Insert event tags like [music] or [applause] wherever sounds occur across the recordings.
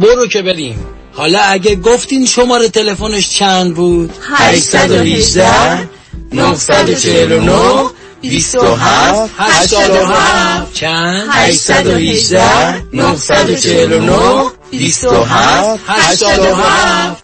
برو که بریم. حالا اگه گفتین شماره تلفنش چند بود؟ 818 949 27 87 چند؟ 818 949 27 87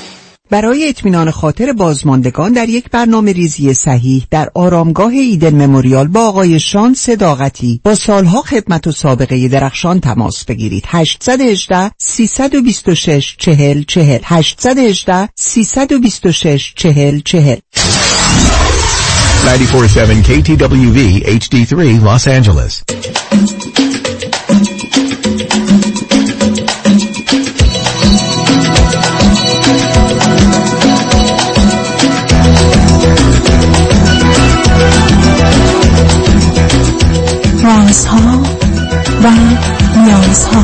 برای اطمینان خاطر بازماندگان در یک برنامه ریزی صحیح در آرامگاه Eden Memorial با آقای شان صداقتی با سالها خدمت و سابقه درخشان تماس بگیرید. 818 326 40 40 818 326 40 40 947 KTWV HD3 Los Angeles. رازها و نیازها.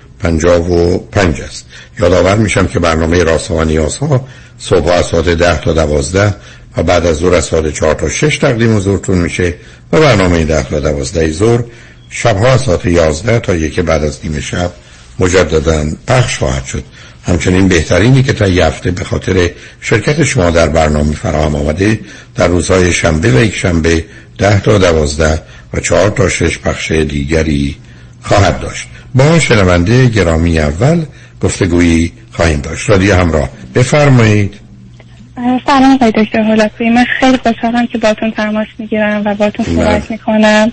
0555 است. یادآور میشم که برنامه راست و نیازها صبح از ساعت ده تا دوازده و بعد از ظهر از ساعت چهار تا شش تقدیم حضورتون میشه و برنامه ده تا دوازده ظهر شبها از ساعت یازده تا یکی بعد از نیم شب مجددا پخش خواهد شد همچنین بهترینی که تا هفته به خاطر شرکت شما در برنامه فراهم آمده در روزهای شنبه و یک شنبه ده تا دوازده و چهار تا شش پخش دیگری خواهد داشت. با شنونده گرامی اول گفتگویی خواهیم داشت. رادیو همراه. بفرمایید. سلام آقای دکتر هولکوی من خیلی خوشحالم که باتون تماس می‌گیرم و باتون صحبت می‌کنم.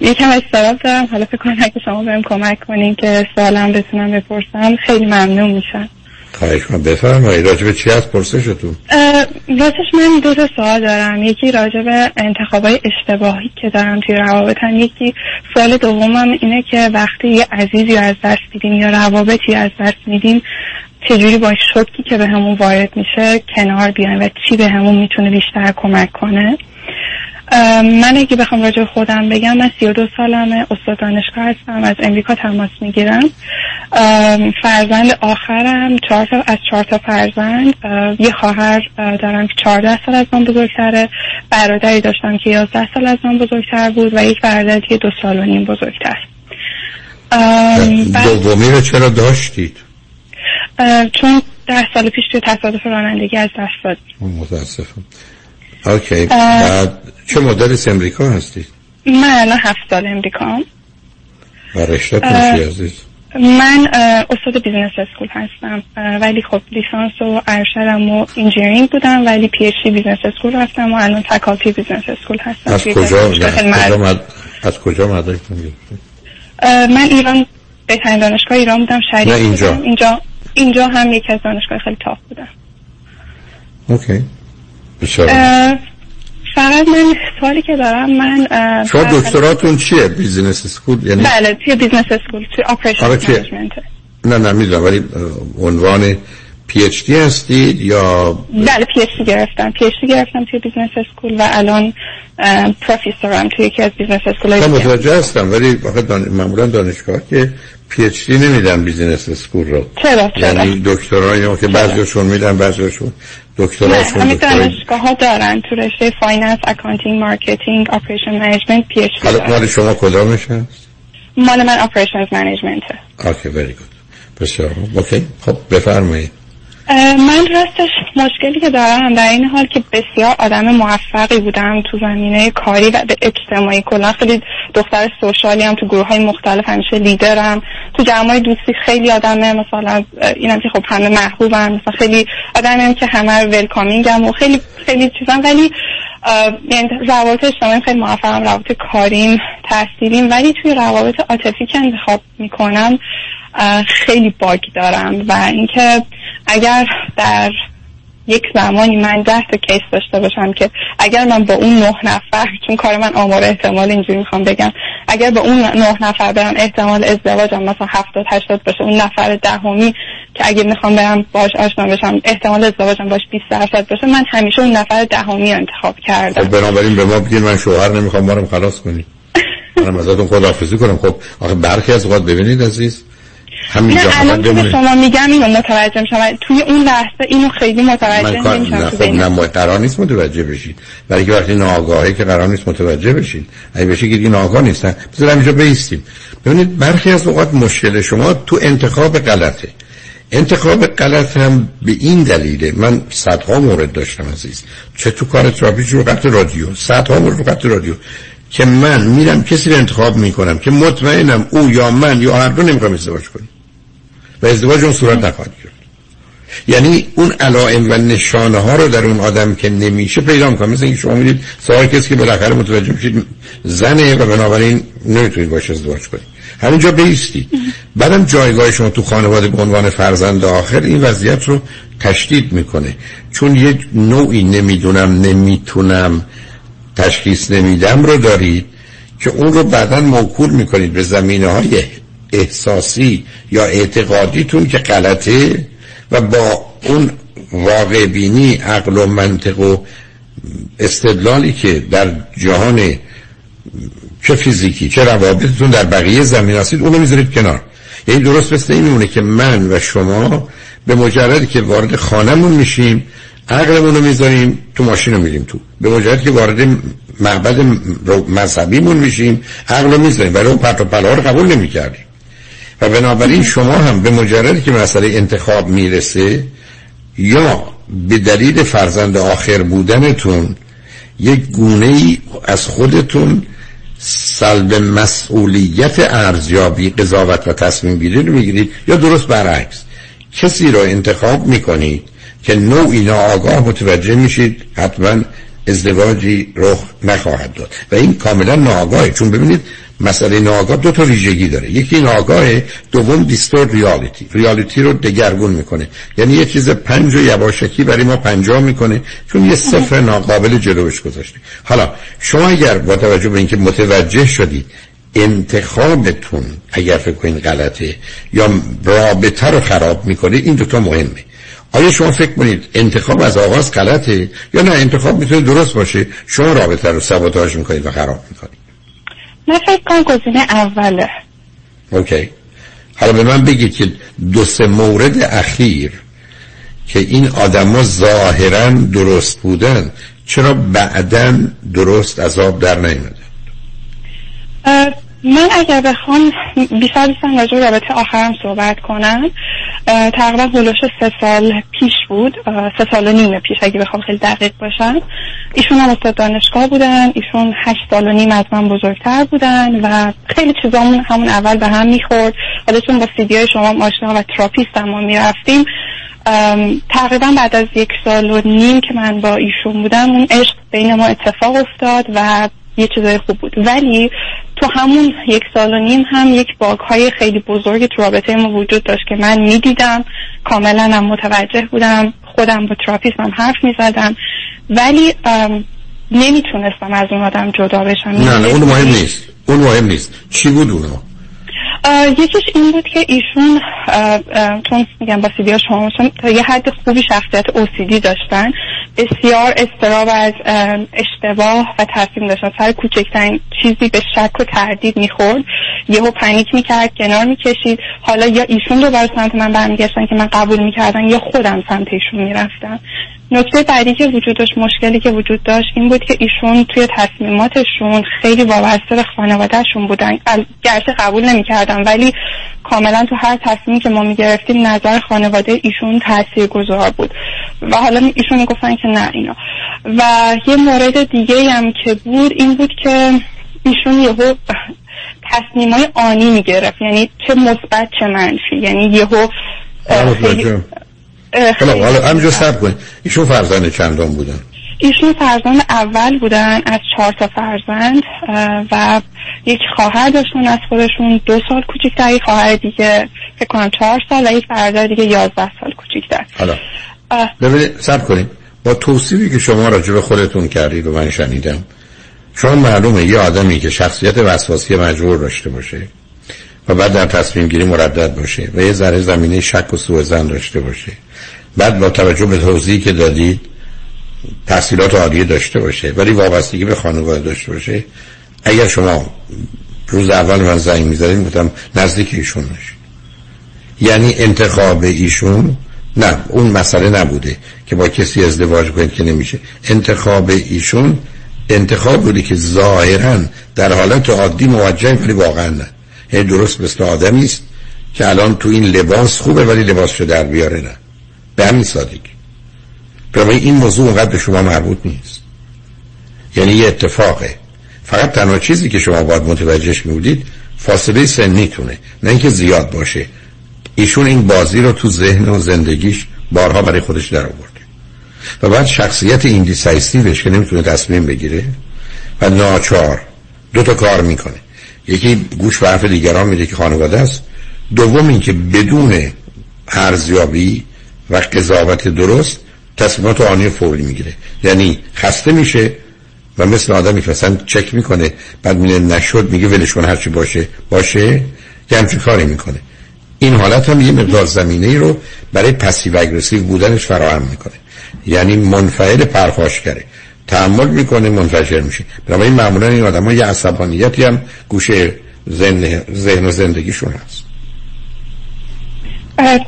یکم استراب دارم. حالا فکر کنم که شما بهم کمک کنین که سوالم بتونم بپرسم خیلی ممنون میشم. خواهش من بفرمایید راجب چی از پرسشتون؟ راستش من دو تا سوال دارم. یکی راجب انتخابای اشتباهی که دارم توی روابطم. یکی سوال دومم اینه که وقتی یه عزیزی از دست میدیم یا روابطی از دست میدیم چجوری با شکی که به همون وارد میشه کنار بیایم و چی به همون می‌تونه بیشتر کمک کنه؟ من اگه بخوام راجع خودم بگم من 32 سالمه استاد دانشگاه هستم از امریکا تماس می‌گیرم. فرزند آخرم چهار تا از چهار تا فرزند. یه خواهر دارم که 14 سال از من بزرگتره. برادری داشتم که 11 سال از من بزرگتر بود و یک برادری که دو سال و نیم بزرگتر. دومی رو چرا داشتید؟ چون ده سال پیش توی تصادف رانندگی از دست داد متاسفم. اوکی بعد چه مدل امریکا هستید؟ من الان هفت سال امریکا و رشته چی عزیز؟ من استاد business school هستم. ولی خب لیسانس و ارشدم و engineering بودم ولی PhD business school رفتم و الان faculty business school هستم. از کجا مد... از کجا مدرکتون گرفتید من ایران بهترین دانشگاه ایران بودم شریف نه اینجا. اینجا اینجا هم یکی از دانشگاه خیلی top بودم. okay فقط من سوالی که دارم من شما دکتراتون چیه؟ business school یعنی بله توی business school توی operation آره چیه؟ نه نه می‌دونم ولی عنوان PhD هستید یا بله PhD گرفتم. PhD گرفتم توی business school و الان پروفیسورم توی یکی از business school من متوجه هستم ولی دان... معمولا دانشگاه که PhD نمیدن business school رو. چرا چرا؟ یعنی دکترای که بعضیشون میدن بعضیشون دکتراشون دانشگاه ها دارن تو رشته finance accounting marketing operation management PhD حالا مال شما کدامش هست مال من operations management okay very good بسیار okay خب بفرمایید. من راستش مشکلی که دارم در این حال که بسیار آدم موفقی بودم تو زمینه کاری و اجتماعی. کلا خیلی دختر social ی هم تو گروه های مختلف همیشه لیدرم. تو جمعای دوستی خیلی آدمه مثلا اینم که خب همه محبوبم مثلا خیلی آدمیم که همه رو ولکامینگم و خیلی خیلی چیزم ولی یعنی روابط اجتماعی خیلی موفقم روابط کاریم تحصیلیم. ولی توی روابط عاطفی که انتخاب می‌کنم خیلی باگ دارم و اینکه اگر در یک زمانی من ده تا کیس داشته باشم که اگر من با اون نه نفر چون کار من آمار احتمال اینجوری می‌خوام بگم اگر با اون نه نفر برم احتمال ازدواجم مثلا هفتاد هشتاد باشه اون نفر دهمی که اگه می‌خوام برم باش آشنا بشم احتمال ازدواجم باش 20 درصد باشه من همیشه اون نفر دهمی انتخاب کردم. خب بنابراین به ما بگین من شوهر نمی‌خوام مارم خلاص کنی. [laughs] منم ازتون خداحافظی کنم. خب آخه برخی از اوقات ببینید عزیز همین نه الان که شما میگم اینو متوجه میشم. توی اون لحظه اینو خیلی متوجه نمیشم نه خب نه قرار نیست متوجه بشید. برای که وقتی ناآگاهی که قرار نیست متوجه بشید. اگه بشه که ناآگاه نیستن. بذار همینجا بیستیم. ببینید برخی از اوقات مشکل شما تو انتخاب غلطه. انتخاب غلط هم به این دلیله. من صدها مورد داشتم عزیز. چه تو کار تراپی چه وقت رادیو؟ صدها مورد وقت رادیو. که من میرم کسی رو انتخاب می‌کنم که مطمئنم او یا من یا هر دو نمی‌خوام ازدواج کنیم و ازدواج اون صورت نخواهد کرد. یعنی اون علائم و نشانه ها رو در اون آدم که نمیشه پیدا می‌کنه. مثل اینکه شما می‌دید سوال کسی که بالاخره متوجه میشید زنه و بنابراین نمی‌تونید باش ازدواج کنید. همینجا بیستی بعدم جایگاه شما تو خانواده به عنوان فرزند آخر این وضعیت رو تشدید می‌کنه. چون یه نوعی نمی‌دونم نمی‌تونم تشخیص نمیدم رو دارید که اون رو بعدا موکول می‌کنید به زمینه های احساسی یا اعتقادیتون که غلطه و با اون واقع بینی عقل و منطق و استدلالی که در جهان چه فیزیکی چه روابطتون در بقیه زمین هستید اونو می‌ذارید کنار. یعنی درست مثل این میمونه که من و شما به مجردی که وارد خانمون میشیم عقلمون رو می‌ذاریم تو ماشین رو میریم تو. به مجردی که وارد معبد مذهبیمون میشیم عقل رو می‌ذاریم. برای اون پرت و رو قبول نمی‌کردیم. و بنابراین شما هم به مجردی که مسئله انتخاب می‌رسه یا به دلیل فرزند آخر بودنتون یک گونه ای از خودتون سلب مسئولیت ارزیابی قضاوت و تصمیم گیری رو می‌گیرید یا درست برعکس کسی رو انتخاب می‌کنید که نوعی ناآگاه متوجه میشید حتما ازدواجی رخ نخواهد داد. و این کاملا ناآگاهه چون ببینید مسئله ناآگاه دو تا ویژگی داره. یکی ناآگاهه دوم دیستور ریالیتی ریالیتی رو دگرگون می‌کنه. یعنی یه چیز پنج و یواشکی برای ما پنجاه می‌کنه چون یه صفر ناقابل جلوش گذاشته. حالا شما اگر با توجه به اینکه متوجه شدید انتخابتون اگر فکر کنید غلطه یا رابطه رو خراب می‌کنه این دوتا مهمه. آیا شما فکر کنید انتخاب از آغاز غلطه یا نه؟ انتخاب می‌تونه درست باشه. شما رابطه رو سبوتاژ می‌کنید و خراب می‌کنید. من فکر کنم گزینه اوله. اوکی. حالا به من بگید که دو سه مورد اخیر که این آدما ظاهرا درست بودن چرا بعدا درست عذاب در نیومده من اگر بخوام بیشتر بیستم راجع رابطه آخرم صحبت کنم تقریبا هلوش سه سال پیش بود سه سال و نیم پیش اگه بخوام خیلی دقیق باشم. ایشون هم استاد دانشگاه بودن ایشون هشت سال و نیم از من بزرگتر بودن و خیلی چیزامون همون اول به هم می‌خورد. حالا چون با سیدی های شما آشنا و تراپیست هم ما می‌رفتیم. تقریبا بعد از یک سال و نیم که من با ایشون بودم اون عشق بین ما اتفاق افتاد و یه چیزای خوب بود. ولی تو همون یک سال و نیم هم یک bug های خیلی بزرگ تو رابطه ما وجود داشت که من می‌دیدم. کاملا هم متوجه بودم. خودم با تراپیسم هم حرف می‌زدم. ولی نمی‌تونستم از اون آدم جدا بشم. نه نه اون مهم نیست. اون مهم نیست. چی بود اونا؟ یکیش این بود که ایشون چون میگم با سیدی شما تا یه حد خوبی شخصیت اوسیدی داشتن. بسیار استراب از اشتباه و تصمیم داشتن. سر کوچکترین چیزی به شک و تردید می‌خورد. یهو پنیک می‌کرد کنار می‌کشید. حالا یا ایشون دوباره سمت من برمیگشتن که من قبول می‌کردم یا خودم سمت ایشون می‌رفتم. نکته بعدی که وجود داشت مشکلی که وجود داشت این بود که ایشون توی تصمیماتشون خیلی وابسته به خانوادهشون بودن. گرچه قبول نمی‌کردم ولی کاملا تو هر تصمیمی که ما می‌گرفتیم نظر خانواده ایشون تاثیر گذار بود. و حالا ایشون می‌گفتن که نه اینا. و یه مورد دیگه هم که بود این بود که ایشون یهو تصمیم های آنی می‌گرفت. یعنی چه مثبت چه منفی. یعنی یهو حالا همینجا سب کنید ایشون فرزند چندان بودن؟ ایشون فرزند اول بودن از چهار تا فرزند و یک خواهر داشتن از خودشون. دو سال کوچیکتر یک خواهر دیگه فکر کنم چهار سال و یک برادر دیگه یازده سال کوچیکتر حالا ببینید سب کنید با توصیفی که شما راجع به خودتون کردید و من شنیدم شما معلومه یه آدمی که شخصیت وسواسی مجبور داشته باشه و بعد در تصمیم گیری مردد باشه و یه ذره زمینه شک و سوء زن داشته باشه. بعد با توجه به توضیحی که دادید تحصیلات عالیه داشته باشه ولی وابستگی به خانواده داشته باشه اگر شما روز اول من زنگ می‌زدید می‌گفتم نزدیک ایشون نشه یعنی انتخاب ایشون نه اون مسئله نبوده که با کسی ازدواج کنید که نمیشه. انتخاب ایشون انتخاب بوده که ظاهرا در حالت عادی موجه ولی واقعا نه. یعنی درست مثل آدمی است که الان تو این لباس خوبه ولی لباسشو در بیاره نه. به همین سادگی. برای این موضوع اونقدر به شما مربوط نیست. یعنی یه اتفاقه. فقط تنها چیزی که شما باید متوجهش میبودید فاصله سنیتونه نه اینکه زیاد باشه. ایشون این بازی رو تو ذهن و زندگیش بارها برای خودش در آورده. و بعد شخصیت indecisive ش که نمی‌تونه تصمیم بگیره و ناچار دو تا کار می‌کنه. یکی گوش به حرف دیگران میده که خانواده است. دوم اینکه بدون ارزیابی و قضاوت درست تصمیمات آنی فوری می‌گیره. یعنی خسته میشه و مثل آدمی که مثلا چک می‌کنه بعد میگه نشد میگه ولش کن هرچی باشه باشه یه همچین کاری می‌کنه. این حالت هم یه مقدار زمینه ای رو برای پسیو اگرسیو بودنش فراهم می‌کنه. یعنی منفعل پرخاشگره. تحمل می‌کنه منفجر میشه. بنابراین معمولا این آدم ها یه عصبانیتی هم گوشه ذهن و زندگیشون هست.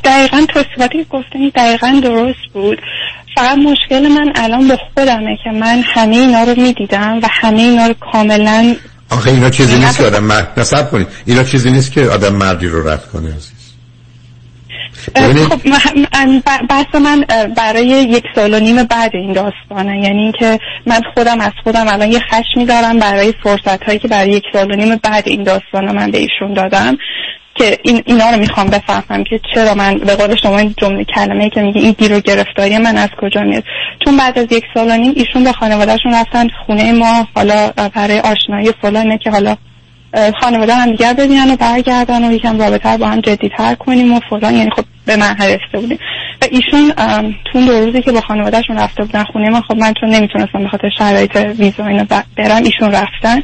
دقیقا توصیفاتی که گفتنی دقیقا درست بود. فقط مشکل من الان به خودمه که من همه اینا رو می‌دیدم و همه اینا رو کاملا آخه اینا چیزی نیست که آدم مرد نصب کنید. اینا چیزی نیست که آدم مردی رو رد کنه عزیز. خب بحث من برای یک سال و نیم بعد این داستانه. یعنی اینکه من خودم از خودم الان یه خشمی دارم برای فرصت هایی که برای یک سال و نیم بعد این داستانه من به ایشون دادم. که این اینا رو می‌خوام بفهمم که چرا من به قول شما این جمله کلمه که میگه این گیر و گرفتاری من از کجا میاد. چون بعد از یک سال و نیم ایشون به خانوادهشون رفتن خونه ما حالا برای آشنایی فلانه که حالا خانواده هم دیگر ببینن و برگردن و یکم رابطه با هم جدیتر کنیم و فلان یعنی خب به من رسیده بودیم. و ایشون تو دو روزی که با خانوادهشون رفته بودن خونه من خب من چون نمی‌تونستم به خاطر شرایط ویزا اینو برم ایشون رفتن.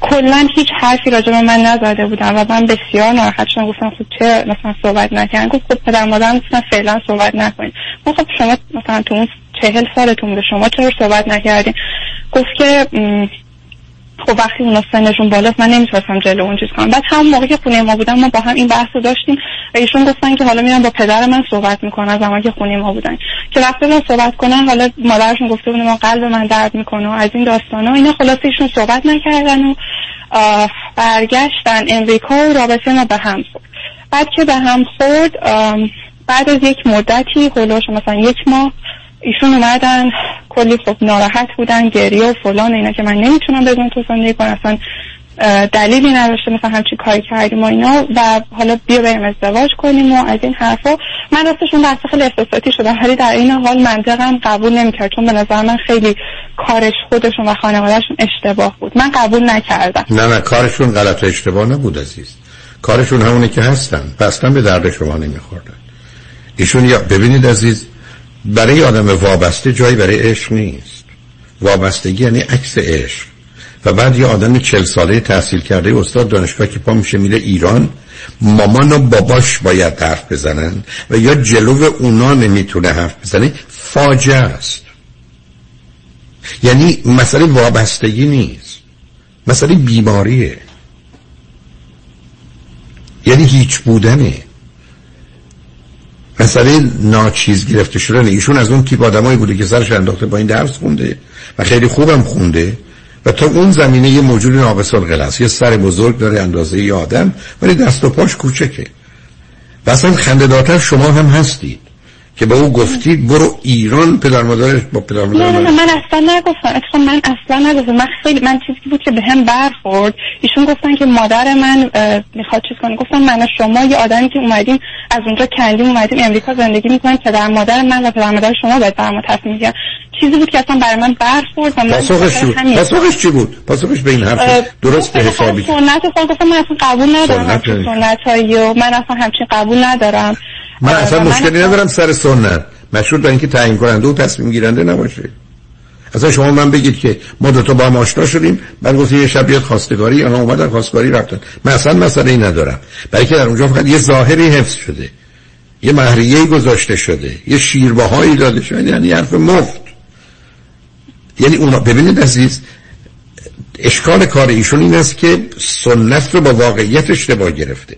کلا هیچ حرفی راجع به من نزده بودن و من بسیار ناراحت شدم. گفتم خب چه مثلا صحبت نکردن؟ گفت خب پدر مادرم گفتن فعلا صحبت نکنید. خب شما مثلا تو اون چهل سالتون به شما چرا صحبت نکردین؟ گفت که خب وقتی اونا سنشون بالاست من نمی‌تونستم جلو اون چیز کنم. بعد همون موقع که خونه ما بودن ما با هم این بحث رو داشتیم. و ایشون گفتن که حالا میرم با پدر من صحبت می‌کنن زمانی که خونه ما بودن. که رفته بودن صحبت کنن حالا مادرشون گفته بودن ما قلب من درد می‌کنه و از این داستانا. اینا خلاص ایشون صحبت نکردن و برگشتن. امریکا و رابطه ما به هم خورد. بعد که به هم خورد بعد از یک مدتی هلوش مثلا یک ماه ایشون اومدن کلی خب ناراحت بودن گریه و فلان اینا که من نمی‌تونم بدون تو زندگی کنم اصلا دلیلی نداشته مثلا همچی کاری کردیم و اینا و حالا بیا بریم ازدواج کنیم و از این حرفا. من راستشون دست خیلی احساساتی شدم ولی در این حال منطقم قبول نمی‌کرد چون به نظر من خیلی کارش خودشون و خانوادهشون اشتباه بود. من قبول نکردم. نه نه کارشون غلط و اشتباه نبود عزیز. کارشون همونه که هستن. اصلا به درد شما نمیخوردن ایشون یا ببینید عزیز برای آدم وابسته جایی برای عشق نیست. وابستگی یعنی عکس عشق. و بعد یه آدم چل ساله تحصیل کرده استاد دانشگاه که پا میشه میره ایران مامان و باباش باید حرف بزنن و یا جلو اونا نمی‌تونه حرف بزنه فاجعه است. یعنی مسئله وابستگی نیست. مسئله بیماریه. یعنی هیچ بودنه. مسئله ناچیز گرفته شدن. ایشون از اون تیپ آدمایی بوده که سرش انداخته با این درس خونده و خیلی خوبم خونده و تا اون زمینه یه موجود ناقص القلس یه سر بزرگ داره اندازه یه آدم ولی دست و پاش کوچکه. و اصلا خندداتر شما هم هستید که به او گفتید برو ایران پدر مادرش با پدر مادرش نه نه من اصلا نگفتم. اتفاقا من اصلا نگفتم. من خیلی من چیزی بود که به هم برخورد. ایشون گفتن که مادر من می‌خواد چیز کنه. گفتم من شما یه آدمی که اومدیم از اونجا کندیم اومدیم امریکا زندگی می‌کنیم. پدر مادر من و پدر مادر شما باید بر ما تصمیم می‌گیرن چیزی بود که اصلا برای من برخورد و من پاسخش چی بود؟ پاسخش چی بود؟ پاسخش به این حرف درست به حسابی سنت گفتم من اصلا قبول ندارم. سنت هایی و من اصلا همچین قبول ندارم. من اصلا مشکلی ندارم سر سنت. مشروط به اینکه تعیین کننده و تصمیم گیرنده نباشه. اصلا شما من بگید که ما دو تا با هم آشنا شدیم بعد گفتید یه شب بیاد خواستگاری یا اومدن خواستگاری رفتن. من اصلا مسئله ای ندارم. برای که در اونجا فقط یه ظاهری حفظ شده یه مهریه گذاشته شده یه شیرباهایی داده شده یعنی حرف مفت. یعنی اونا ببینید عزیز اشکال کار ایشون این است که سنت رو با واقعیت اشتباه گرفته.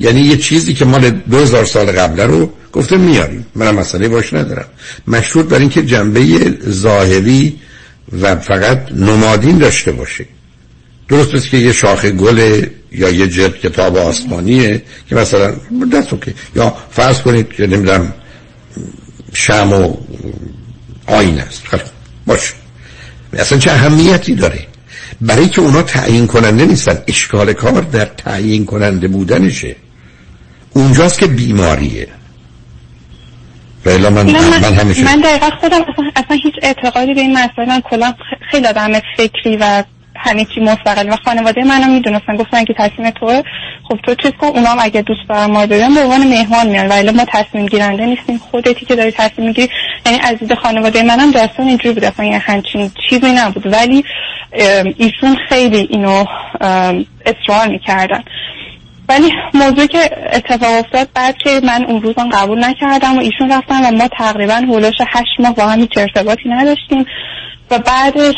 یعنی یه چیزی که مال 2000 سال قبل رو گفته میاریم. منم مسئله باش ندارم. مشروط بر اینکه جنبه ظاهری و فقط نمادین داشته باشه. درست است که یه شاخه گل یا یه جلد کتاب آسمانیه که مثلا دست که یا فرض کنید که نمی‌دونم شم و آین است. خیلی باش اصلا چه اهمیتی داره؟ برای که اونا تعیین کننده نیستن. اشکال کار در تعیین کننده بودنشه. اونجاست که بیماریه. من, من, من, همیشه من دقیقا خودم اصلا, اصلا هیچ اعتقادی به این مسئله من کلا خیلی آدم فکری و همه چی مستقل. و خانواده منم می‌دونستن گفتن که تصمیم توه. خب تو چیز کن اونام اگه دوست دارن ما به عنوان مهمان میان. ولی ما تصمیم گیرنده نیستیم. خودتی که داری تصمیم می‌گیری. یعنی از دید خانواده منم داستان اینجوری بود. اصلا یه همچین چیزی نبود. ولی ایشون خیلی اینو اصرار می‌کردن. ولی موضوع که اتفاق افتاد بعد که من اون روزم قبول نکردم و ایشون رفتن و ما تقریبا هولوش هشت ماه با هم هیچ ارتباطی نداشتیم. و بعدش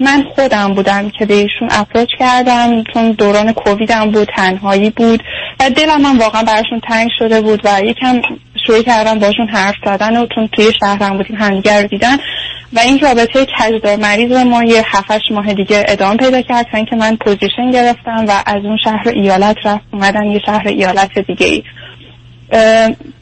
من خودم بودم که به ایشون approach کردم چون دوران کوویدم بود تنهایی بود و دلم من واقعا براشون تنگ شده بود و یکم شروع کردم باشون حرف زدن و چون توی شهرم بودیم همدیگر رو دیدن. و این رابطه کجدار مریض ما یه هفتش ماه دیگه ادامه پیدا کرد تا اینکه من position گرفتم و از اون شهر ایالت رفت. اومدن یه شهر ایالت دیگه ای.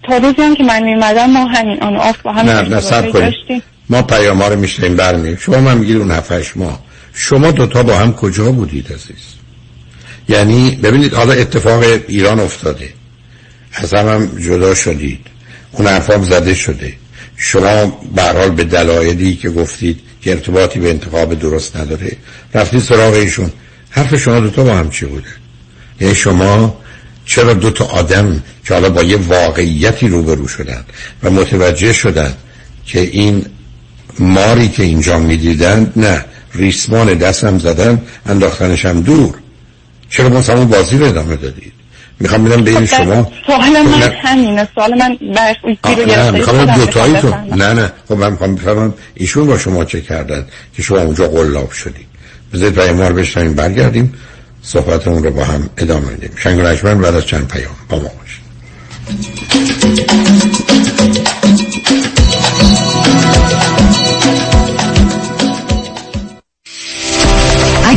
تا روزی هم که من میومدم ما همین on off با هم نه نه ما پیام رو میشنیم برمیم شما من میگید اون هفتش ماه. شما دوتا با هم کجا بودید عزیز؟ یعنی ببینید حالا اتفاق ایران افتاده. از هم, هم جدا شدید. اون حرفام زده شده. شما برحال به دلایلی که گفتید که ارتباطی به انتخاب درست نداره رفتید سراغ ایشون. حرف شما دوتا با هم چی بوده؟ یعنی شما چرا دو تا آدم که حالا با یه واقعیتی روبرو شدن و متوجه شدن که این ماری که اینجا می‌دیدن نه ریسمان دستم زدن انداختنش دور. چرا ما بازی رو ادامه دادید؟ می‌خوام ببینم بین خب، شما. سوال من همینه. سوال من نه می‌خوام دوتایی تو نه نه. خب من می‌خوام بفهمم ایشون با شما چه کردن که شما اونجا قلاب شدید بذارید ما رو بشنیم برگردیم. صحبتمون رو با هم ادامه میدیم. شنگ رجمن بعد از چند پیام. با ما باشید.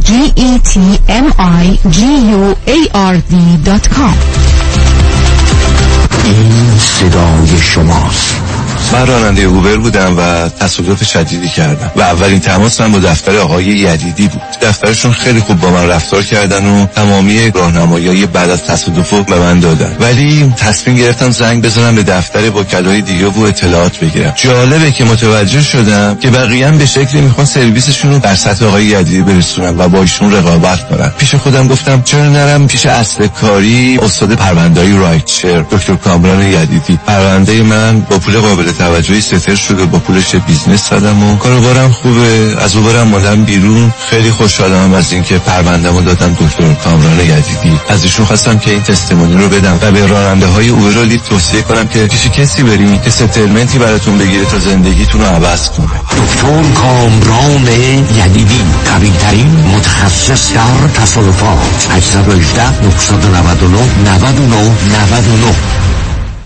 g e t m i g u a r d.com این صدای شماست. من راننده اوبر بودم و تصادف شدیدی کردم و اولین تماس من با دفتر آقای یدیدی بود. دفترشون خیلی خوب با من رفتار کردن و تمامی راهنمایی بعد از تصادف به من دادن. ولی تصمیم گرفتم زنگ بزنم به دفتر وکلای دیگه و اطلاعات بگیرم. جالبه که متوجه شدم که بقیه به شکلی می‌خوان سرویسشون رو در سطح آقای یدیدی برسونن و با ایشون رقابت کنم پیش خودم گفتم چرا نرم؟ پیش اصل کاری استاد پرونده‌ای rideshare دکتر کامران یدیدی. پرونده من با پول قابل توجهی settle شده با پولش business زدم و کاروبارم خوبه. از اوبرم اومدم بیرون. خیلی خوشحالم از اینکه پروندهمو دادم دکتر کامران یدیدی. از ایشون خواستم که این تستمونی رو بدم و به راننده های اوبر لید توصیه کنم که پیش کسی بریم که ستلمنتی براتون بگیره تا زندگیتون رو عوض کنه. دکتر کامران یدیدی قوی ترین متخصص در تصادفات 818 999 99 99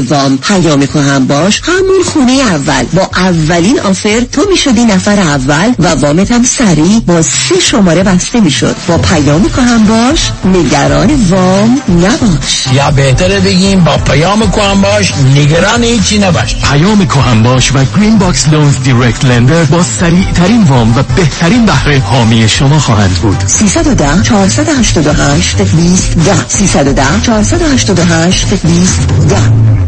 وام پیام کهن باش همون خونه اول. با اولین offer تو می‌شدی نفر اول و وامت هم سریع با سه شماره بسته می‌شد. با پیام کهن باش نگران وام نباش. یا بهتره بگیم با پیام کهن باش نگران هیچی نباش. پیام کهن باش و Green Box Loans direct lender با سریع ترین وام و بهترین بهره حامی شما خواهند بود. 310 488 20 10 310 488 20 10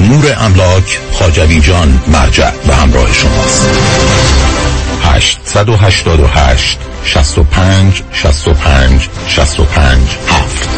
امور املاک خاجوی جان مرجع و همراه شماست. 888 65 65 65 7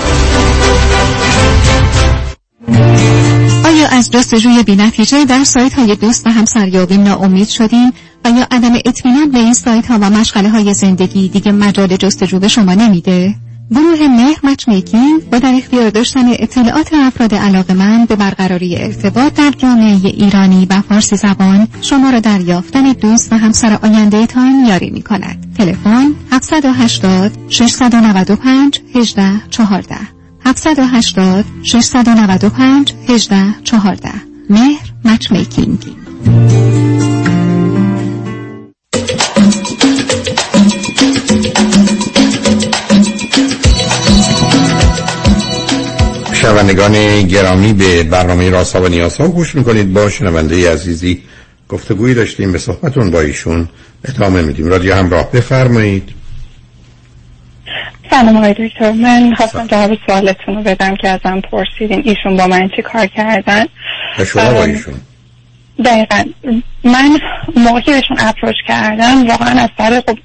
آیا از جستجوی بینتیجه در سایت های دوست و همسریابی ناامید شدین؟ و یا عدم اطمینان به این سایت ها و مشغله های زندگی دیگه مجال جستجو به شما نمیده؟ گروه مهر مچ میکینگ با در اختیار داشتن اطلاعات افراد علاقه من به برقراری ارتباط در جامعه ایرانی و فارسی زبان شما را در یافتن دوست و همسر آینده تان یاری می کند. تلفن 780 695 18 14 780 695 18 14 مهر مچ شنوندگان گرامی به برنامه راسا و نیاسا گوش می‌کنید. با شنونده عزیزی گفتگویی داشتیم به صحبتون با ایشون ادامه میدیم. رادیو همراه بفرمایید. سلام آقای دکتر. من خواستم جواب سوالتون رو بدم که ازم پرسیدین ایشون با من چی کار کردن؟ شما با ایشون؟ دقیقا. من موقعی بهشون اپروچ کردم واقعا از سر خب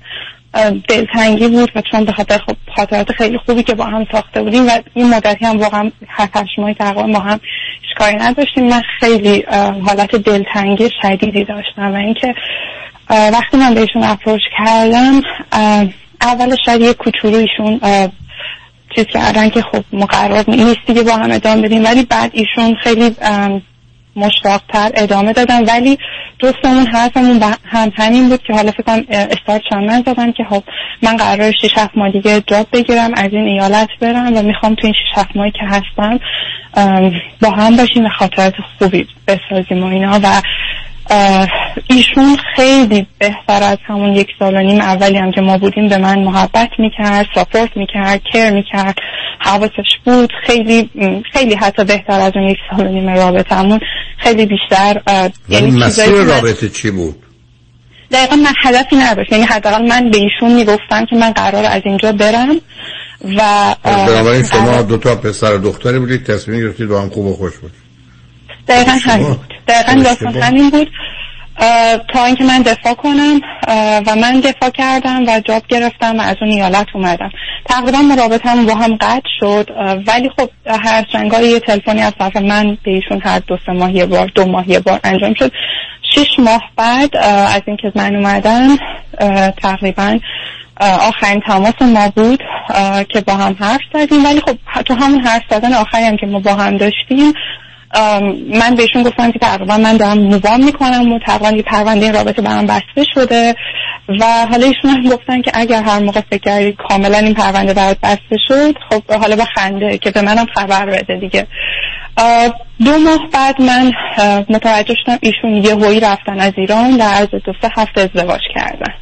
دلتنگی بود و چون به خاطر خب خاطرات خیلی خوبی که با هم ساخته بودیم و این مدتی هم واقعا هفت هشت ماهی تقریبا با هم کاری نداشتیم من خیلی حالت دلتنگی شدیدی داشتم و اینکه وقتی من بهشون اپروچ کردم اولش شاید یه کوچولو ایشون چیز کردن که خب مقرر نیست دیگه با هم ادامه بدیم ولی بعد ایشون خیلی مشتاقتر ادامه دادم ولی دوستمون حرفمون هم همین بود که حالا فکر کنم استارت من زدم که خب من قرار 6 7 ماه دیگه جاب بگیرم از این ایالت برم و می‌خوام تو این 6 7 ماهی که هستم با هم باشیم و خاطرات خوبی بسازیم و اینا. و ایشون خیلی بهتر از همون یک سال و نیم اولی هم که ما بودیم به من محبت می‌کرد ساپورت می‌کرد کر می‌کرد حواسش بود. خیلی خیلی حتی بهتر از اون یک سال و نیم رابطمون خیلی بیشتر یعنی مسیر رابطه چی بود؟ دقیقا من هدفی نداشت یعنی حداقل من به ایشون می‌گفتم که من قرار از اینجا برم و بنابراین شما دو تا پسر و دختری بودید تصمیم گرفتید با هم خوب و خوش بود دقیقا همین بود. دقیقا داستان همین بود. تا اینکه من دفاع کنم و من دفاع کردم و جاب گرفتم و از اون ایالت اومدم. تقریبا مرابطم با هم قطع شد ولی خب هر چنگاه یه تلفنی از طرف من به ایشون هر دو سه ماه یه بار دو ماه یه بار انجام شد. شش ماه بعد از اینکه من اومدم تقریبا آخرین تماس ما بود که با هم حرف زدیم. ولی خب تو همون حرف زدن آخری هم که ما با هم داشتیم من بهشون گفتم که تقریبا من دارم موام می‌کنم و تقریبا یه پرونده این رابطه برام بسته شده و حالا ایشون هم گفتن که اگر هر موقع فکر کاملا این پرونده برات بسته شد خب حالا با خنده که به منم خبر بده دیگه. دو ماه بعد من متوجه شدم ایشون یه هویی رفتن از ایران در عرض دو سه هفته ازدواج کردن.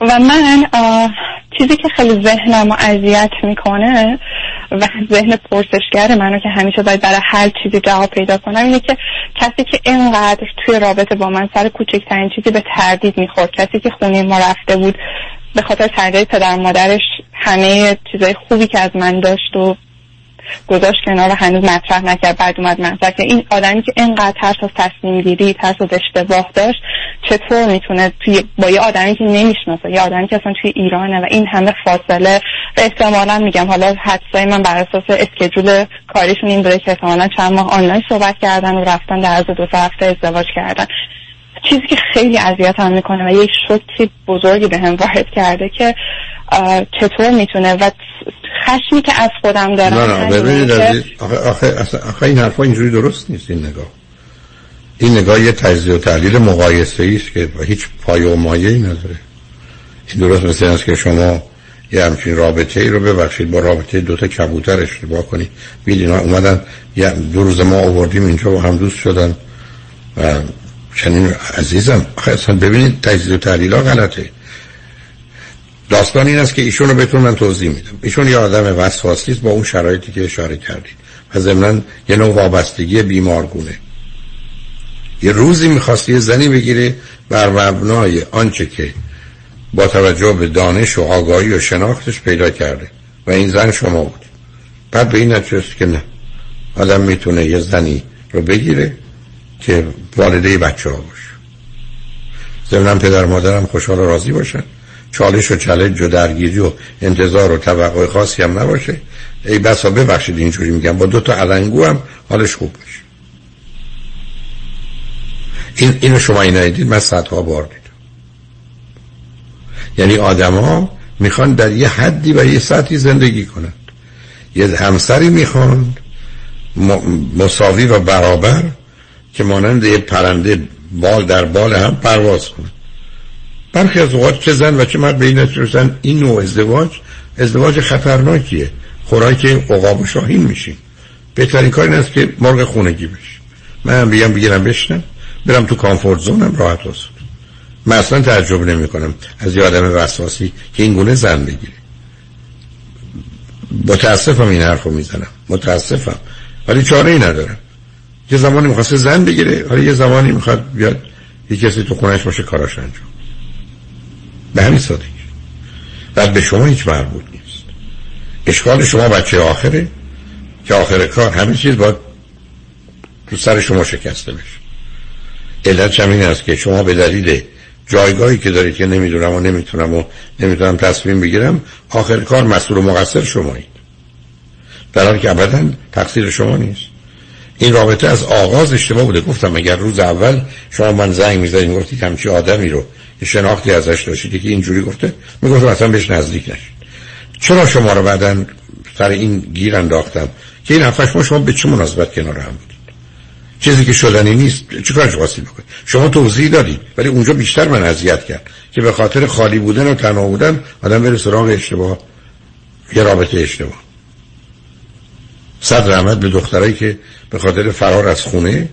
و من چیزی که خیلی ذهنم اذیت می‌کنه و ذهن پرسشگر منو که همیشه باید برای هر چیزی جواب پیدا کنم اینه که کسی که اینقدر توی رابطه با من سر کوچکترین چیزی به تردید می‌خورد کسی که خونه ما رفته بود به خاطر تردید پدر مادرش همه چیزای خوبی که از من داشت و گذاشت کنار هنوز مطرح نکرد بعد اومد مطرح که این آدمی که اینقدر ترس از تصمیم گیری ترس از اشتباه داشت چطور می‌تونه توی با یه آدمی که نمی‌شناسه یه آدمی که اصلا توی ایرانه و این همه فاصله احتمالا میگم حالا حدسای من بر اساس اسکجول کاریشون این بوده که احتمالا چند ماه آنلاین صحبت کردن و رفتن در از دو هفته ازدواج کردن. چیزی که خیلی اذیتم می‌کنه و یک شوکی بزرگی به هم وارد کرده که چطور می‌تونه و خشمی که از خودم دارم نه نه ببینید آخه, آخه, آخه این حرفا اینجوری درست نیست این نگاه. این نگاه یه تجزیه و تحلیل مقایسه است که هیچ پای و مایه ای نداره. این درست مثل است که شما یه همچین رابطه ای رو ببخشید با رابطه دوتا کبوتر اشتباه کنید. بیدین اومدن یه دو روز ما آوردیم اینجا و هم دوست شدن. و چنین عزیزم اصلا ببینید تجزیه و تحلیل ها غلطه. داستان این است که ایشون رو بهتون من توضیح میدم. ایشون یه آدم وسواسی با اون شرایطی که اشاره کردید. و ضمن یه نوع وابستگی بیمارگونه. یه روزی می‌خواست یه زنی بگیره بر مبنای آنچه که با توجه به دانش و آگاهی و شناختش پیدا کرده. و این زن شما بود. بعد به این نتیجه که نه. آدم می‌تونه یه زنی رو بگیره که والده بچه ها باشه. ضمن پدر مادرم خوشحال و راضی باشن. چالش و چلنج و درگیری و انتظار و توقع خاصی هم نباشه. ای بسا ببخشید اینجوری میگم. با دو تا علنگو هم حالش خوب باشه. این اینو شما این ندید من صدها بار دیدم. یعنی آدما می‌خوان در یه حدی و یه سطحی زندگی کنند. یه همسری می‌خوان مساوی و برابر که مانند یه پرنده بال در بال هم پرواز کنند. برخی از اوقات چه زن و چه مرد به این این نوع ازدواج ازدواج خطرناکیه. خوراک عقاب و شاهین میشین بهترین کار این است که مرغ خونگی بشی من هم بگم بگیرم بشنم. برم تو کامفورت زونم راحت واسد من اصلا تعجب نمی کنم از یه آدم وسواسی که این گونه زن بگیره. متاسفم این حرف رو می‌زنم. متاسفم. ولی چاره ای ندارم. یه زمانی می‌خواسته زن بگیره حالا یه زمانی می‌خواد بیاد یه کسی تو خونش باشه کاراش انجام. به همین سادگی. بعد به شما هیچ مربوط نیست. اشکال شما بچه آخره که آخر کار همه چیز باید تو سر شما شکسته بشه. علت این است که شما به دلیل جایگاهی که دارید که نمی‌دونم و نمی‌تونم و نمی‌تونم تصمیم بگیرم آخر کار مسئول و مقصر شمایید. در حالی که ابدا تقصیر شما نیست. این رابطه از آغاز اشتباه بوده. گفتم اگر روز اول شما من زنگ می‌زدید گفتید همچی آدمی رو شناختی ازش داشتید. که اینجوری گفته می‌گفتم اصلا بهش نزدیک نشید چرا شما رو بعدا سر این گیر انداختم؟ که این هفتش ما شما به چه مناسبت کنار هم بودید چیزی که شدنی نیست چه کارش واسه بکنید شما توضیح دادید ولی اونجا بیشتر من اذیت کرد که به خاطر خالی بودن و تنها بودن آدم بره سراغ اشتباه یه رابطه اشتباه. صد رحمت به دخترایی که به خاطر فرار از خونه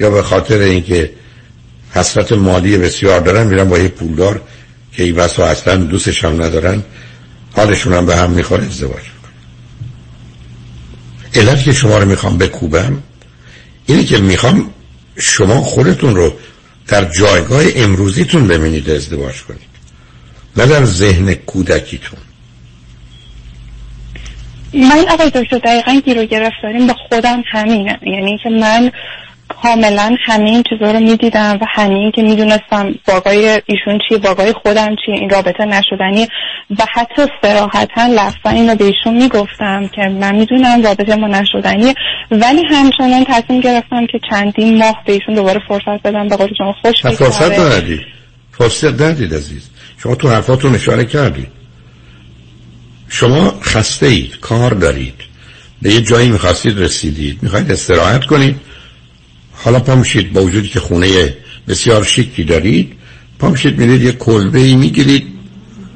یا به خاطر اینکه حسرت مالی بسیار دارن میرن با یه پولدار که ای بس اصلا دوستش هم ندارن حالشون هم به هم می‌خوره ازدواج علت که شما رو می‌خوام بکوبم اینه که می‌خوام شما خودتون رو در جایگاه امروزیتون ببینید ازدواج کنید. نه در ذهن کودکیتون. من آقای دکتر دقیقا گیر و گرفتاریم به خودم همینه یعنی که من کاملا همین چیزا رو می‌دیدم و همین که می‌دونستم باقای ایشون چیه باقای خودم چیه این رابطه نشدنی. و حتی سراحتا لفظا این رو به ایشون می‌گفتم که من می‌دونم رابطه ما نشدنی ولی همچنان تصمیم گرفتم که چندین ماه به ایشون دوباره فرصت بدم به قول شما خوش فرصت ندید فرصت ندید عزیز. شما تو حرفاتون اشاره کردید. شما خسته اید کار دارید. به یه جایی می‌خواستید رسیدید. می‌خواید استراحت کنید. حالا پامشید با وجودی که خونه بسیار شیکی دارید پامشید میرید یه کلبه ای می‌گیرید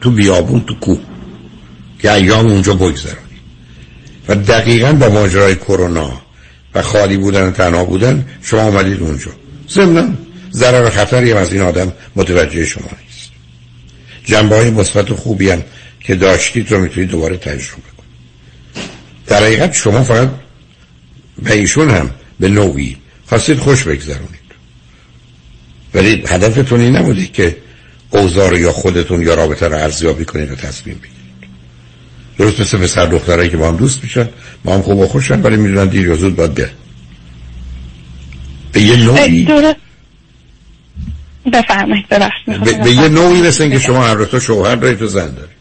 تو بیابون تو کوه که ایام اونجا بگذارید و دقیقا با ماجرای کرونا و خالی بودن و تنها بودن شما آمدید اونجا. ضمنا ضرر خطری هم از این آدم متوجه شما نیست. جنبه های مثبت خوبی هم که داشتید رو می‌تونید دوباره تجربه کنید. در حقیقت شما فقط به ایشون هم به نوعی خواستید خوش بگذرونید. ولی هدفتون این نبوده که اوزار یا خودتون یا رابطه رو ارزیابی کنید و تصمیم بگیرید. درست مثل پسر دخترایی که با هم دوست میشن با هم خوب و خوشن ولی می‌دونن دیر یا زود باید به یه نوعی بفرمایید به, به یه نوعی مثل اینکه شما هر تو شوهر دارید و زن دارید.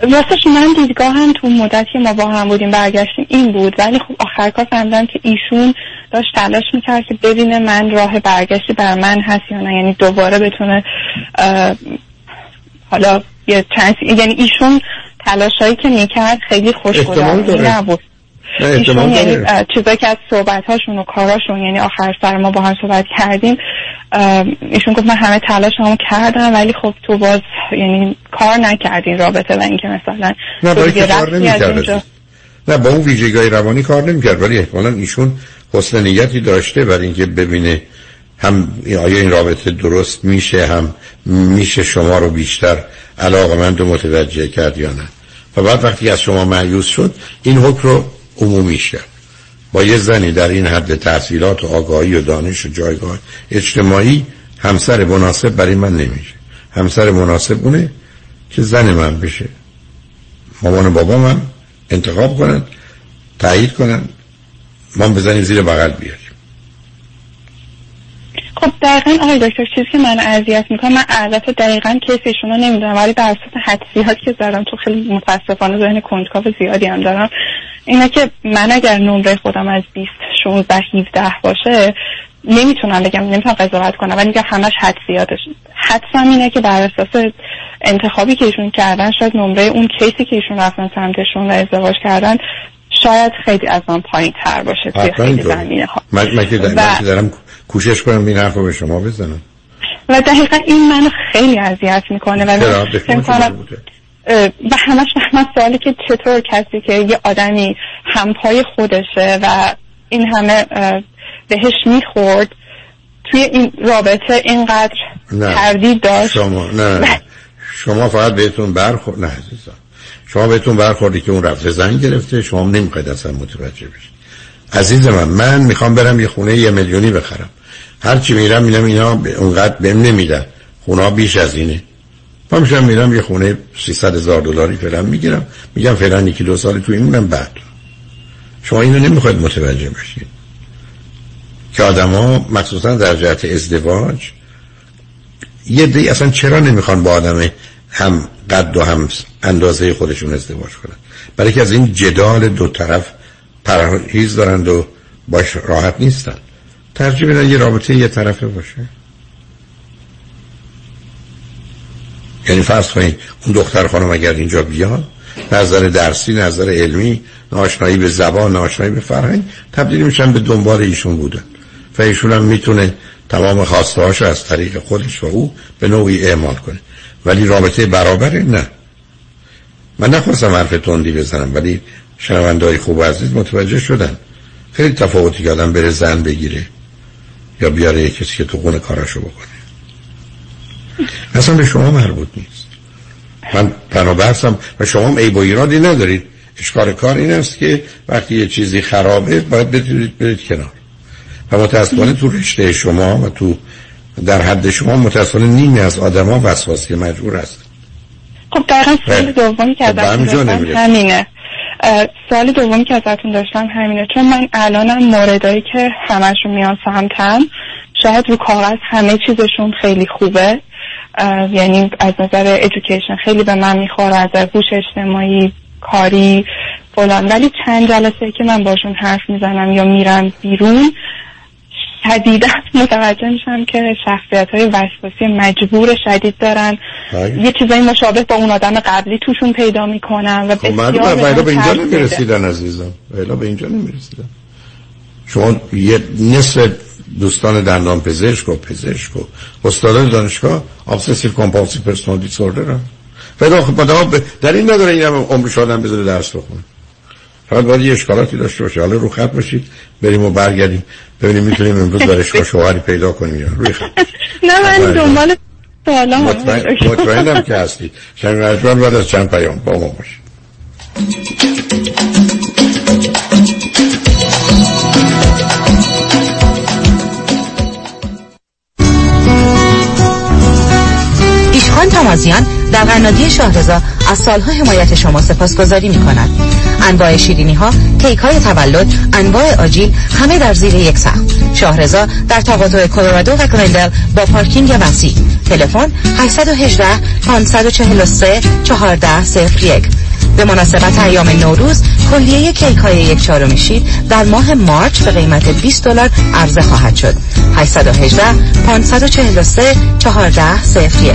راستش من دیدگاهم تو مدت که ما با هم بودیم برگشتیم این بود. ولی خب آخر کار فهمیدم که ایشون داشت تلاش می‌کرد که ببینه من راه برگشتی بر من هست یا نه. یعنی دوباره بتونه حالا یه چند یعنی ایشون تلاشایی که می‌کرد خیلی خوش نبود. ایشون یعنی چیزایی که از صحبت هاشون و کاراشون یعنی آخر سر ما با هم صحبت کردیم ایشون گفت من همه تلاش هم کردم ولی خب تو باز یعنی کار نکردین رابطه و اینکه مثلا نه برای که کار نمی‌کرد نه با اون ویژگی روانی کار نمی‌کرد ولی احتمالا ایشون حسن نیتی داشته برای اینکه ببینه هم آیا این رابطه درست میشه هم میشه شما رو بیشتر علاقه من رو متوجه کرد یا نه. و بعد وقتی از شما معیوز شد این حکم رو عمومی کرد با یه زنی در این حد تحصیلات و آگاهی و دانش و جایگاه اجتماعی همسر مناسب برای من نمیشه. همسر مناسب اونه که زن من بشه. مامان بابا من انتخاب کنن تایید کنن. ما بزنیم زیر بغل بیاریم. خب دقیقا آقای دکتر چیزی که من اذیت می‌کنم من البته دقیقا کیس ایشون رو نمی‌دونم ولی بر اساس حدسیاتی که زدم تو خیلی متاسفانه ذهن کنجکاو زیادی هم دارم. اینه که من اگر نمره خودم از 20 16 17 باشه نمی‌تونم بگم نمی‌تونم قضاوت کنم ولی میگم همش حدسیاتش حدسم اینه که بر اساس انتخابی که ایشون کردن شاید نمره اون کیسی که ایشون رفتن سمتشون و ازدواج کردن شاید خیلی از من پایین تر باشه توی خیلی زمینه ها. من, من که دارم کوشش کنم این حرف رو به شما بزنم. و دقیقا این منو خیلی اذیت می‌کنه و و همش من سوالی که چطور کسی که یه آدمی همپای خودشه و این همه بهش می‌خورد توی این رابطه اینقدر تردید داشت؟ شما نه. شما فقط بهتون برخورد نه عزیزم شما بهتون برخوردی که اون رفته زن گرفته شما نمی‌خواید اصلا متوجه بشید. عزیز من من می‌خوام برم یه خونه یه میلیونی بخرم. هرچی میرم میرم اینا اونقدر بهم نمیدن. خونه بیش از اینه. من میشم میرم یه خونه 300 هزار دلاری فعلا می‌گیرم. میگم فعلا یکی دو سال تو این بعد. شما اینو نمی‌خواید متوجه بشید. که آدما مخصوصا در جهت ازدواج یه دی اصلا چرا نمی‌خوان با آدم هم قد و هم اندازه خودشون ازدواج کنن. برای که از این جدال دو طرف پرهیز دارند و باش راحت نیستن. ترجیح بدن یه رابطه یه طرفه باشه. یعنی فرض کنید اون دختر خانم اگر اینجا بیاد نظر درسی نظر علمی ناشنایی به زبان ناشنایی به فرهنگ تبدیل میشن به دنبال ایشون بودن. و ایشون هم می‌تونه تمام خواسته از طریق خودش و او به نوعی اعمال کنه. ولی رابطه برابره نه. من نخواستم حرف تندی بزنم ولی شنوندهای خوب و عزیز متوجه شدن. خیلی تفاوتی که آدم بره زن بگیره یا بیاره یه کسی که تو خونه کاراشو بکنه. اصلا به شما مربوط نیست. من تنها و شما هم عیب و ایرادی ندارید. اشکار کار این است که وقتی یه چیزی خرابه باید بتونید برید کنار. و متاسفانه تو رشته شما و تو در حد شما متاسفانه نیمی از آدما وسواسی مجبور هست خب دقیقا سال دومی که خب ازتون داشتم همینه. سال دومی که ازتون داشتم همینه. چون من الانم موردایی که همشون میان سمتم شاید رو کاغذ همه چیزشون خیلی خوبه. یعنی از نظر ادویکیشن خیلی به من می‌خوره از هوش اجتماعی کاری فلان. ولی چند جلسه که من باشون حرف می‌زنم یا میرم بیرون شدیدا متوجه میشم که شخصیت های وسواسی مجبور شدید دارن. یه چیزای مشابه با اون آدم قبلی توشون پیدا می‌کنن و خب بسیار به اینجا نمی‌رسیدن عزیزم. به اینجا نمی‌رسیدن شما یه نصف دوستان دندان پزشک و پزشک و استادان دانشگاه obsessive compulsive personality disorder هم خب در این نداره این هم عمرش آدم بذاره درس بخونه. فقط باید یه اشکالاتی داشته باشه. حالا رو خط باشید بریم و برگردیم. ببینیم می‌تونیم امروز برشگاه شوهری پیدا کنیم یا روی خط. نه من دنبال سوالا مطمئنم که هستید شنگ رجبان بعد از چند پیام با ما باشید خان تمازیان در قنادی شاهرزا از سالها حمایت شما سپاسگزاری می کند انواع شیرینی ها کیک های تولد انواع آجیل همه در زیر یک سقف شاهرزا در تقاطع کلرادو و گلندل با پارکینگ وسیع. تلفن 818 543 1401 به مناسبت ایام نوروز کلیه کیک های یک چهارم شیر در ماه مارچ به قیمت 20 دلار عرضه خواهد شد. 818 543 1401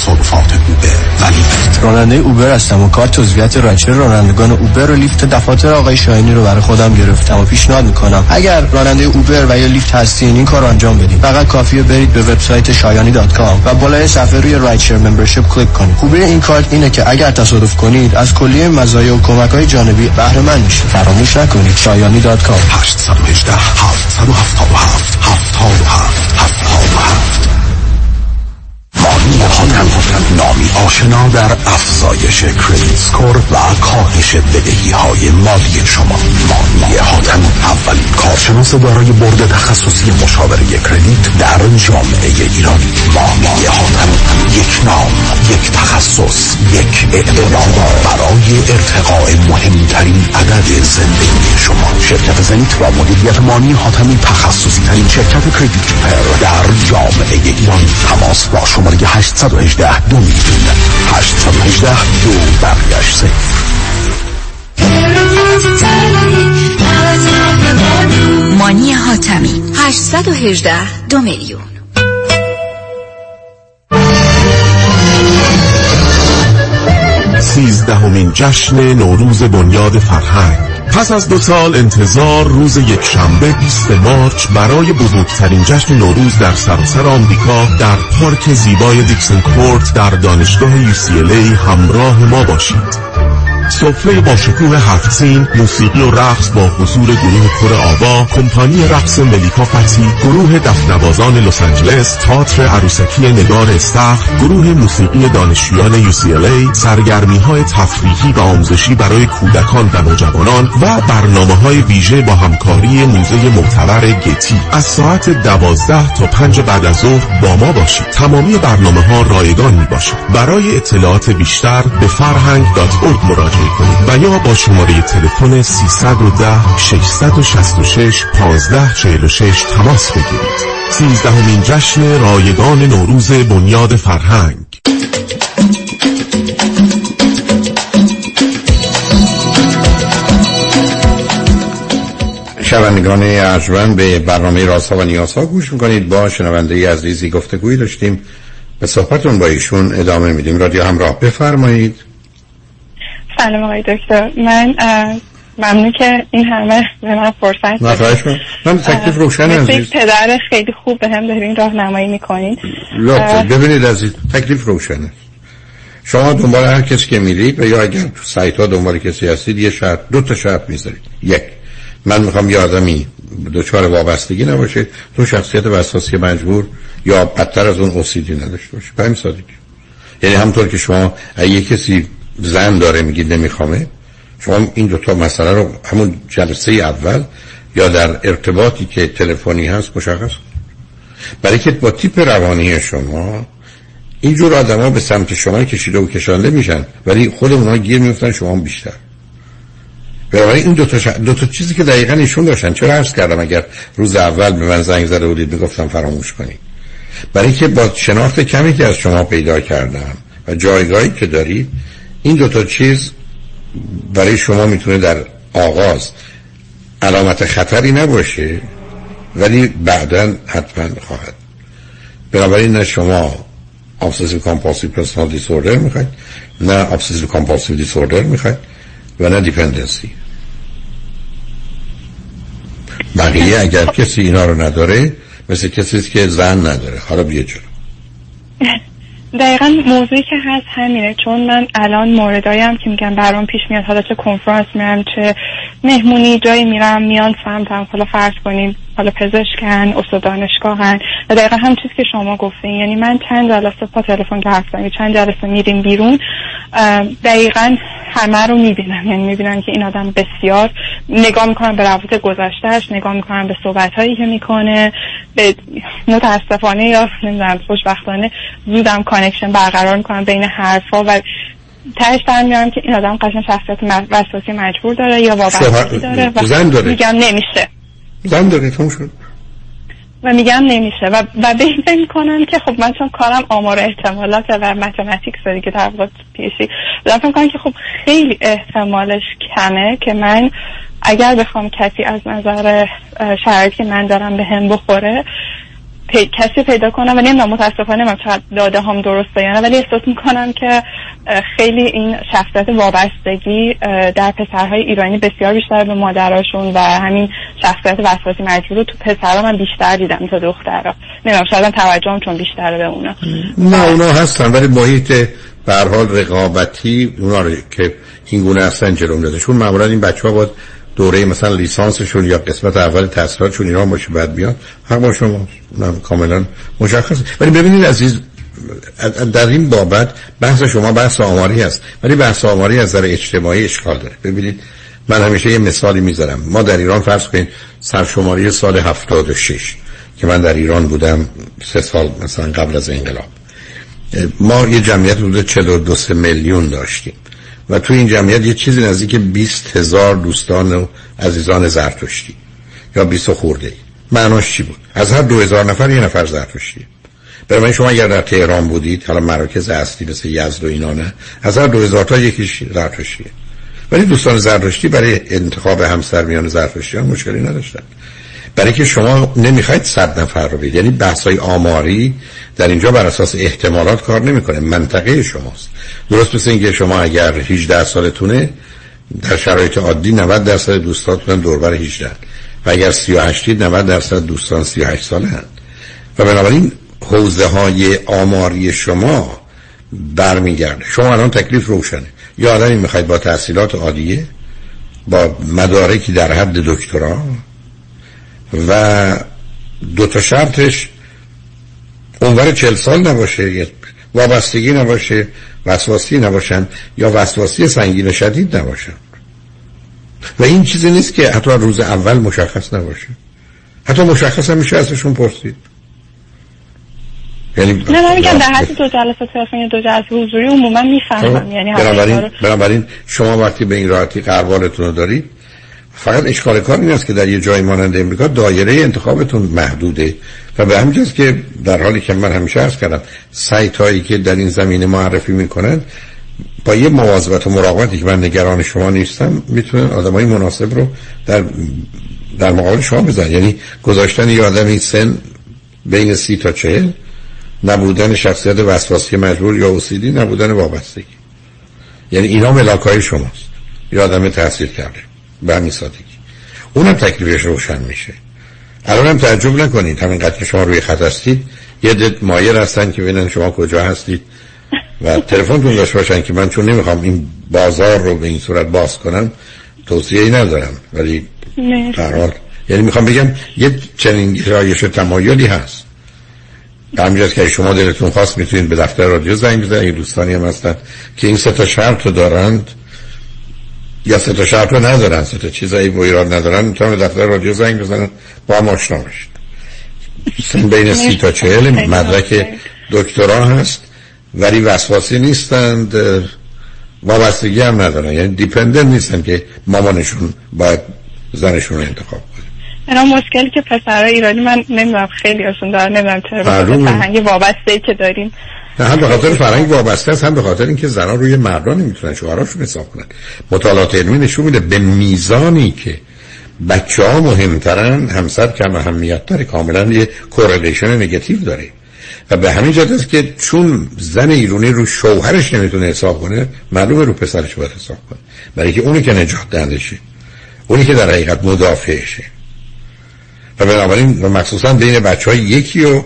Uber. و Lyft راننده Uber هستم و کارت عضویت rideshare رانندگان Uber و Lyft دفاتر آقای شاهینی رو برای خودم گرفتم و پیشنهاد می‌کنم. اگر راننده Uber و یا Lyft هستین این کار انجام بدید فقط کافیه برید به وبسایت شایانی dot com و بالای صفحه روی rideshare membership کلیک کنید. خوبی این کارت اینه که اگر تصادف کنید از کلیه مزایا و کمک های جانبی بهره مند میشید. فراموش نکنید. شایانی dot com. 818 777 77 77 مانی حاتم نامی آشنا در افزایش credit score و کاهش بدهی های مالی شما. مانی حاتم اولین کارشناس دارای board تخصصی مشاوره credit در جامعه ایرانی. مانی حاتم یک نام یک تخصص یک اعتماد برای ارتقاء مهمترین عدد زندگی شما. شرکت زنیت با مدیریت مانی حاتمی تخصصی ترین شرکت credit repair در جامعه ایرانی. تماس با شماره 818 دو میلیون. 818 دو برگشت مانی حاتمی 818 دو میلیون. سیزدهمین جشن نوروز بنیاد فرهنگ. پس از دو سال انتظار روز یک شنبه 20 مارچ برای بزرگترین جشن نوروز در سراسر آمریکا در پارک زیبای دیکسن کورت در دانشگاه UCLA همراه ما باشید. سفره با شکوه هفت سین موسیقی و رقص با حضور گروه پر آوا کمپانی رقص ملیکا فتی گروه دفنوازان لس آنجلس تئاتر عروسکی نگار استخر گروه موسیقی دانشجویان UCLA سرگرمی های تفریحی و آموزشی برای کودکان و نوجوانان و برنامه های ویژه با همکاری موزه معتبر گتی از ساعت دوازده تا پنج بعد از ظهر با ما باشید. تمامی برنامه ها رایگان می باشد برای اطلاعات بیشتر به فرهنگ.org مراجعه کنید و یا با شماره تلفن 310 666 1546 تماس بگیرید. 13 جشن رایگان نوروز بنیاد فرهنگ. شنوندگان ارجمند به برنامه راسا و نیاسا گوش می‌کنید. با شنونده عزیزی گفتگویی داشتیم. به صحبتون با ایشون ادامه میدیم. رادیو همراه. بفرمایید. سلام آقای دکتر. من ممنون که این همه به من فرصت من من تکلیف روشن عزیز. پدر خیلی خوب به هم دارین راهنمایی می‌کنین. ببینید عزیز تکلیف روشنه. شما دنبال هر کسی که میرید و یا اگر تو سایت ها دنبال کسی هستید یه شرط دو تا شرط می‌ذارید. یک من می‌خوام یه آدمی دچار وابستگی نباشه تو شخصیت وسواسی مجبور یا بدتر از اون اوسیدی نداشته باشه همین سادگی یعنی همطور که شما اگه کسی زن داره میگید نمیخوامه. شما این دوتا مسئله رو همون جلسه اول یا در ارتباطی که تلفنی هست مشخص برای که با تیپ روانی شما اینجور آدم ها به سمت شما کشیده و کشانده میشن ولی خود اونها گیر میفتن شما بیشتر. بنابراین این دو تا, دو تا چیزی که دقیقا ایشون داشتن. چرا عرض کردم؟ اگر روز اول به من زنگ زده بودید می‌گفتم فراموش کنید. برای که با شناخت کمی که از شما پیدا کردم و جایگاهی که دارید این دو تا چیز برای شما می‌تونه در آغاز علامت خطری نباشه ولی بعدا حتما خواهد. بنابراین نه شما obsessive compulsive personality disorder می‌خواید نه obsessive compulsive disorder می‌خواید و نه دیپندنسی بقیه اگر کسی اینا رو نداره مثل کسی که زن نداره. حالا بیا جلو. [laughs] دقیقا موضوعی که هست همینه چون من الان موردایم که میگم برام پیش میاد حالا چه کنفرانس میرم چه مهمونی جایی میرم میان سمتم حالا فرض کنیم حالا پزشکن استاد دانشگاهن و دقیقا هم چیزی که شما گفتین. یعنی من چند جلسه پا تلفن که هستم چند جلسه میریم بیرون دقیقا همه رو می‌بینم. یعنی می‌بینم که این آدم بسیار نگاه می‌کنم به روابط گذشتهش نگاه می‌کنم به صحبت هایی که می‌کنه به متاسفانه یا نمی‌دونم خوشبختانه زودم کانکشن برقرار می‌کنم بین حرفا و تهش دارم میارم که این آدم قشن شخصیت وسواسی مجبور داره یا وابستگی داره و میگم نمیشه. زن داره تموم شد. و میگم نمیشه. و و به این کنم که خب من چون کارم آمار احتمالات و متماتیکس داری که واقع پیشی فکر کنم که خب خیلی احتمالش کمه که من اگر بخوام کسی از نظر شرایطی که من دارم به هم بخوره پی... کسی پیدا کنم و نمی‌دونم متاسفانه من چقدر داده هم درسته یا نه ولی احساس می‌کنم که خیلی این شخصیت وابستگی در پسرهای ایرانی بسیار بیشتر به مادراشون و همین شخصیت وسواسی مجبور رو تو پسرها من بیشتر دیدم تا دخترها. نمی‌دونم شاید توجهم چون بیشتره به اونا. نه اونا هستن ولی محیط به حال رقابتی اونا رو که این گونه هستن جلوم داده چون معمولا این بچه ها باید دوره مثلا لیسانسشون یا قسمت اول تحصیلاتشون اینا باشه بعد بیان حق با شما. کاملا مشخصه ولی ببینید عزیز در این بابت بحث شما بحث آماری هست ولی بحث آماری از نظر اجتماعی اشکال داره. ببینید من همیشه یه مثالی می‌ذارم. ما در ایران فرض کنید سرشماری سال 76 که من در ایران بودم سه سال مثلا قبل از انقلاب. ما یه جمعیت حدود 42 میلیون داشتیم. و تو این جمعیت یه چیزی نزدیک 20 هزار دوستان و عزیزان زرتشتی یا 20 خورده. ای معناش چی بود؟ از هر دو هزار نفر یه نفر زرتشتی برای شما اگر در تهران بودید حالا مراکز اصلی مثل یزد و اینا نه از هر دو هزار تا یکیش زرتشتیه. ولی دوستان زرتشتی برای انتخاب همسر میان زرتشتیان مشکلی نداشتن. برای که شما نمی‌خواید صد نفر رو بید یعنی بحث های آماری در اینجا بر اساس احتمالات کار نمی‌کنه. منطقه شماست. درست مثل اینکه شما اگر 18 سالتونه در شرایط عادی 90 درصد دوستاتون دوربر 18 و اگر 38 90 درصد دوستان 38 ساله هست و بنابراین حوزه های آماری شما برمیگرده. شما الان تکلیف روشنه. یا آدمی می‌خواید با تحصیلات عالیه با مدارکی در حد دکترا و دو تا شرطش اونور چل سال نباشه وابستگی نباشه وسواسی نباشن یا وسواسی سنگین شدید نباشن. و این چیزی نیست که حتی روز اول مشخص نباشه. حتی مشخص هم میشه ازشون پرسید. یعنی نه من میگم در حد دو جلسه تلفنی دو جلسه حضوری عموما می‌فهمم. خب، یعنی بنابراین شما وقتی به این راحتی قربالتون رو دارید فقط اشکال کار این است که در یه جای مانند امریکا دایره انتخابتون محدوده. و به همین که در حالی که من همیشه عرض کردم سایت هایی که در این زمینه معرفی می‌کنن با یه مواظبت و مراقبتی که من نگران شما نیستم می‌تونن آدمای مناسب رو در در مقابل شما بزن یعنی گذاشتن یه آدمی سن بین سی تا چهل نبودن شخصیت وسواسی مجبور یا اوسیدی نبودن وابستگی. یعنی اینا ملاک های شماست. یه آدم تحصیل کرده. به همین سادگی. اونم تکلیفش روشن میشه. الان هم تعجب نکنید. همینقدر که شما روی خط هستید یه دد مایر هستن که ببینن شما کجا هستید. و تلفنتون داشت باشن که من چون نمی‌خوام این بازار رو به این صورت باز کنم توصیه ای ندارم. ولی در یعنی می‌خوام بگم یه چنین رایش تمایلی هست. همینجاست که شما دلتون خواست می‌تونید به دفتر رادیو زنگ بزنید. دوستانی هم هستن که این سه تا شرط رو دارند. یا سه تا شرط رو ندارن سه تا چیزایی و ایراد ندارن می‌تونن به دفتر رادیو زنگ بزنن با هم آشنا بشید بین سی تا چهل مدرک دکترا هست ولی وسواسی نیستند وابستگی هم ندارن. یعنی دیپندنت نیستن که مامانشون باید زنشون رو انتخاب اینا مشکلی که پسرای ایرانی من نمی‌دونم خیلی هاشون دارن نمی‌دونم چرا فرهنگ وابسته که داریم. هم به خاطر فرهنگ وابسته است هم به خاطر اینکه زنان روی مردان نمی‌تونن شوهراشون حساب کنن. مطالعات علمی نشون میده به میزانی که بچه ها مهمترن همسر کم اهمیت داره کاملا یه کورلیشن نگاتیو داره. و به همین جهت است که چون زن ایرانی رو شوهرش نمی‌تونه حساب کنه معلومه رو پسرش باید حساب کنه. برای که اونی که نجات دهندشه اونی که در حقیقت مدافعشه. و بنابراین و مخصوصا بین بچه های یکی رو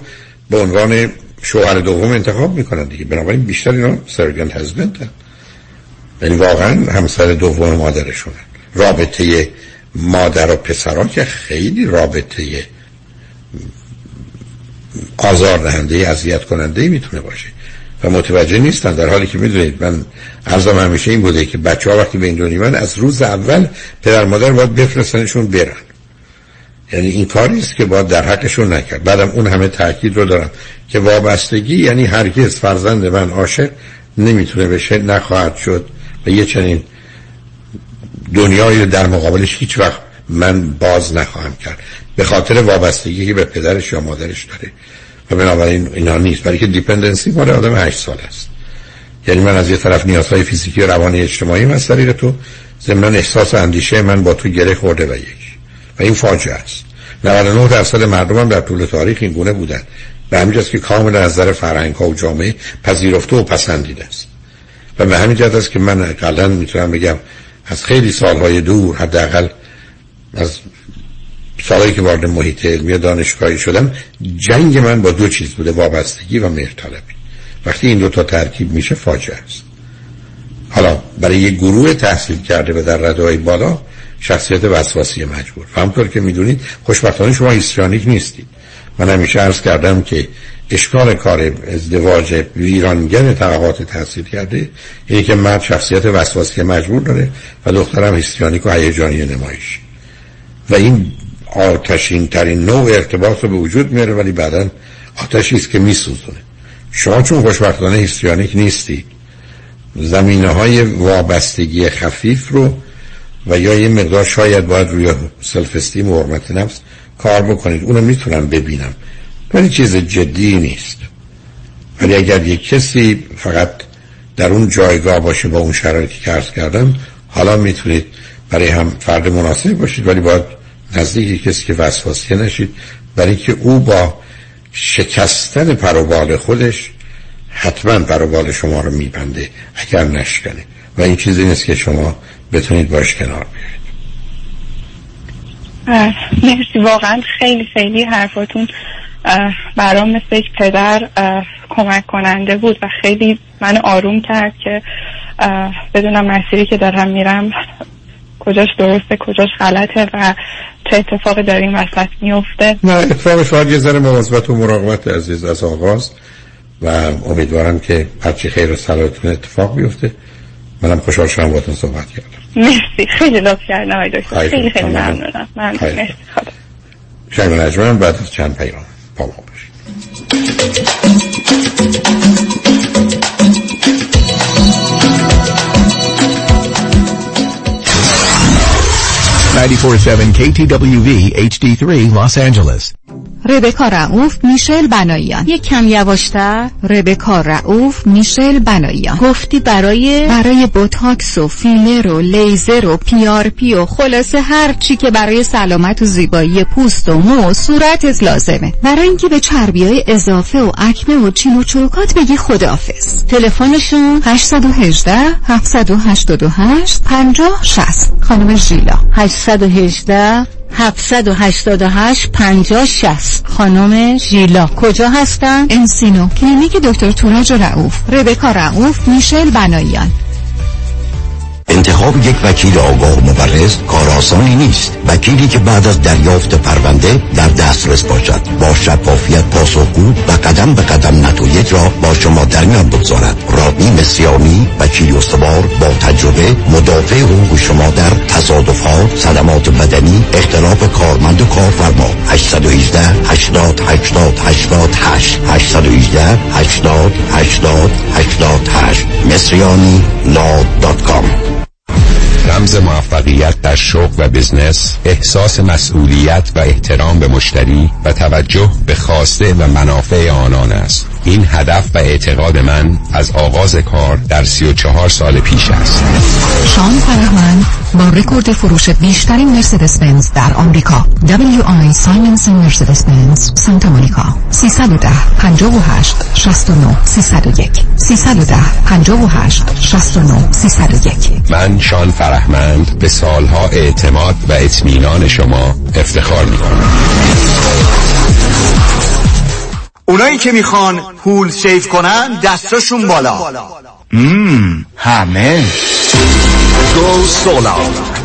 به عنوان شوهر دوم انتخاب می‌کنن دیگه. بنابراین بیشتر اینا سرگند هزبند یعنی واقعا همسر دوم مادرشون رابطه مادر و پسران که خیلی رابطه آزار دهنده اذیت کننده می‌تونه باشه. و متوجه نیستن. در حالی که می‌دونید من عرضم همیشه این بوده که بچه ها وقتی به این دنیا من از روز اول پدر مادر باید بفرستنشون برن. یعنی این کاری است که باید در حقشون نکرد. بعدم اون همه تاکید رو دارم که وابستگی یعنی هرگز فرزند من عاشق نمی‌تونه بشه نخواهد شد و یه چنین دنیای در مقابلش هیچ وقت من باز نخواهم کرد. به خاطر وابستگی که به پدرش یا مادرش داره. و بنابراین اینا نیست. برای که دیپندنسی مال آدم هشت سال است. یعنی من از یه طرف نیازهای فیزیکی و روانی اجتماعی از طریق تو ضمن احساس اندیشه من با تو گره خورده و یک. و این فاجعه است. 99 درصد مردم هم در طول تاریخ این گونه بودن. به همین که کامل از نظر فرهنگ ها و جامعه پذیرفته و پسندیده است. و به همین جهت است که من اقلا می‌تونم بگم از خیلی سالهای دور حداقل از سالهایی که وارد محیط علمی و دانشگاهی شدم جنگ من با دو چیز بوده وابستگی و مهرطلبی. وقتی این دو تا ترکیب میشه فاجعه است. حالا برای یک گروه تحصیل کرده و در رده بالا شخصیت وسواسی مجبور. و همطور که می‌دونید خوشبختانه شما هیستریانیک نیستید. من همیشه عرض کردم که اشکال کار ازدواج ویرانگر طبقات تحصیل کرده اینه که مرد شخصیت وسواسی مجبور داره و دخترم هیستریانیک و هیجانی نمایش. و این آتشین ترین نوع ارتباط رو به وجود میاره ولی بعدا آتشی است که میسوزونه. شما چون خوشبختانه هیستریانیک نیستید زمینه های وابستگی خفیف رو و یا یه مقدار شاید باید روی سلف استیم و حرمت نفس کار بکنید. اونو می‌تونم ببینم. ولی چیز جدی نیست. ولی اگر یک کسی فقط در اون جایگاه باشه با اون شرایطی که عرض کردم حالا می‌تونید برای هم فرد مناسب باشید ولی باید نزدیک کسی که وسواسی نشید. برای اینکه او با شکستن پروبال خودش حتما پروبال شما رو میبنده اگر نشکنه. و این چیزی نیست که شما بتونید باش کنار بیایید مرسی. واقعا خیلی خیلی حرفاتون برام مثل یک پدر کمک کننده بود و خیلی من آروم کرد که بدونم مسیری که دارم میرم کجاش درسته کجاش غلطه و چه اتفاقی در این وسط میفته نه اتفاق شاید یه ذره مواظبت و مراقبت عزیز از آغاز و امیدوارم که هرچی خیر و صلاحتون اتفاق بیفته. منم خوشحال شدم باتون صحبت کردم. مرسی. خیلی لطف کردن آقای دکتر. خیلی خیلی ممنونم. من مرسی. خدا شنگ نجمن بعد از چند پیام با ما باشید. 947 KTWV HD3 Los Angeles. ربکا رعوف میشل بناییان یک کم یواشتر. ربکا رعوف میشل بناییان گفتی برای برای بوتاکس و فیلر و لیزر و PRP و خلاصه هر چی که برای سلامت و زیبایی پوست و مو و صورتت لازمه. برای اینکه به چربی های اضافه و آکنه و چین و چروکات بگی خداحافظ. تلفنشون 818 788 50 60 خانم ژیلا. 818 788 50 60 خانم ژیلا. کجا هستن؟ انسینو. کلینیک دکتر تورج رعوف ربکا رعوف میشل بناییان انتخاب یک وکیل آگاه مبرز کار آسانی نیست. وکیلی که بعد از دریافت پرونده در دسترس باشد. با شفافیت پاسخگو و قدم به قدم نتایج را با شما در میان بگذارد. رادنی مصریانی وکیل استوار با تجربه مدافع حقوق شما در تصادفات صدمات بدنی اختلاف کارمند و کارفرما. 818 80 80 88 818 80 80 88 مصریانی law dot com. رمز موفقیت در شغل و business احساس مسئولیت و احترام به مشتری و توجه به خواسته و منافع آنان است. این هدف و اعتقاد من از آغاز کار در سی و چهار سال پیش است. شان فرهمند با رکورد فروش بیشترین مرسدس بنز در آمریکا. W.I. Simonson مرسدس بنز سانتا مونیکا. 310 58 69 301 310 58 69 301 من شان فرهمند به سالها اعتماد و اطمینان شما افتخار می کنم اونایی که می‌خوان پول سیف کنن دستاشون بالا. مم. همه. گو سولار.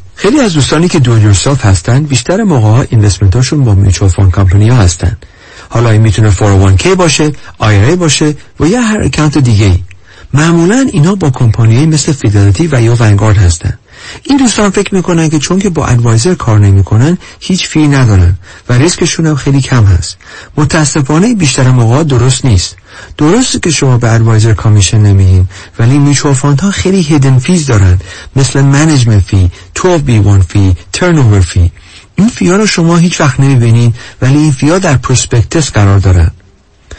خیلی از دوستانی که do it yourself هستن بیشتر موقع ها investment اشون با mutual fund company ها هستن. حالا این می‌تونه 401k باشه IRA باشه و یا هر اکانت دیگه ای معمولا اینا با کمپانی مثل Fidelity و یا Vanguard هستن. این دوستان فکر می‌کنن که چون که با advisor کار نمی‌کنن هیچ fee ندارن و ریسکشون هم خیلی کم هست. متاسفانه بیشتر موقع درست نیست. درسته که شما به advisor commission نمیدین ولی mutual ها خیلی hidden fees دارن. مثل management fee 12B1 fee turnover fee این fee ا رو شما هیچ وقت نمی‌بینین ولی این fee ا در prospectus قرار دارن.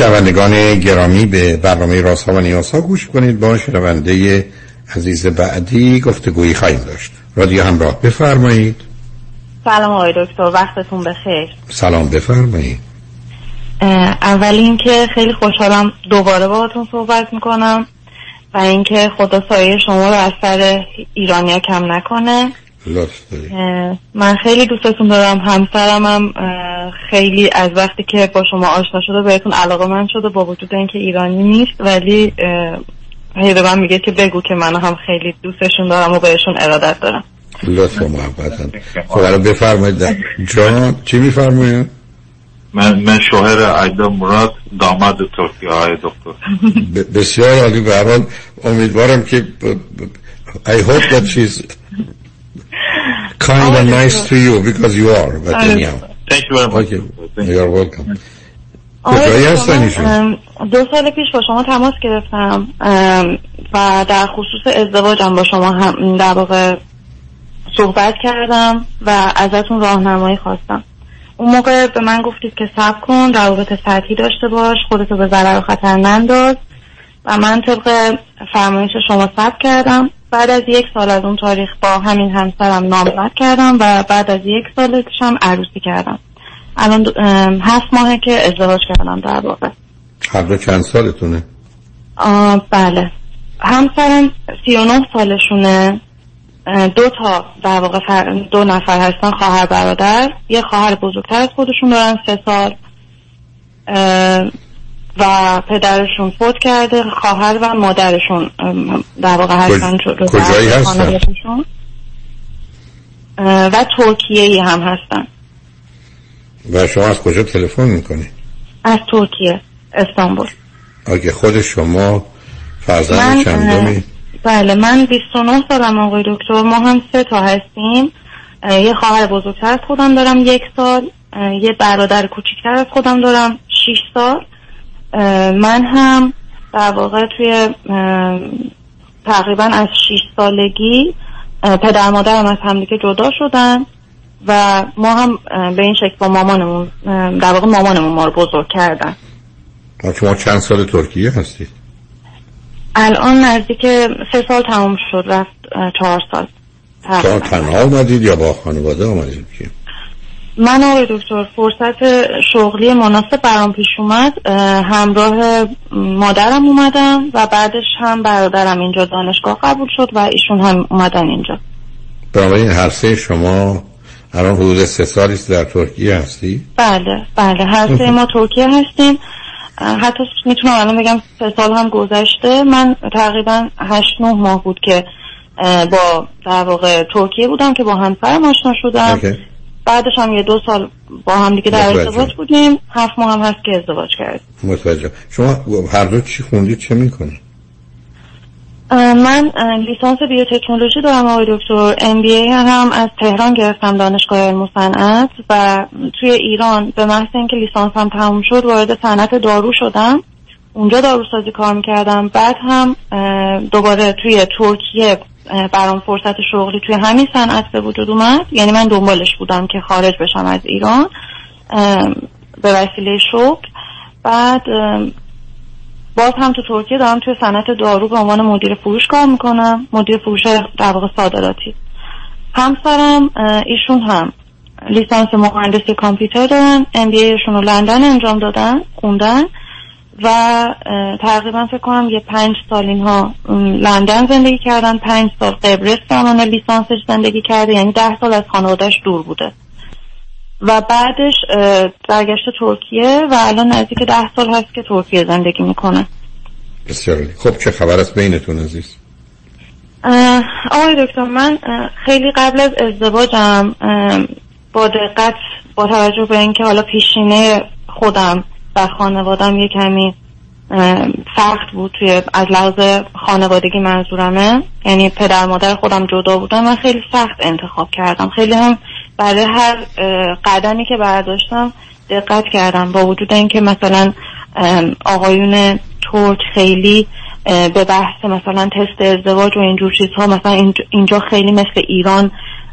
شنوندگان گرامی به برنامه راست ها و نیاز ها گوش کنید. با شنونده عزیز بعدی گفتگویی خواهیم داشت. رادیو همراه بفرمایید. سلام آقای دکتر وقتتون بخیر. سلام بفرمایید. اول اینکه خیلی خوشحالم دوباره باهاتون صحبت می‌کنم. و اینکه خدا سایه شما رو از سر ایرانیا کم نکنه. من خیلی دوستتون دارم. همسرم هم خیلی از وقتی که با شما آشنا شده بهتون علاقه من شده با وجود اینکه ایرانی نیست ولی هی به من میگه که بگو که من هم خیلی دوستشون دارم و بهشون ارادت دارم. لطفا محبتن خب الان بفرمایید. جان چی میفرمایید؟ من من شوهر عیدا مراد داماد ترکیه های دکتر. بسیار عالی به حال امیدوارم که I hope that she's kind and nice to you because you are but anyhow. Thank you very much. Okay. you're welcome. دو سال پیش با شما تماس گرفتم و در خصوص ازدواجم با شما هم در واقع صحبت کردم و ازتون راهنمایی خواستم. اون موقع به من گفتید که صبر کن روابط سطحی داشته باش خودتو به ضرر و خطر ننداز. و من طبق فرمایش شما صبر کردم. بعد از یک سال از اون تاریخ با همین همسرم نامزد کردم و بعد از یک سالش هم عروسی کردم. الان هفت ماهه که ازدواج کردم در واقع. دو چند سالتونه؟ بله. همسرم سی و نه سالشونه. دو تا در واقع دو نفر هستن خواهر برادر یه خواهر بزرگتر از خودشون دارن سه سال و پدرشون فوت کرده خواهر و مادرشون در واقع هستن کجایی هستن؟ و ترکیه ای هم هستن و شما از کجا تلفن می‌کنی؟ از ترکیه استانبول آگه خود شما فرزند چندمی؟ بله من 29 سالم آقای دکتر. ما هم سه تا هستیم. یه خواهر بزرگتر از خودم دارم یک سال. یه برادر کوچیکتر از خودم دارم 6 سال. من هم در واقع توی تقریبا از 6 سالگی پدر مادرم از همدیگه جدا شدن و ما هم به این شکل با مامانمون در واقع مامانمون ما رو بزرگ کردن. شما چند سال ترکیه هستید؟ الان نزدیک سه سال تموم شد رفت چهار سال. شما تنها آمدید یا با خانواده آمدید که؟ من آقای دکتر فرصت شغلی مناسب برام پیش اومد. همراه مادرم اومدم و بعدش هم برادرم اینجا دانشگاه قبول شد و ایشون هم اومدن اینجا. بنابراین هر سه شما الان حدود سه سالی در ترکیه هستی؟ بله بله. هر سه ما ترکیه هستیم. حتی می‌تونم الان بگم سه سال هم گذشته. من تقریبا هشت نه ماه بود که با در واقع ترکیه بودم که با همسرم آشنا شدم. بعدش هم یه دو سال با هم دیگه در ازدواج بودیم. هفت ماه هم هست که ازدواج کردیم. متوجه. شما هر دو چی خوندید چه می‌کنید؟ من لیسانس بیوتکنولوژی دارم آقای دکتر. ام بی ای هم از تهران گرفتم دانشگاه علم و صنعت و توی ایران به محض اینکه لیسانس هم تموم شد وارد صنعت دارو شدم. اونجا داروسازی کار می‌کردم. بعد هم دوباره توی ترکیه برام فرصت شغلی توی همین صنعت به وجود اومد. یعنی من دنبالش بودم که خارج بشم از ایران به وسیله شغل. بعد باز هم تو ترکیه دارم توی صنعت دارو به عنوان مدیر فروش کار می‌کنم. مدیر فروش در واقع صادراتی. همسرم ایشون هم لیسانس مهندسی کامپیوتر دارن. ام بی رو لندن انجام دادن خوندن و تقریبا فکر کنم یه پنج سال اینها لندن زندگی کردن. پنج سال قبرس زمان لیسانسش زندگی کرده. یعنی ده سال از خانوادهش دور بوده. و بعدش برگشت ترکیه و الان نزدیک ده سال هست که ترکیه زندگی می‌کنه. بسیار خب چه خبر است بینتون عزیز؟ آقای دکتر من خیلی قبل از ازدواجم با دقت با توجه به اینکه حالا پیشینه خودم و خانوادم یه کمی سخت بود توی از لحاظ خانوادگی منظورمه. یعنی پدر مادر خودم جدا بودن من خیلی سخت انتخاب کردم. خیلی هم برای هر قدمی که برداشتم دقت کردم با وجود اینکه مثلا آقایون ترک خیلی به بحث مثلا تست ازدواج و اینجور چیزها مثلا اینج- اینجا خیلی مثل ایران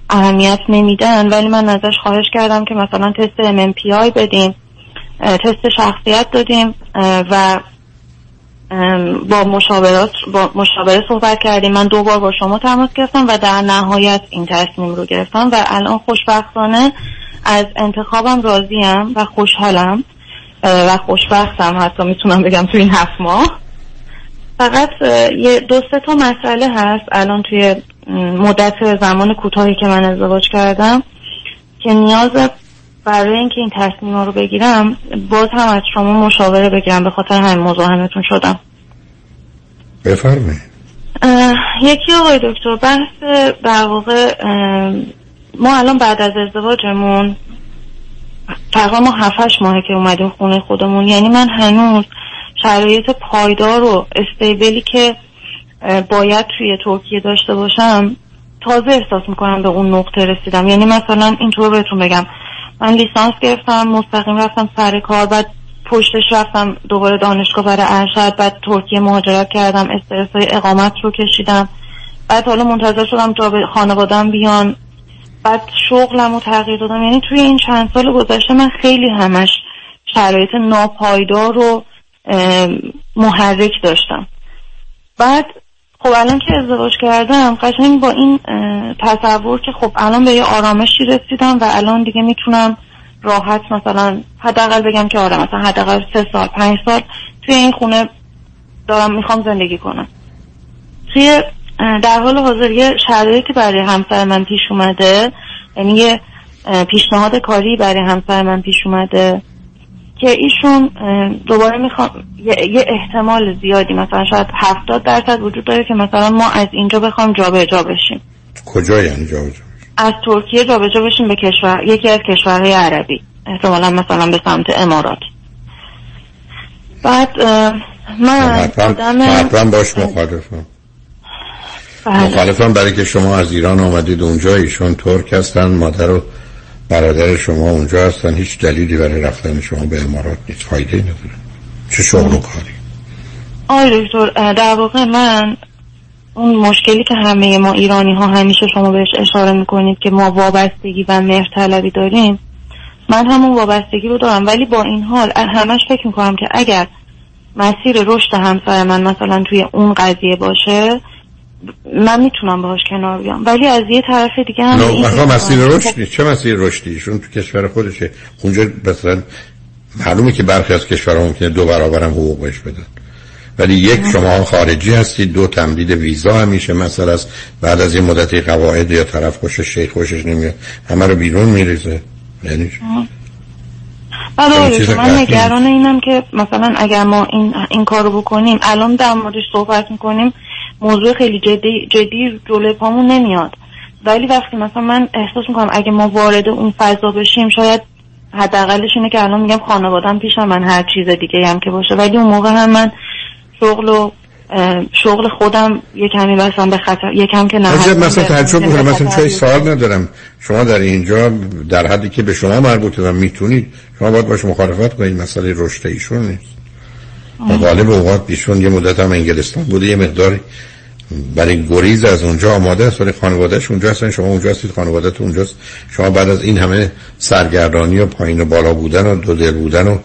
اهمیت نمیدن ولی من ازش خواهش کردم که مثلا تست MMPI بدیم تست شخصیت دادیم و با مشاورات با مشاوره صحبت کردیم. من دو بار با شما تماس گرفتم و در نهایت این تصمیم رو گرفتم و الان خوشبختانه از انتخابم راضیم و خوشحالم و خوشبختم. حتی می‌تونم بگم تو این هفت ماه. فقط یه دو سه تا مسئله هست الان توی مدت زمان کوتاهی که من ازدواج کردم که نیاز برای اینکه این تصمیم رو بگیرم باز هم از شما مشاوره بگیرم به خاطر همین مزاحمتون شدم. بفرمایید. یکی آقای دکتر بحث در واقع ما الان بعد از ازدواجمون تقریبا ما هفتش ماهه که اومدیم خونه خودمون یعنی من هنوز شرایط پایدار و استیبلی که باید توی ترکیه داشته باشم تازه احساس می‌کنم به اون نقطه رسیدم. یعنی مثلا اینطور بهتون بگم من لیسانس گرفتم مستقیم رفتم سر کار بعد پشتش رفتم دوباره دانشگاه برای ارشد بعد ترکیه مهاجرت کردم استرس های اقامت رو کشیدم. بعد حالا منتظر شدم تا به خانوادم بیان. بعد شغلم رو تغییر دادم. یعنی توی این چند سال گذشته من خیلی همش شرایط ناپایدار رو محرک داشتم. بعد خب الان که ازدواج کردم قشنگ با این تصور که خب الان به یه آرامشی رسیدم و الان دیگه می‌تونم راحت مثلا حداقل بگم که آره مثلا حداقل سه سال پنج سال توی این خونه دارم می‌خوام زندگی کنم. توی در حال حاضر یه شرایطی برای همسر من پیش اومده یعنی یه پیشنهاد کاری برای همسر من پیش اومده. که ایشون دوباره می‌خوام یه, احتمال زیادی مثلا شاید هفتاد درصد وجود داره که مثلا ما از اینجا بخوام جابجا بشیم. کجا یعنی جا جا از ترکیه جابجا بشیم به کشور یکی از کشورهای عربی احتمالا مثلا به سمت امارات. بعد من آدم باش مخالفم. بله. مخالفم برای که شما از ایران آمدید اونجا ایشون ترک هستن مادر و برادر شما اونجا هستن هیچ دلیلی برای رفتن شما به امارات نیست. فایده نداره. چه شغل و کاری؟ آی دکتر در واقع من اون مشکلی که همه ما ایرانی ها همیشه شما بهش اشاره می‌کنید که ما وابستگی و مهرطلبی داریم من همون وابستگی رو دارم. ولی با این حال همش فکر می‌کنم که اگر مسیر رشد همسر من مثلا توی اون قضیه باشه من می‌تونم باهاش کنار بیام. ولی از یه طرف دیگه هم نه این مسیر می‌کنم که رشد نیست. چه مسیر رشدی ایشون تو کشور خودشه. اونجا مثلا معلومه که برخی از کشورها ممکنه دو برابرم حقوق بهش بدن. ولی یک شما خارجی هستید. دو تمدید ویزا همیشه مسئله است بعد از یه مدتی قواعد یا طرف خوشش شیخ خوشش نمیاد. همه رو بیرون میریزه. یعنی؟ بله دکتر، من نگران اینم که مثلا اگر ما این این کارو بکنیم الان در موردش صحبت می‌کنیم موضوع خیلی جدی جدی جلوی پامون نمیاد. ولی وقتی مثلا من احساس می‌کنم اگه ما وارد اون فضا بشیم شاید حداقلش اینه که الان میگم خانوادم پیشم من هر چیز دیگه هم که باشه. ولی اون موقع هم من شغل و شغل خودم یه کمی مثلا به خطر یکم که نه. مثلا تعجب می‌کنم مثلا چه. سوال ندارم. شما در اینجا در حدی که به شما مربوطه و می‌تونید شما باید باش مخالفت کنید مسئله رشد ایشون نیست. و غالب اوقات ایشون یه مدت هم انگلستان بوده یه مقداری برای گریز از اونجا آماده است ولی خانوادهش اونجا هستن شما اونجا هستید خانوادهتون اونجاست. شما بعد از این همه سرگردانی و پایین و بالا بودن و دو دل بودن و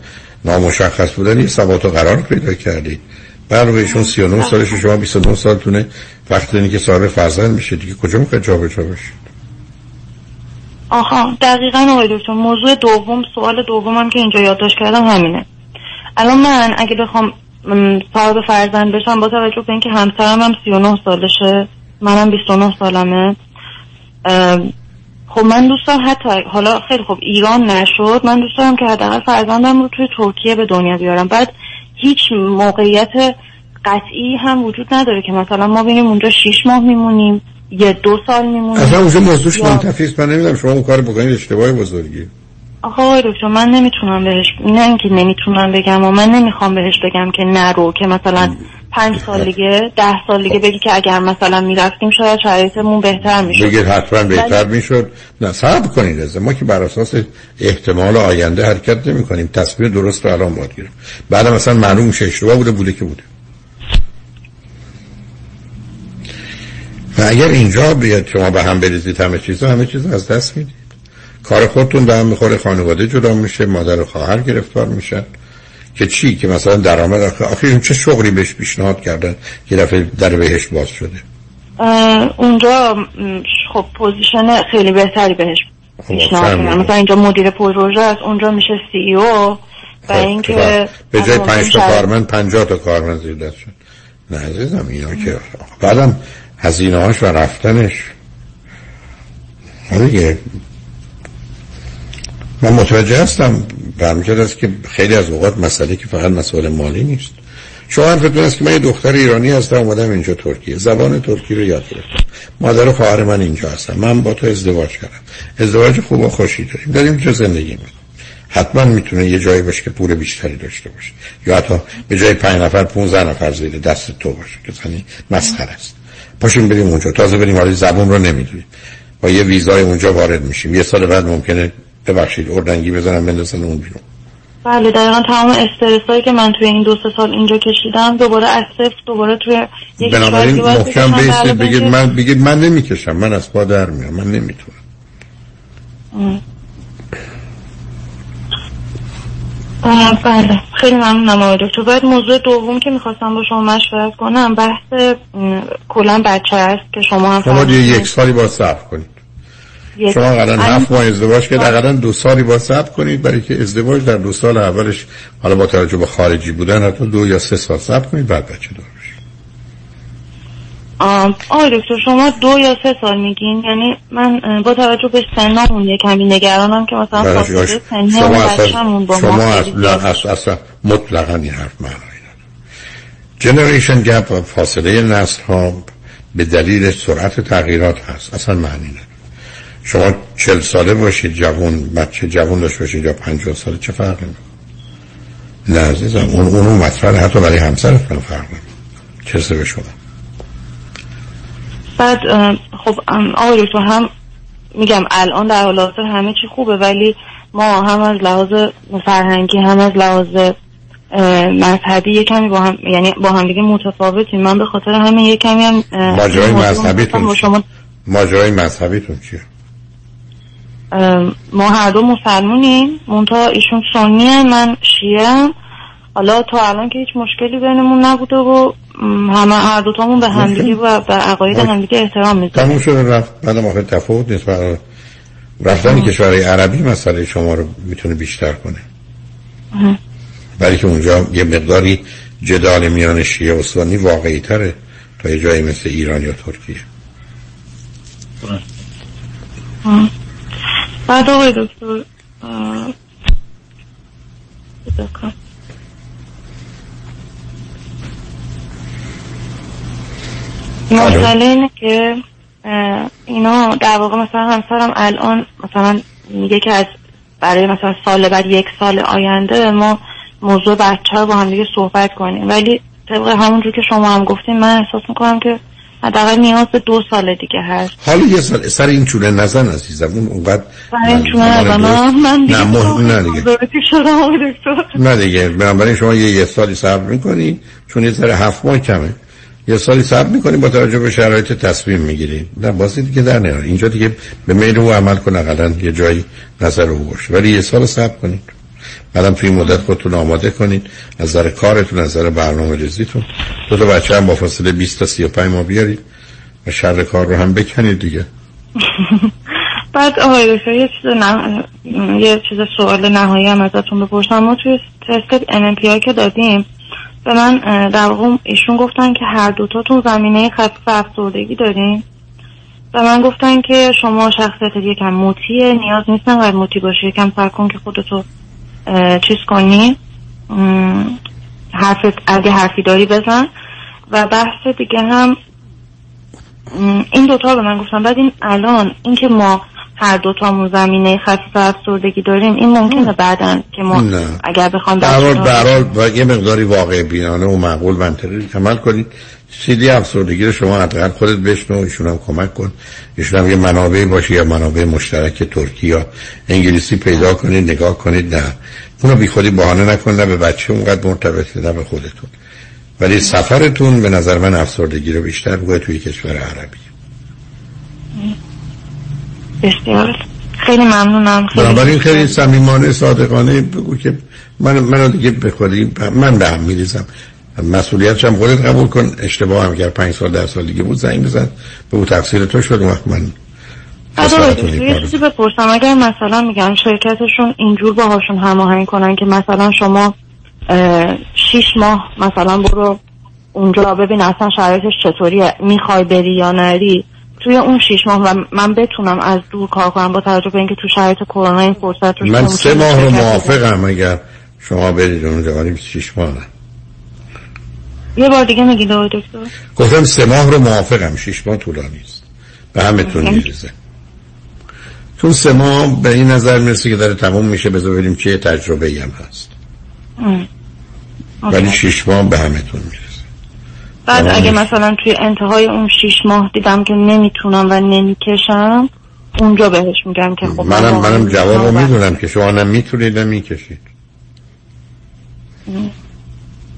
نامشخص بودن یه ثبات و قرار پیدا کردید بعد ایشون 39 سالش و شما 29 سالتونه. وقتی که صاحب فرزند میشه دیگه. کجا می‌خواید جا به جا بشید آها دقیقا آقای دکتر موضوع دوم سوال دومم که اینجا یادداشت کردم همینه. الان من اگه بخوام صاحب فرزند بشم با توجه به اینکه همسرم هم 39 سالشه منم 29 سالمه. خب من دوست دارم حتی حالا خیلی خب ایران نشد من دوست دارم که حداقل فرزندم رو توی ترکیه به دنیا بیارم. بعد هیچ موقعیت قطعی هم وجود نداره که مثلا ما بینیم اونجا شیش ماه میمونیم یه دو سال میمونیم. اصلا اونجا موضوعش منتفی است. من نمی‌دونم شما اون کار بکنید اشتباه بزرگی آقا آقای دکتر من نمی‌تونم بهش نه اینکه نمی‌تونم بگم و من نمی‌خوام بهش بگم که نرو که مثلا پنج سال دیگه ده سال دیگه بگی که اگر مثلا می‌رفتیم شاید شرایطمون بهتر می‌شد. بگید حتما بهتر می‌شد. نه صبر کنید از ما که بر اساس احتمال آینده حرکت نمی کنیم تصویر درست رو الان باید گیرم بعد مثلا معلوم میشه اشتباه بوده بوده که بوده. و اگر اینجا بیاد شما به هم بریزید همه چیزا همه چیز از دست می‌دید. کار خودتون به هم می‌خوره خانواده جدا میشه مادر و خواهر گرفتار میشن. که چی؟ که مثلا درآمد آخه چه شغلی بهش پیشنهاد کردن که دفعه در بهش باز شده؟ اونجا خب position خیلی بهتری بهش پیشنهاد فهمیدم. کردن مثلا اینجا مدیر پروژه است اونجا میشه CEO و اینکه به جای از پنج تا شرایط- کارمند پنجاه تا کارمند زیر دست شد. نه عزیزم اینا که بعدم هزینه هاش و رفتنش. حالا دیگه من متوجه هستم. برمیگرد است که خیلی از اوقات مسئله که فقط مسئله مالی نیست. شما حرفتون است که من یه دختر ایرانی هستم اومدم اینجا ترکیه. زبان ترکی رو یاد گرفتم. مادر و خواهر من اینجا هستم من با تو ازدواج کردم. ازدواج خوب و خوشی داریم. داریم اینجا زندگی می‌کنیم. حتما می‌تونه یه جایی باشه که پول بیشتری داشته باشه. یا حتی به جای پنج نفر 15 نفر زیر دست تو باشه. که زنی مسخره است. پاشیم بریم اونجا. تازه بریم حالی زبون رو نمی‌دونیم. با یه ویزای اونجا وارد میشیم. یه سال بعد ممکنه ببخشید اردنگی بزنم بندازن اون بیرون. بله دقیقا تمام استرس هایی که من توی این دو سه سال اینجا کشیدم دوباره از صفر دوباره توی یک بنابراین محکم بیستید برای بگید. من بگید من نمی‌کشم من از پا در میام من نمی‌تونم. بله خیلی ممنونم آقای دکتر. باید موضوع دوم که می‌خواستم با شما مشورت کنم بحث کلا بچه است که شما هم شما. یک سالی با صبر کنید. شما الان- هفت ماه ازدواج کرد قرار دو سالی با صبر کنید برای که ازدواج در دو سال اولش حالا با توجه به خارجی بودن حتی دو یا سه سال صبر کنید بعد بچه دار آه، آقای دکتر شما دو یا سه سال میگین؟ یعنی من با توجه به سنمون یه کمی نگرانم که مثلا فاصله سنی شما اصلا بچه‌مون با شما اصلا. اصلا, اصلا مطلقا این حرف معنی نداره. جنریشن گپ فاصله نسل ها به دلیل سرعت تغییرات هست. اصلا معنی نداره. شما چل ساله باشید جوان بچه جوان داشته باشید یا پنجاه ساله چه فرقی می‌کنه؟ نه عزیزم اون اونو مطرح حتی برای همسرتون فرق نمی‌کنه چه به شما. بعد خب آقای دکتر هم میگم الان در حال حاضر همه چی خوبه ولی ما هم از لحاظ فرهنگی هم از لحاظ مذهبی یه کمی با هم یعنی با هم دیگه متفاوتیم. من به خاطر همین یه کمی هم ماجرای مذهبیتون چیه؟ ماجرای مذهبیتون چیه؟ ما هر دو مسلمونیم. منتها ایشون سنی من شیعه حالا تا الان که هیچ مشکلی بینمون نبوده و همه هر دوتامون به همدیگه و به عقاید. همدیگه احترام می‌ذاریم تموم شده رفت. بعدم آخه تفاوت نیست. برای رفتن کشورهای عربی مسئله شما رو می‌تونه بیشتر کنه. برای که اونجا یه مقداری جدال میان شیعه و سنی واقعی تره تا یه جایی مثل ایران یا ترکیه. بعد آقای دکتر. مسئله اینه که اینا در واقع مثلا همسرم الان مثلا میگه که از برای مثلا سال بعد یک سال آینده ما موضوع بچه رو با هم دیگه صحبت کنیم ولی طبق همونجور که شما هم گفتین من احساس می‌کنم که حداقل نیاز به دو سال دیگه هست. حالا یه سر, سر این چونه نزن عزیزم. اون اونقدر برای این چونه درست- من دیگه نه دیگه. نه دیگه. بنابراین شما یه یه سالی صبر می‌کنی. چون یه ذره هفت ماه کمه. یه سالی صبر می‌کنی با توجه به شرایط تصمیم می‌گیری. نه بازی دیگه در نیار. اینجا دیگه به میل او عمل کن اقلا یه جایی نظر او باشه. ولی یه سال صبر کنید بعدم توی این مدت خودتون آماده کنید. از نظر کارتون از نظر برنامه ریزیتون. دو تا بچه هم با فاصله 20 تا 35 ماه بیارید و شر کار رو هم بکنید دیگه. [laughs] بعد آقای یه چیز نه... یه چیز سوال نهایی هم ازتون بپرسم. ما توی تست NMPI که دادیم به من در واقع ایشون گفتن که هر دوتاتون زمینه خفیف افسردگی دارین. و من گفتن که شما شخصیت یکم موتیه نیاز نیست انقدر موتی باشی یکم سر کن که خودتو چیز کنی؟ م، حرفت اگه حرفی داری بزن. و بحث دیگه هم این دوتا به من گفتن. بعد این الان اینکه ما هر دوتامون زمینه خفیف افسردگی داریم این ممکنه بعدا که ما نه. اگر بخوام به هر حال- بچه‌ها- به هر حال با یه مقداری واقع بینانه و معقول منطقی عمل کنید. سیدی افسردگی شما حداقل خودت بشنو ایشون هم کمک کن. ایشون هم یه منابع باشه یا منابع مشترک ترکی یا انگلیسی پیدا کنید نگاه کنید. نه. اونو بی خودی بهانه نکن نه به بچه اونقدر مرتبطه نه به خودتون. ولی سفرتون به نظر من افسردگی رو بیشتر بگوه توی کشور عربی. بسیار. خیلی ممنونم. خیلی بنابراین خیلی صمیمانه صادقانه بگو که من منو دیگه به خودی من به هم میریزم. مسئولیتش هم خودت قبول کن. اشتباه هم اگر پنج سال ده سال دیگه بود زنگ بزن. بگو تقصیر تو شد. وقت من یه. چیزی بپرسم. اگر مثلا میگن شرکتشون اینجور باهاشون هماهنگ کنن که مثلا شما شیش ماه مثلا برو اونجا ببین اصلا شرایطش چطوریه. می‌خوای بری یا نری؟ توی اون شیش ماه و من بتونم از دور کار کنم با توجه به اینکه تو شرایط کرونا این فرصت رو من سه ماه رو موافقم اگر شما برید اونجا. ولی شیش ماه. نه یه بار دیگه میگید آقای دکتر؟ گفتم سه ماه رو موافقم شیش ماه طولانی است. به همتون میریزه چون سه ماه به این نظر می‌رسه که داره تموم میشه بذار ببینیم چه تجربه ای هم هست. ولی شیش ماه به همتون می‌رسه. بعد اگه میشه. مثلا توی انتهای اون شیش ماه دیدم که نمی‌تونم و نمی‌کشم اونجا بهش میگم که خب من منم منم جواب رو. می‌دونم که شما نه می‌تونید می‌کشید.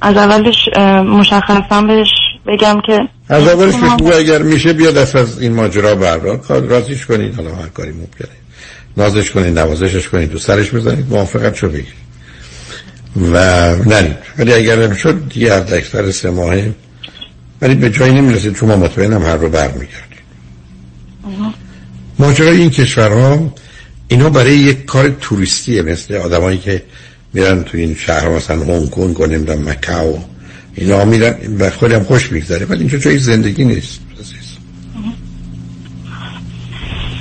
از اولش مشخصا بهش بگم که از اولش بگو اگر میشه بیا دست از این ماجرا بردار. کار رازیش کنید. حالا هر کاری ممکنه نازش کنید نوازشش کنید تو سرش بزنید موافقت شو بگید و نرید. ولی اگر نمی‌شد دیگه از اکثر سه ماهه ولی به جایی نمی‌رسید. چون ما مطمئنم هر رو برمیگردید. ماجرای این کشورها اینا برای یک کار توریستیه. مثل آدمایی که میرن تو این شهر مثلا هنگ کنگ و نمی‌دونم مکاو اینا میرن و خودم خوش میگذره. ولی اینجا جای زندگی نیست.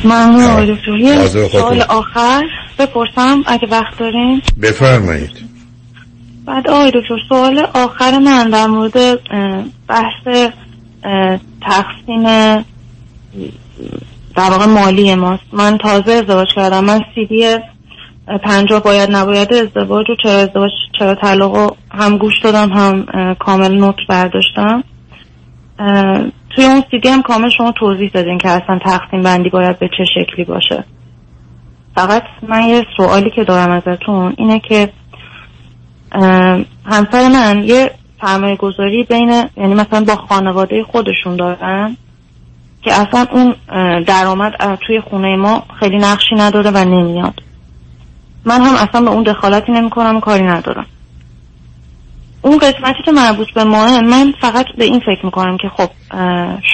ممنون آقای دکتر. یه. سوال آخر. بپرسم اگه وقت دارین. بفرمایید. بعد آقای دکتر سوال آخر من در مورد بحث تقسیم در واقع مالی ماست. من تازه ازدواج کردم. من سیدی پنجاه باید نباید ازدواج و چرا ازدواج چرا طلاق هم گوش دادم هم کامل نوت برداشتم. توی اون سیدی هم کامل شما توضیح دادین که اصلا تقسیم بندی باید به چه شکلی باشه. فقط من یه سوالی که دارم ازتون اینه که همسر من یه سرمایه گذاری بین یعنی مثلا با خانواده خودشون دارن که اصلا اون درآمد توی خونه ما خیلی نقشی نداره و نمیاد. من هم اصلا به اون دخالتی نمی‌کنم و کاری ندارم. اون قسمتی که مربوط به ماه من فقط به این فکر می‌کنم که خب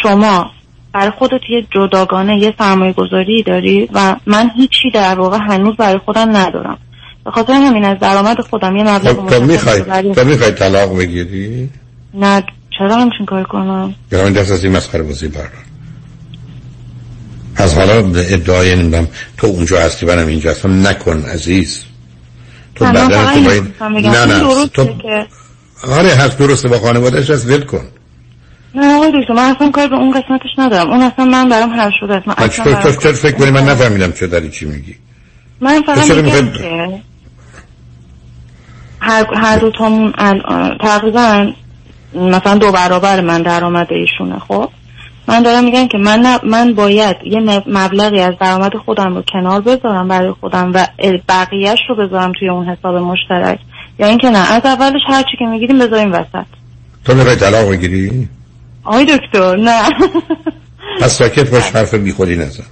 شما برای خودت یه جداگانه یه سرمایه گذاری داری و من هیچی در واقع هنوز برای خودم ندارم. به خاطر همین از درآمد خودم یه مبلغ خب تو می‌خوای ولی- تو می‌خوای طلاق بگیری؟ نه چرا همچین کار کنم؟ یا من دست از این مسخره بازی بردار. از حالا به ادعای نمی‌دونم تو اونجا هستی منم اینجا هستم. نکن عزیز. تو بدن تو باید. نه نه. تو که آره هست درسته. با خانوادهش هست ول کن. نه آقای دکتر من اصلا کار به اون قسمتش ندارم. اون اصلا من برام حل شده است. من اصلا تو چرا فکر کنی؟ من نفهمیدم چه داری چی میگی. من فقط میگم که هر, هر دو تامون الان تقریبا مثلا دو برابر من درآمد ایشونه خب؟ من دارم میگم که من من باید یه مب- مبلغی از درآمد خودم رو کنار بذارم برای خودم و بقیهش رو بذارم توی اون حساب مشترک. یا اینکه نه از اولش هر چی که می‌گیریم بذاریم وسط. تو می‌خوای طلاق بگیری؟ آقای دکتر نه. [laughs] پس ساکت باش حرف بی خودی نزن.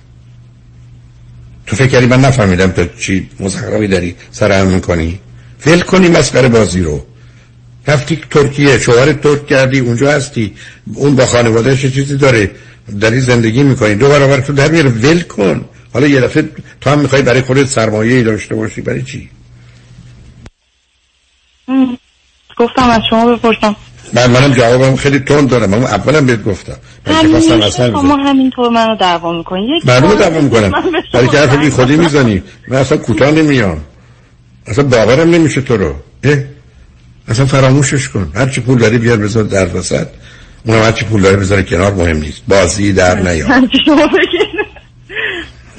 تو فکر کردی من نفهمیدم تو چی مزخرفی داری سرهم می‌کنی فیل کنی مسخره بازی رو. رفتی ترکیه شوهر ترک کردی اونجا هستی. اون با خانوادهش چیزی داره؟ داری زندگی می‌کنی. دو برابر تو در میاره ول کن. حالا یه دفعه تو هم می‌خوای برای خودت سرمایه داشته باشی. برای چی. گفتم از شما بپرسم. من منم جوابم خیلی تند دارم. من اولم بهت گفتم. من همیشه اصلا شما همینطور منو دعوا می‌کنی. یک معلومه دعوا می‌کنم. برای که حرف بی خودی می‌زنی. من اصلا کوتاه نمیام. اصلا باورم نمیشه تو رو. اه؟ اصلا فراموشش کن. هر چی پول داری بیار بذار در وسط. اونم هرچی پول داره بذاره کنار مهم نیست. بازی در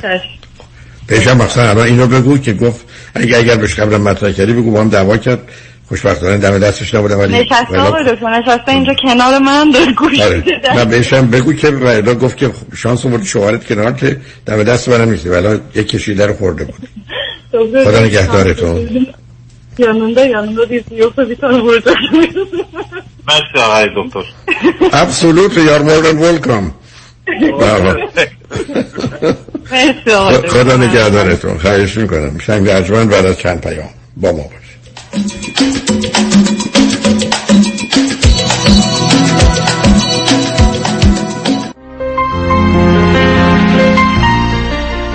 چشم. پیشم مثلا الان اینو بگو که گفت اگه اگر بهش قبلا مطرح کردی بگو با هم دعوا کرد. خوشبختانه دم دستش نبوده ولی نشسته آقای دکتر نشسته اینجا کنار من داره گوش آره. نه بهشم بگو که ولی گفت که شانس آورد شوهرت کنار که دم دست منم نیستی. ولی یک کشیده رو خورده بود. خدا نگهدارتون. Yanında yanında değilsin yoksa bir tane vuracaksın. مرسی آقای دکتر Absolutely, you're more than welcome. خدا نگهدارتون خواهش می‌کنم شنگ ارجمند بعد از چند پیام با ما باشید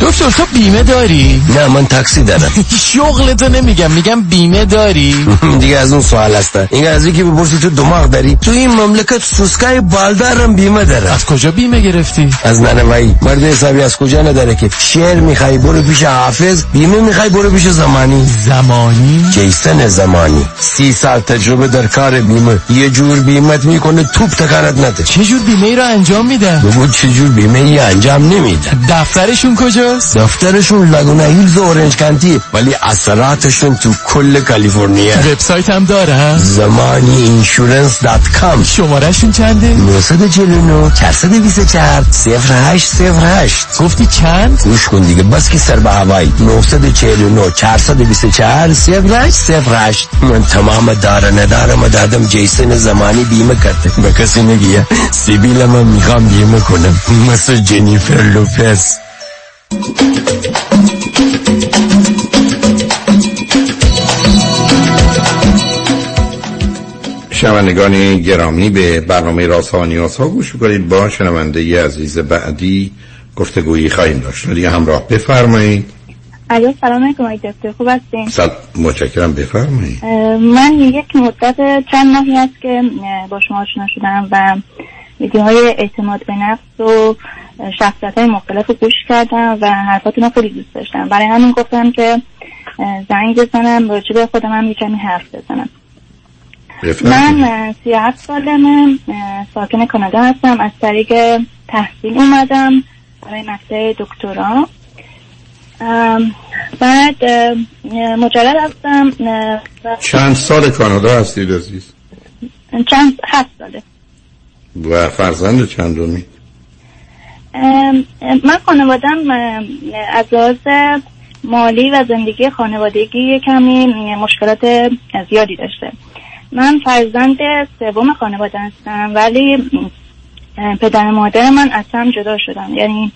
دکتر تو بیمه داری؟ نه من تاکسی دارم. [laughs] شغلتو نمیگم میگم بیمه داری؟ [laughs] دیگه از اون سوال هسته این از که بپرسی تو دماغ داری. تو این مملکت سوسکای بالدارم بیمه داره از کجا بیمه گرفتی؟ از ننوایی مرد حسابی از کجا نداره که؟ شعر می‌خوای برو پیش حافظ. بیمه می‌خوای برو پیش زمانی. زمانی؟ جیسن زمانی. سی سال تجربه در کار بیمه. یه جور بیمت می‌کنه توپ تکانت نده. چه جور بیمه ای رو انجام میده؟ بگو چه جور بیمه ای انجام نمیده دفترشون کجاست؟ دفترشون لگونا هیلز و اورنج کانتی ولی اثراتشون تو کل کالیفرنیا. وبسایت هم داره زمانی insurance dot com. شمارهشون چنده؟ 949 424 0808 گفتی چند؟ گوش کن دیگه بس که سر به هوایی 949 424 0808 من تمام دار و ندارم دادم جیسن زمانی بیمه کرده. به کسی نگیه سیبیل من می‌خوام بیمه کنم. مثل جنیفر لوپز. شنوندگان گرامی به برنامه راسانی ها گوش کنید با شنونده ی عزیز بعدی گفتگویی خواهیم داشت. دیگه همراه بفرمایید. الو سلام علیکم آقای دکتر. خوب هستین؟ سل... متشکرم. بفرمایید. من یک مدت چند ماهی است که با شما آشنا شدم و ویدیوهای اعتماد به نفس و شخصیت های مختلف رو گوش کردم و حرفاتون رو خیلی دوست داشتم. برای همین گفتم که زنگ بزنم راجع به خودم هم یکمی حرف بزنم. من سی هفت سالمه. ساکن کانادا هستم. از طریق تحصیل اومدم برای مقطع دکترا. بعد مجرد هستم چند سال کانادا هستید عزیز؟ چند؟ هفت ساله. و فرزند چندمی؟ من خانوادم از لحاظ مالی و زندگی خانوادگی کمی مشکلات زیادی داشته. من فرزند سوم خانواده هستم ولی پدر مادر من اصلا جدا شدن. یعنی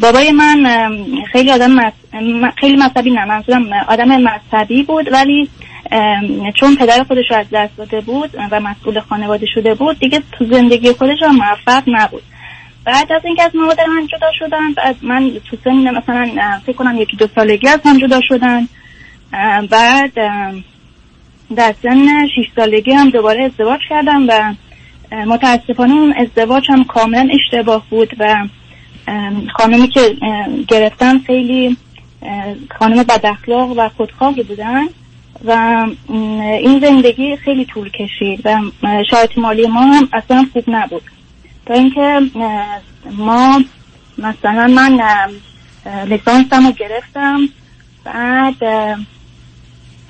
بابای من خیلی آدم مز... خیلی مذهبی نه منظورم آدم مذهبی بود ولی چون پدر خودش رو از دست داده بود و مسئول خانواده شده بود دیگه تو زندگی خودش هم موفق نبود. بعد از اینکه از مادر من جدا شدن بعد من تو سن مثلا فکر کنم یکی دو سالگی از هم جدا شدن بعد در سن 6 سالگی هم دوباره ازدواج کردم و متاسفانه اون ازدواج هم کاملا اشتباه بود و خانمی که گرفتن خیلی خانم بد اخلاق و خودخواهی بودن و این زندگی خیلی طول کشید و شرایط مالی ما هم اصلا خوب نبود. تا اینکه ما مثلا من لیسانسم رو گرفتم بعد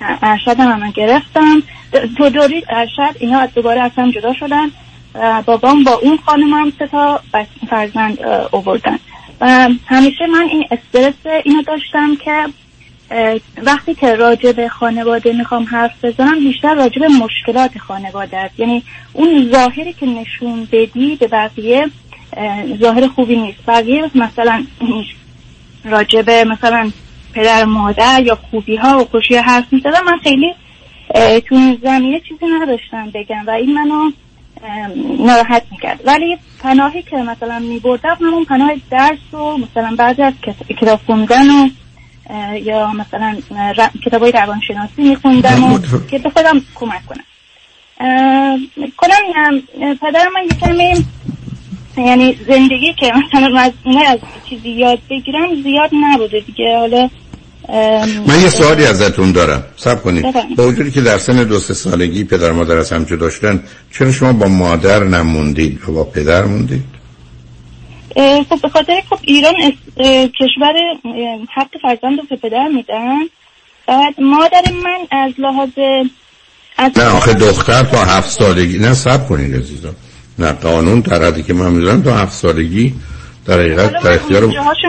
ارشد هم گرفتم. تو دوری ارشد اینا از دوباره از هم جدا شدن بابام با اون خانم هم سه تا فرزند اووردن و همیشه من این استرس اینو داشتم که وقتی که راجع به خانواده می‌خوام حرف بزنم بیشتر راجع به مشکلات خانواده است. یعنی اون ظاهری که نشون بدی به بقیه ظاهر خوبی نیست. بقیه مثلا راجع به مثلا پدر مادر یا خوبی ها و خوشی حرف می‌زدم من خیلی تو این زمینه چیزی نداشتم بگم و این منو ناراحت می‌کرد. ولی پناهی که مثلا میبردم همون پناه درس و مثلا بعضی از کتاب خوندن و یا مثلا کتاب های روانشناسی میخوندم و که به خودم کمک کنم. کنم پدر من یکمی یعنی زندگی که مثلا از از چیزی یاد بگیرم زیاد نبوده دیگه. حالا من یه سوالی ازتون دارم. سب کنید. با وجودی که در سن دو سه سالگی پدر مادر از هم جدا شدن چرا شما با مادر نموندید و با پدر موندید؟ خب به خاطر خب ایران کشور حق فرزند رو به پدر میدن. بعد مادر من از لحاظ از نه آخه دختر تا هفت سالگی نه سب کنید عزیزم. نه قانون در حدی که من می‌دونم تا هفت سالگی در حقیقت در اختیار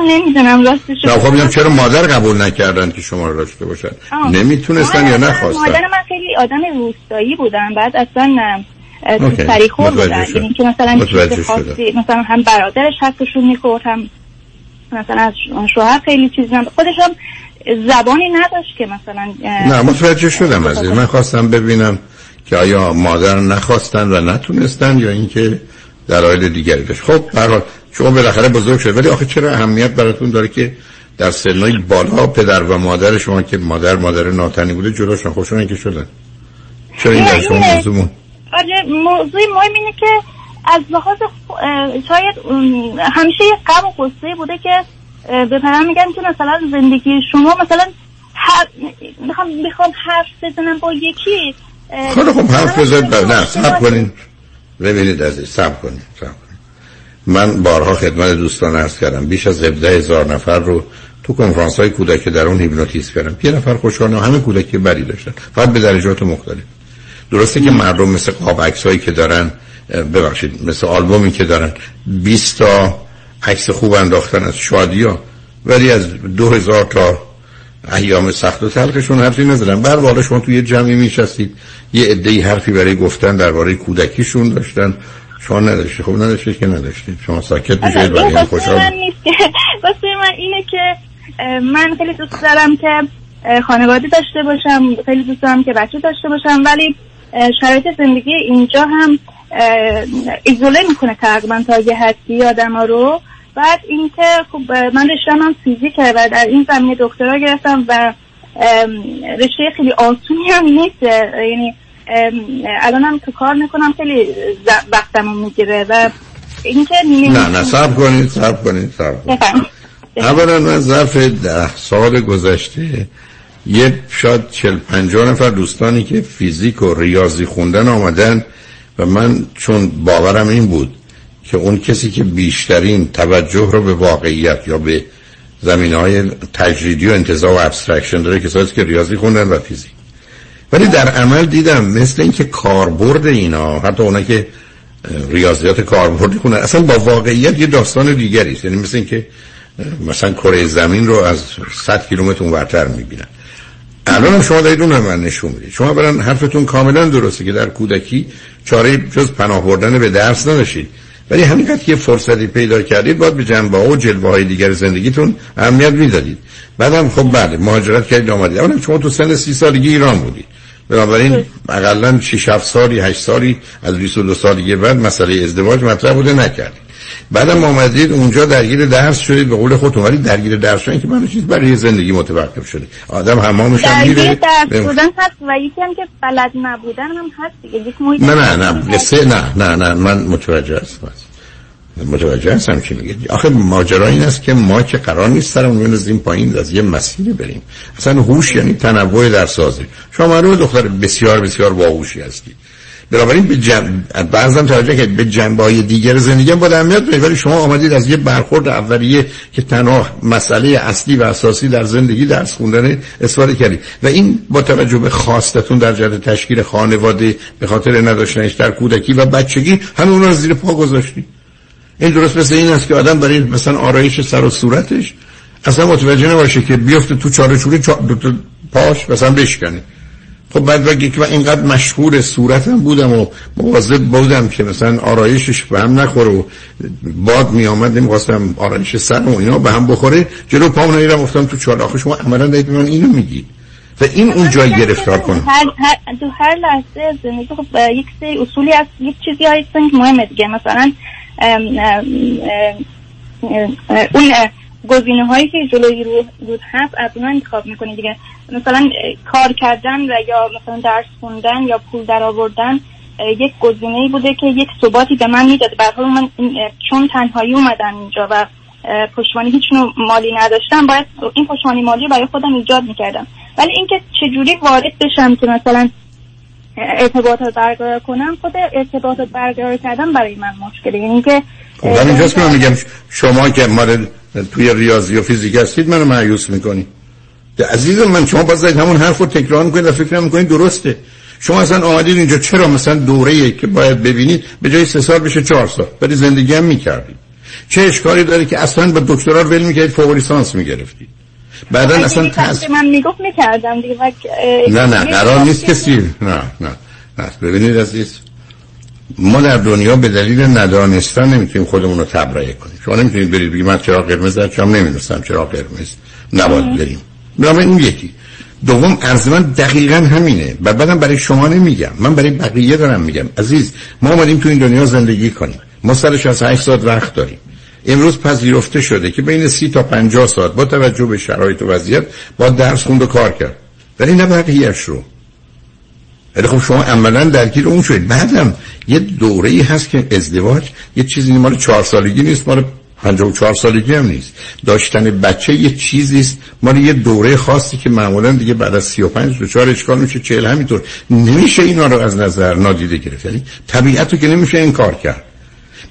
نمی‌دونم راستش نه خب چرا مادر قبول نکردن که شما رو داشته باشن؟ نمی‌تونستن یا نخواستن؟ مادر من خیلی آدم روستایی بودن بعد اصلا. سری خور بودن. یعنی که مثلا چیز. خاصی مثلا هم برادرش حقشون می‌خورد هم مثلا از شوهر خیلی چیز نم خودش هم زبانی نداشت که مثلا نه متوجه شدم از این من خواستم ببینم که آیا مادر نخواستن و نتونستن یا اینکه دلایل دیگری داشت. خب به هر حال شما بالاخره بزرگ شد ولی آخه چرا اهمیت براتون داره که در سنهای بالا پدر و مادر شما که مادر مادر ناتنی بوده جلوشون خوشون که شدن؟ چرا این در شما موضوع آره موضوع مهم اینه که از لحاظ شاید همیشه یه غم و قصه بوده که به پدرم میگن که مثلا زندگی شما مثلا هر می‌خوام می‌خوام حرف بزنم با یکی اه، خیلی خب حرف چیز نه. سب کنین. ببینید عزیز سب کنین سب کنین. من بارها خدمت دوستان عرض کردم. بیش از 17 هزار نفر رو تو کنفرانس های کودک در اون هیپنوتیزم کردم. یه نفر خوشحال همه کودکی بدی داشتن. فقط به درجات مختلف. درسته که مردم مثل قاب عکس هایی که دارن ببخشید مثل آلبومی که دارن 20 تا عکس خوب انداختن از شادی ها ولی از 2000 تا ایام سخت و تلخشون حرفی نزدن. بر حالا شما توی یه جمعی میشستید یه عده‌ای حرفی برای گفتن درباره کودکیشون داشتن. شما نداشتی خب نداشتید که نداشتید. شما ساکت میشید این ولی واسه خوشحال من نیست که واسه من اینه که من خیلی دوست دارم که خانواده داشته باشم خیلی دوست دارم که بچه داشته باشم ولی شرایط زندگی اینجا هم ایزوله می‌کنه تقریبا تا یه حدی آدم ها رو. بعد اینکه خب من رشتم هم فیزیکه و در این زمینه دکترا گرفتم و رشته خیلی آسونی هم نیست. یعنی ام، الان هم که کار می‌کنم خیلی وقتمو می‌گیره و اینکه نه نه صبر کنید صبر کنید صبر کنید. اولا من ظرف ده سال گذشته یه شاید چل پنجاه نفر دوستانی که فیزیک و ریاضی خوندن آمدن و من چون باورم این بود که اون کسی که بیشترین توجه رو به واقعیت یا به زمین های تجریدی و انتظار و abstraction داره کسایی که ریاضی خوندن و فیزیک. ولی در عمل دیدم مثل اینکه کاربرد اینا حتی اونا که ریاضیات کاربردی خونن اصلا با واقعیت یه داستان دیگری است. یعنی مثل اینکه مثلا کره زمین رو از 100 کیلومتر اونورتر می‌بینن. الان هم شما دارید اون هم من نشون می‌دید. شما برن حرفتون کاملا درسته که در کودکی چاره جز پناه بردن به درس نداشتید. ولی همینقدر که یه فرصتی پیدا کردید باید به جنبه و جلوه های دیگر زندگیتون اهمیت می‌دادید. بعدم خب بله مهاجرت کردید آمدید. اولا شما تو سن سی سالگی ایران بودید. بنابراین اقلا 6 7 سالی 8 سالی از 22 سالگی بعد مسئله ازدواج مطرح بوده نکردید. بعدم آمدید اونجا درگیر درس شدید به قول خودتون. ولی درگیر درس شدید که من چیز برای زندگی متوقف شده. آدم حمامش هم درگیر میره. درس به- بودن هست و یکی هم که بلد نبودن هم هست دیگه. نه نه نه قصه نه نه نه من متوجه هستم متوجه هستم چی میگه. آخه ماجرا این است که ما که قرار نیست سرمون بندازیم پایین از یه مسیری بریم. اصلا هوش یعنی تنوع در سازی شما معلومه دختر بسیار بسیار باهوشی هستی. بنابراین به جن... بعضا توجه که به جنبه های دیگر زندگی هم باید بدید ولی شما آمدید از یه برخورد اولیه که تنها مسئله اصلی و اساسی در زندگی درس خوندن استفاده کردید. و این با توجه به خواستتون در جهت تشکیل خانواده به خاطر نداشتنش در کودکی و بچگی همه اون رو زیر پا گذاشتید. این درست مثل این است که آدم برای مثلا آرایش سر و صورتش اصلا متوجه نباشه که بیفته تو چاره چوره چا... پاش مثلا بشکنه. خب بعد بگی که من اینقدر مشهور صورتم بودم و مواظب بودم که مثلا آرایشش به هم نخوره و باد می آمد نمی‌خواستم آرایش سرم و اینا به هم بخوره. جلو پام نمیرم افتادم تو چهار آخه شما عملا دارید من اینو میگی. و این اون جای گرفتار کنه هر, هر تو هر لحظه زندگی خب یک سری اصولی هست یک چیزی هستن که مهمه دیگه. مثلا ام، ام، ام، اون گزینه هایی که جلوی رو رود هست از اونها انتخاب می‌کنی دیگه. مثلا کار کردن و یا مثلا درس خوندن یا پول در آوردن اه، یک گزینه ای بوده که یک ثباتی به من می‌داد. حال من چون تنهایی اومدم اینجا و اه، پشتوانه هیچ نوع مالی نداشتم باید این پشتوانه مالی رو برای خودم ایجاد می‌کردم. ولی اینکه چجوری وارد بشم که مثلا ارتباطات برقرار کنم خود ارتباطات برقرار کردن برای من مشکله. یعنی خب من اینجاست که من میگم شما که مال توی ریاضی و فیزیک هستید منو معیوس می‌کنی. عزیزم من شما باز دارید همون حرف رو تکرار می‌کنید و فکر می‌کنید درسته. شما اصلا آمدید اینجا چرا مثلا دوره که باید ببینید به جای سه سال بشه چهار سال؟ ولی زندگی هم می‌کردید. چه اشکالی داره که اصلا با دکترا ول می‌کردید فوق لیسانس می‌گرفتید؟ بعدا اصلا تاس... من می‌گفت می‌کردم دیگه. نه نه قرار نیست کسی نه نه نه. ببینید عزیز. ما در دنیا به دلیل ندانستن نمی‌تونیم خودمون رو تبرئه کنیم. شما نمی‌تونید برید بگید من چرا قرمز در چم نمی‌دونستم چرا قرمز نباید بریم. برای این یکی. دوم عرض من دقیقا همینه. و بعدم برای شما نمیگم. من برای بقیه دارم میگم. عزیز ما آمدیم تو این دنیا زندگی کنیم. ما سر 68 ساعت وقت داریم. امروز پذیرفته شده که بین سی تا 50 ساعت با توجه به شرایط و وضعیت با درس خوند و کار کرد. ولی نه بقیهش رو. ولی خب شما عملا درگیر اون شدید. بعدم یه دوره ای هست که ازدواج یه چیزی مال چهار سالگی نیست مال 54 سالگی هم نیست. داشتن بچه یه چیزی است. مال یه دوره خاصی که معمولا دیگه بعد از 35 تا 4 اشکال میشه 40 همینطور. نمیشه اینا رو از نظر نادیده گرفت. یعنی طبیعت رو که نمیشه این کار کرد.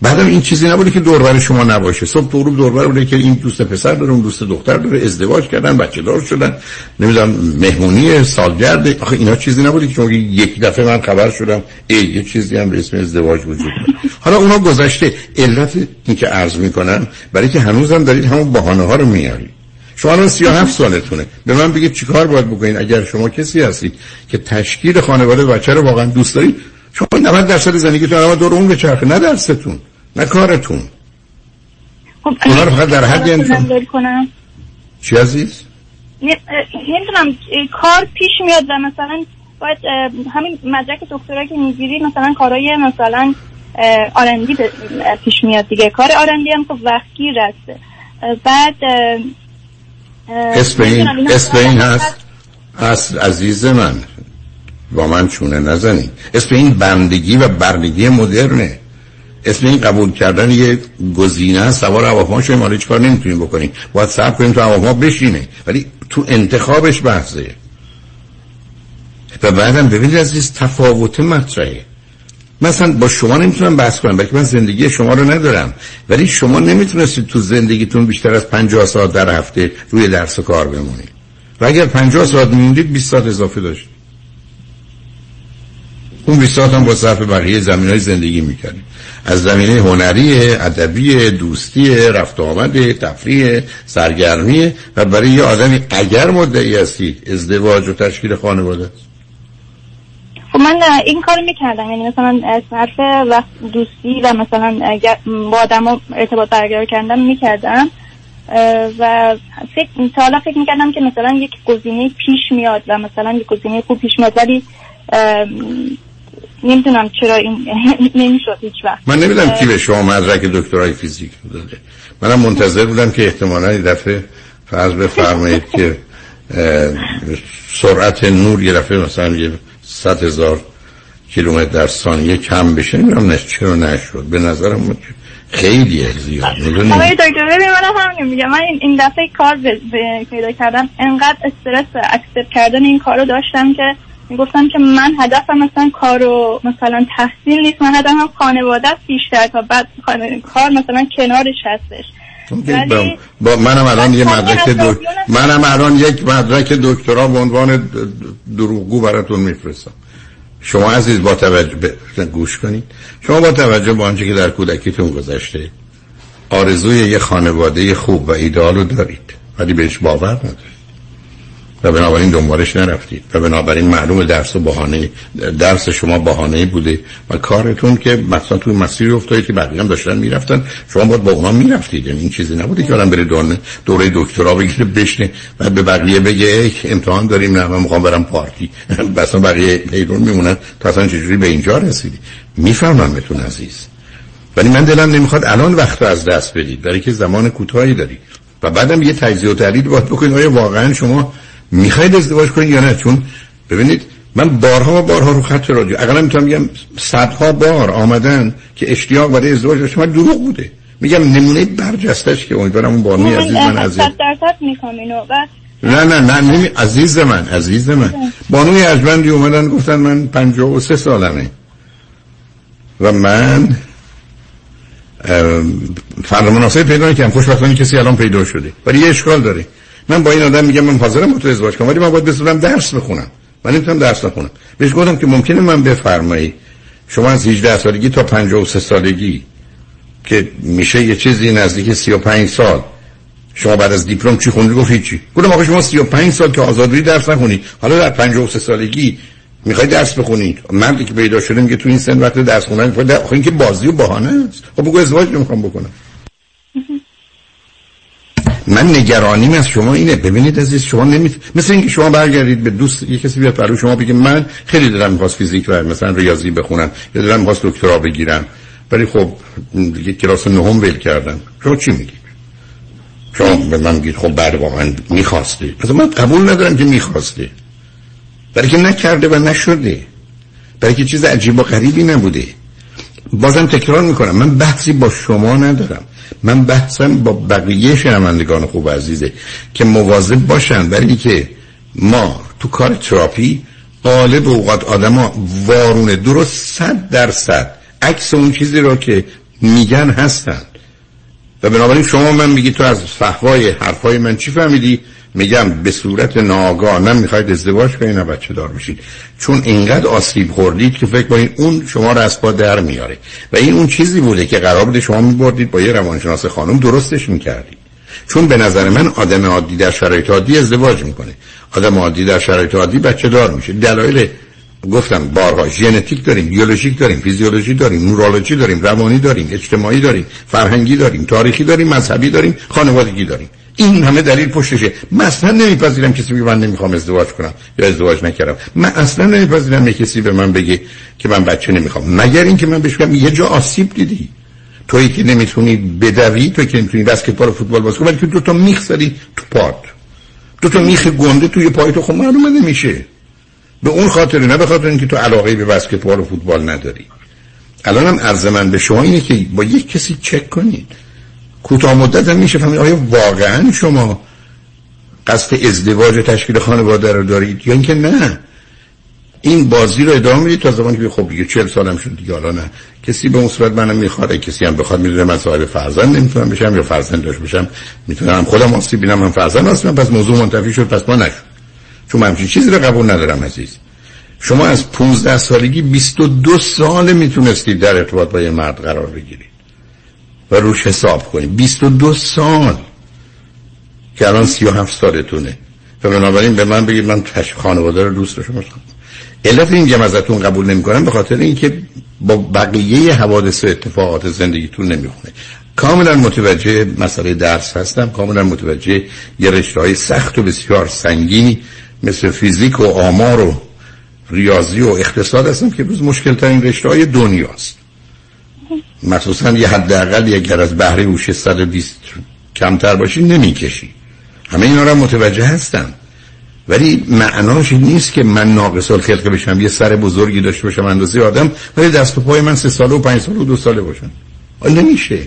بعدم این چیزی نبوده که دوربر شما نباشه. صبح تو غروب دوربر بوده که این دوست پسر داره اون دوست دختر داره ازدواج کردن بچه دار شدن نمی‌دونم مهمونی سالگرد آخه اینا چیزی نبوده که شما یک دفعه من خبر شدم ای یه چیزی هم به اسم ازدواج وجود داره. حالا اونا گذشته علت این که عرض می‌کنم برای که هنوزم دارید همون بهانه ها رو میارید شما الان 37 سالتونه. به من بگید چیکار باید بکنید؟ اگر شما کسی هستید که تشکیل خانواده بچه رو واقعا دوست دارید شما 90 درصد زندگیتون الان دور اون بچرخه. نه درستون نه کارتون. خب اونا رو فقط در حد انتظار کنم. چی عزیز؟ نمی‌دونم کار پیش میاد و مثلا باید همین مدرک دکترا که می‌گیری مثلا کارهای مثلا آرندی پیش میاد دیگه. کار آرندی هم خب وقتگیر اه، بعد اسم این اسم این هست. هست عزیز من با من چونه نزنید اسم این بندگی و بردگی مدرنه. اسم این قبول کردن یه گزینه سوار هواپیما ما هیچ کار نمی‌تونیم بکنیم؟ باید صبر کنیم تو هواپیما بشینه. ولی تو انتخابش بحثه. و بعدم ببینید عزیز تفاوت مطرحه. مثلا با شما نمی‌تونم بحث کنم بلکه من زندگی شما رو ندارم. ولی شما نمی‌تونستید تو زندگیتون بیشتر از 50 ساعت در هفته روی درس و کار بمونید و اگر 50 ساعت میموندید 20 ساعت اضافه داشتید اون 20 ساعت هم با صرف بقیه زمین های زندگی می‌کردید از زمینه هنری، ادبی، دوستی، رفت آمد، تفریح، سرگرمی و برای یه آدمی اگر مدعی هستید ازدواج و تشکیل خانواده خب من این کار می‌کردم. یعنی مثلا صرف وقت دوستی و مثلا با آدم ارتباط برقرار کردم می‌کردم. و فکر تا حالا فکر می‌کردم که مثلا یک گزینه پیش میاد و مثلا یک گزینه خوب پیش میاد. ولی نمی‌دونم چرا این [laughs] نمی‌شد هیچ وقت. من نمی‌دونم کی به شما مدرک دکترای فیزیک داده. منم منتظر بودم که احتمالا یه دفعه فرض بفرمایید که سرعت نور یه دفعه مثلا یه صد هزار کیلومتر در ثانیه کم بشه. نمی‌دونم نه چرا نشد. به نظرم خیلی زیاد. می‌دونی؟ آقای دکتر ببین من همین میگم. من این- این دفعه کار پیدا کردم. انقدر استرس اکسپت کردن این کار رو داشتم که می‌گفتم که من هدفم مثلا کار و مثلا تحصیل نیست من هدفم خانواده است بیشتر تا بعد کار مثلا کنارش هستش. ولی با, با منم الان یه مدرک دو... منم الان یک مدرک دکترا به عنوان دروغگو براتون میفرستم. شما عزیز با توجه به گوش کنید. شما با توجه به آنچه که در کودکیتون گذشته آرزوی یه خانواده خوب و ایدئال رو دارید. ولی بهش باور ندارید. و بنابراین دنبالش نرفتید. و بنابراین معلوم درس و بهانه درس شما بهانه بوده. و کارتون که مثلا توی مسیری افتادید که بقیه هم داشتن می‌رفتن شما باید با اونا می‌رفتید. یعنی این چیزی نبوده که آدم بره دوره دوره دکترا بگیره بشنه و به بقیه بگه امتحان داریم نه من می‌خوام برم پارتی. [laughs] مثلا بقیه حیرون میمونن. تا اصلا چجوری به اینجا رسیدی؟ می‌فهمم بهتون عزیز. ولی من دلم نمی‌خواد الان وقت از دست بدید. برای که زمان کوتاهی دارید. و بعدم یه تجزیه و تحلیل باید بکنید. آیا واقعا شما می‌خواید ازدواج کنید یا نه؟ چون ببینید من بارها و بارها رو خط رادیو اقلا می‌تونم بگم صدها بار آمدن که اشتیاق برای ازدواج داشت من دروغ بوده. میگم نمونه برجستش که امیدوارم اون بانوی عزیز من عزیز. صد درصد می‌کنم اینو. و نه نه نه نمی... عزیز من عزیز من. بانوی ارجمندی اومدن گفتن من پنجاه و سه سالمه. و من فرق مناسب پیدا نکنم خوشبختانه کسی الان پیدا شده. ولی یه اشکال داره. من با این آدم میگم من حاضرم با تو ازدواج کنم ولی من باید بذارم درس بخونم. من نمی‌تونم درس نخونم. بهش گفتم که ممکنه من بفرمایی. شما از 18 سالگی تا 53 سالگی که میشه یه چیزی نزدیک 35 سال. شما بعد از دیپلم چی خوندی؟ گفت هیچی. گفتم آقا شما 35 سال که آزادی درس نخونی. حالا در 53 سالگی می‌خوای درس بخونید مردی که پیدا شده میگه تو این سن وقت درس خوندن می‌خواد در... که بازی و بهانه است. خب بگو ازدواج نمی‌خوام بکنم. من نگرانیم از شما اینه. ببینید عزیز شما نمیت مثل اینکه شما برگردید به دوست یه کسی بیاد برای شما بگه من خیلی دلم می‌خواست فیزیک و مثلا ریاضی بخونم یا دلم می‌خواست دکترا بگیرم ولی خب دیگه کلاس نهم ول کردم. شما چی میگید شما به من میگید خب بعد واقعا می‌خواسته مثلا من قبول ندارم که می‌خواسته برای که نکرده و نشده. برای که چیز عجیب و غریبی نبوده. بازم تکرار می‌کنم من بحثی با شما ندارم. من بحثم با بقیه شنوندگان خوب عزیزه که مواظب باشن برای که ما تو کار تراپی قالب اوقات آدما وارونه درست صد درصد عکس اون چیزی رو که میگن هستن. و بنابراین شما من میگی تو از فهوای حرفای من چی فهمیدی؟ میگم به صورت ناگاه نه می‌خواید ازدواج کنید نه بچه دار بشید چون اینقدر آسیب خوردید که فکر کنید اون شما رو از پا در میاره. و این اون چیزی بوده که قرار بوده شما میبردید با یه روانشناس خانم درستش می‌کردید. چون به نظر من آدم عادی در شرایط عادی ازدواج می‌کنه. آدم عادی در شرایط عادی بچه دار میشه؟ دلایل گفتم بارها ژنتیک داریم بیولوژیک داریم فیزیولوژی داریم نورولوژی داریم روانی داریم اجتماعی داریم فرهنگی داریم تاریخی داریم مذهبی داریم خانوادگی داریم. این همه دلیل پشتشه من اصلا نمیپذیرم کسی بگه من نمی‌خوام ازدواج کنم یا ازدواج نکردم. من اصلا نمیپذیرم کسی به من بگه که من بچه نمی‌خوام. مگر اینکه من بهش بگم یه جا آسیب دیدی. تویی که نمی‌تونی بدوی تویی که نمی‌تونی بسکتبال و فوتبال بازی کنی که دو تا میخ زدی تو پات دو تا میخ گنده توی پای تو خب معلومه نمیشه. به اون خاطر نه به خاطر اینکه تو علاقه به بسکتبال و فوتبال نداری. الانم عرض من به شما اینه که با یک کسی چک کنید. کوتاه مدت هم میشه فهمید. آیا واقعا شما قصد ازدواج تشکیل خانواده رو دارید یا اینکه نه؟ این بازی رو ادامه می‌دید تا زمانی که خب دیگه 40 سالم شد دیگه حالا نه. کسی به اون صورت منم می‌خواد کسی هم بخواد می‌دونه من صاحب فرزند نمی‌تونم بشم یا فرزند داشت بشم می‌تونم خودم آسیب بینم من فرزند هستم پس موضوع منتفی شد پس ما نشد. چون من همچین چیزی رو قبول ندارم عزیز. شما از 15 سالگی 22 سال می‌تونستید در ارتباط با یه مرد قرار بگیرید. و روش حساب کنید 22 سال که الان 37 سالتونه. و بنابراین به من بگید من خانواده رو دوست داشتم. علت این جمع ازتون قبول نمی کنم به خاطر اینکه با بقیه حوادث و اتفاقات زندگیتون نمی‌خونه. کاملا متوجه مسئله درس هستم. کاملا متوجه یه رشته های سخت و بسیار سنگینی مثل فیزیک و آمار و ریاضی و اقتصاد هستم که روز مشکل ترین رشته های دنیاست. مخصوصا یه حداقل اگر از بهره هوش 120 کمتر باشی نمی‌کشی. همه اینا رو متوجه هستم. ولی معناش نیست که من ناقص الخلقه بشم یه سر بزرگی داشته باشم اندازه آدم ولی دست و پای من سه ساله و پنج ساله و دو ساله باشن. نمیشه.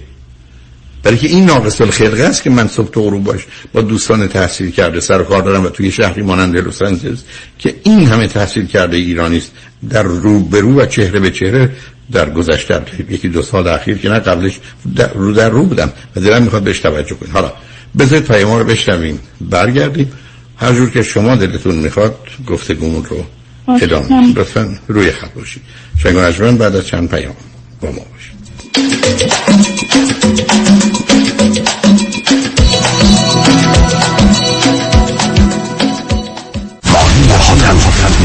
برای که این ناقص الخلقه است که من صبح تو غروب باش با دوستان تحصیل کرده سر کار دارم و توی شهری مانند لس که این همه تحصیل کرده ایرانی است. در رو به رو و چهره به چهره در گذشته یکی دو سال اخیر که نه قبلش در رو در رو بودم و دلم می‌خواد بهش توجه کنید حالا بذارید پیام رو بشنویم. برگردیم. هر جور که شما دلتون می‌خواد گفتگومون رو ادامه لطفا روی خط باشید. شنگ بعد از چند پیام با ما باشید.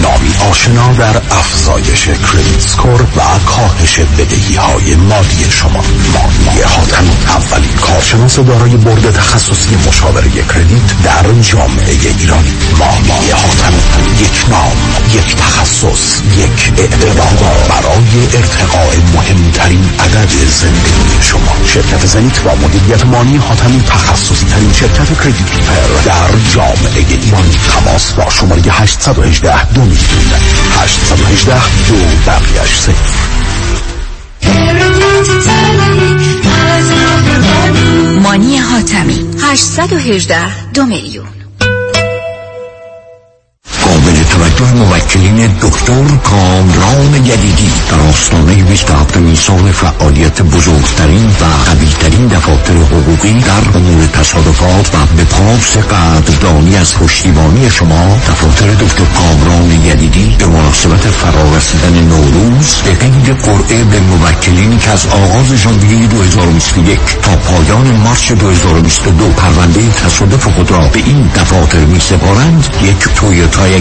نامی آشنا در افزایش کردیت سکور و کاهش بدهی های مالی شما. مانی حاتم اولین کارشناس دارای برد تخصصی مشاوره کردیت در جامعه ایرانی. مانی حاتم یک نام یک تخصص یک اعتبار برای ارتقاء مهمترین عدد زندگی شما. شرکت زنیت با مدیریت مانی حاتمی تخصصی ترین شرکت کردیت در جامعه ایرانی. تماس با شماره 818 دو میلیون 818 دو بقیش صفر مانی حاتمی 818 دو میلیون. قابل توجه موکلین دکتر کامران جدیدی در آستانه 27 سال فعالیت بزرگترین و قویترین دفاتر حقوقی در امور تصادفات و به پاس قدردانی از پشتیبانی شما دفاتر دکتر کامران جدیدی به مناسبت فرارسیدن نوروز به قید قرعه به موکلینی که از آغاز ژانویه 2021 تا پایان مارچ 2022 پرونده تصادف خود را به این دفاتر می سپارند یک تویوتای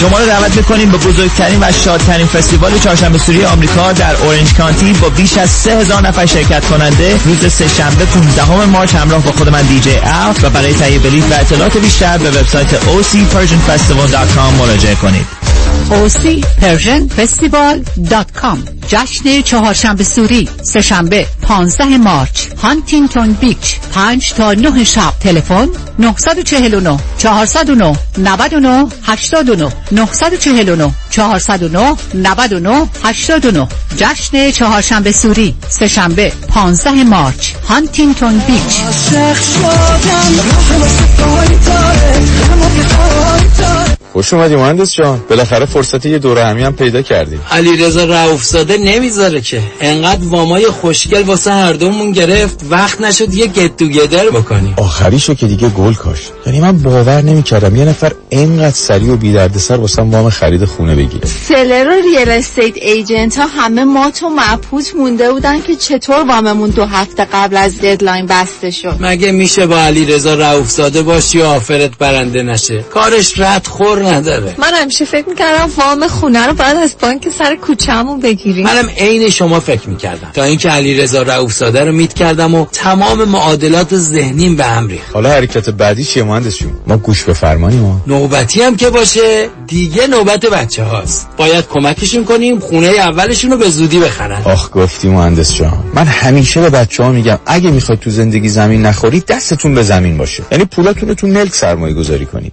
شما رو دعوت می‌کنیم به بزرگترین و شادترین فستیوال چهارشنبه سوری آمریکا در اورنج کانتی با بیش از 3000 نفر شرکت کننده روز سه شنبه 15 مارچ همراه با خود من دیجی اف و برای تهیه بلیط و اطلاعات بیشتر به وبسایت ocpersianfestival.com مراجعه کنید. ocpersianfestival.com جشن چهارشنبه سوری سهشنبه 15 مارچ هانتینگتون بیچ 5 تا 9 شب. تلفن 949 409 99 89 949 409 99 89 جشن چهارشنبه سوری سهشنبه 15 مارچ هانتینگتون بیچ. خوش اومدی مهندس جان. بالاخره فرصت یه دوره همی هم پیدا کردیم علی رضا رؤوفزاده نمی‌ذاره که. انقدر وامای خوشگل واسه هر دومون گرفت وقت نشد یه گت توگیدر بکنیم. آخریشو که دیگه گل کاشت. یعنی من باور نمی‌کردم یه نفر اینقدر سریع و بی دردسر واسه وام خرید خونه بگیره. seller و real estate agent ها همه مات و مبهوت مونده بودن که چطور واممون دو هفته قبل از deadline بسته شد. مگه میشه با علی رضا رؤوفزاده باشی و offer ت برنده نشه کارش رد خور نداره. من همیشه فکر می‌کردم وام خونه رو باید از بانک سر کوچه‌مون بگیریم. منم عین شما فکر می‌کردم. تا اینکه علی رضا رؤوفزاده رو میت کردم و تمام معادلات ذهنیم به هم ریخت. حالا حرکت بعدی چیه مهندس جون؟ ما گوش به فرمانی ما. نوبتی هم که باشه دیگه نوبت بچه هاست. باید کمکشون کنیم خونه اولشون رو به زودی بخرن. آخ گفتی مهندس جان. من همیشه به بچه ها میگم اگه می‌خواید تو زندگی زمین نخورید دستتون به زمین باشه. یعنی پولاتون رو تو ملک سرمایه گذاری کنید.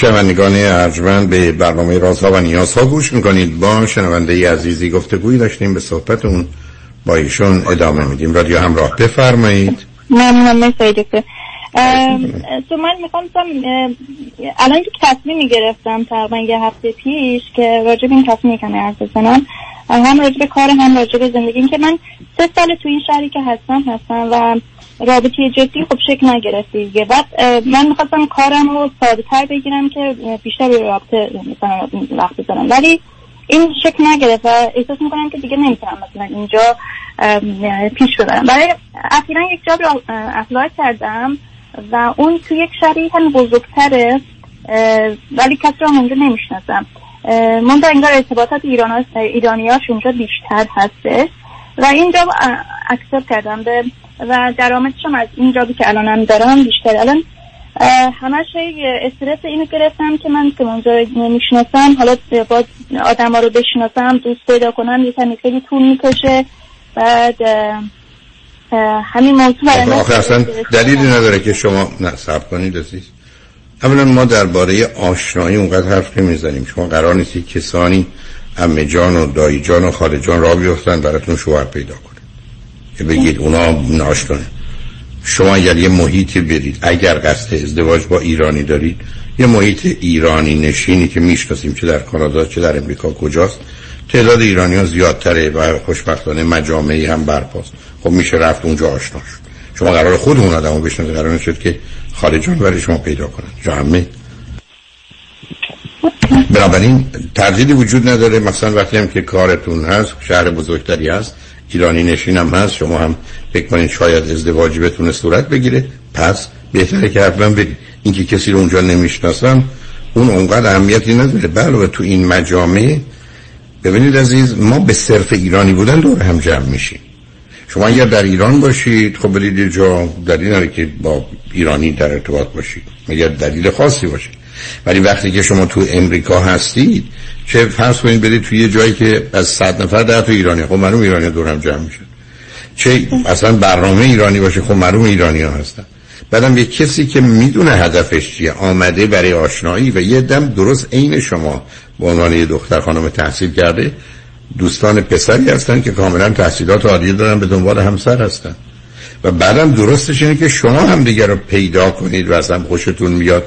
شنوندگان ارجمند به برنامه رازها و نیازها گوش می‌کنید. با شنونده عزیزی گفتگویی داشتیم به صحبت اون با ایشون ادامه میدیم. رادیو همراه بفرمایید. ممنونم مرسی دکتر. تو من می‌خوام الان که تصمیمی گرفتم تقریبا یه هفته پیش که راجع به این تصمیم کمی عرض بزنم هم راجع به کار هم راجع به زندگی که من سه سال تو این شهری که هستم هستم و رابطه جدی خب شکل نگرفتی دیگه. بعد من می‌خواستم کارم رو ساده تر بگیرم که بیشتر به رابطه مثلا وقت بزنم ولی این شکل نگرفت و احساس می‌کنم که دیگه نمی‌تونم مثلا اینجا پیش ببرم. برای اخیرا یک job رو apply کردم و اون تو یک شهری هم بزرگتره ولی کسی رو اونجا نمی‌شناسم. من انگار ارتباطات ایران ایرانیاش اونجا بیشتر هستش. و این job accept کردم به و درآمدشم از این job ی که الانم دارم بیشتر. الان همش استرس اینو گرفتم که من که اونجا نمی‌شناسم. حالا باز آدم ها رو بشناسم دوست پیدا کنم یه کمی خیلی طول می‌کشه. بعد همین موضوع آخه اصلا دلیلی نداره که شما نه سب کنید عزیز. اولا ما درباره آشنایی اونقدر حرف نمی‌زنیم. شما قرار نیستی کسانی امه جان و دایی جان و خاله جان را بیفتن براتون شوهر پیدا که بگید اونا ناشتانه شما اگر یه محیطی برید اگر قصد ازدواج با ایرانی دارید یه محیط ایرانی نشینی که می‌شناسیم چه در کانادا چه در امریکا کجاست تعداد ایرانی ها زیادتره و خوشبختانه مجامعی هم برپاست. خب میشه رفت اونجا آشنا شد. شما قرار خود اون آدم رو بشنید قرار شد که خارجان برای شما پیدا کنند جامعه بنابراین تردیدی وجود نداره. مثلا وقتی هم که کارتون هست شهر بزرگتری هست ایرانی نشین هم هست شما هم فکر کنید شاید ازدواجی بتونه صورت بگیره. پس بهتره که حتما برید اینکه کسی رو اونجا نمی‌شناسم اون اونقدر اهمیتی نداره. بله تو این مجامع ببینید عزیز ما به صرف ایرانی بودن دور هم جمع میشیم. شما اگر در ایران باشید خب برید جا دلیل که با ایرانی در ارتباط باشید. مگر دلیل خاصی باشید ولی وقتی که شما تو امریکا هستید چه فرض کنید برید توی یه جایی که از صد نفر در تو ایرانی خب معلوم ایرانی دور هم جمع میشن. چه اصلا برنامه ایرانی باشه. خب معلوم ایرانی ها هستن. بعدم یه کسی که می‌دونه هدفش چیه آمده برای آشنایی و یه دم درست عین شما به عنوان یه دختر خانم تحصیل کرده دوستان پسری هستن که کاملا تحصیلات عالی دارن به دنبال همسر هستن. و بعدم درستش اینه که شما هم دیگر رو پیدا کنید و اصلا خوشتون میاد.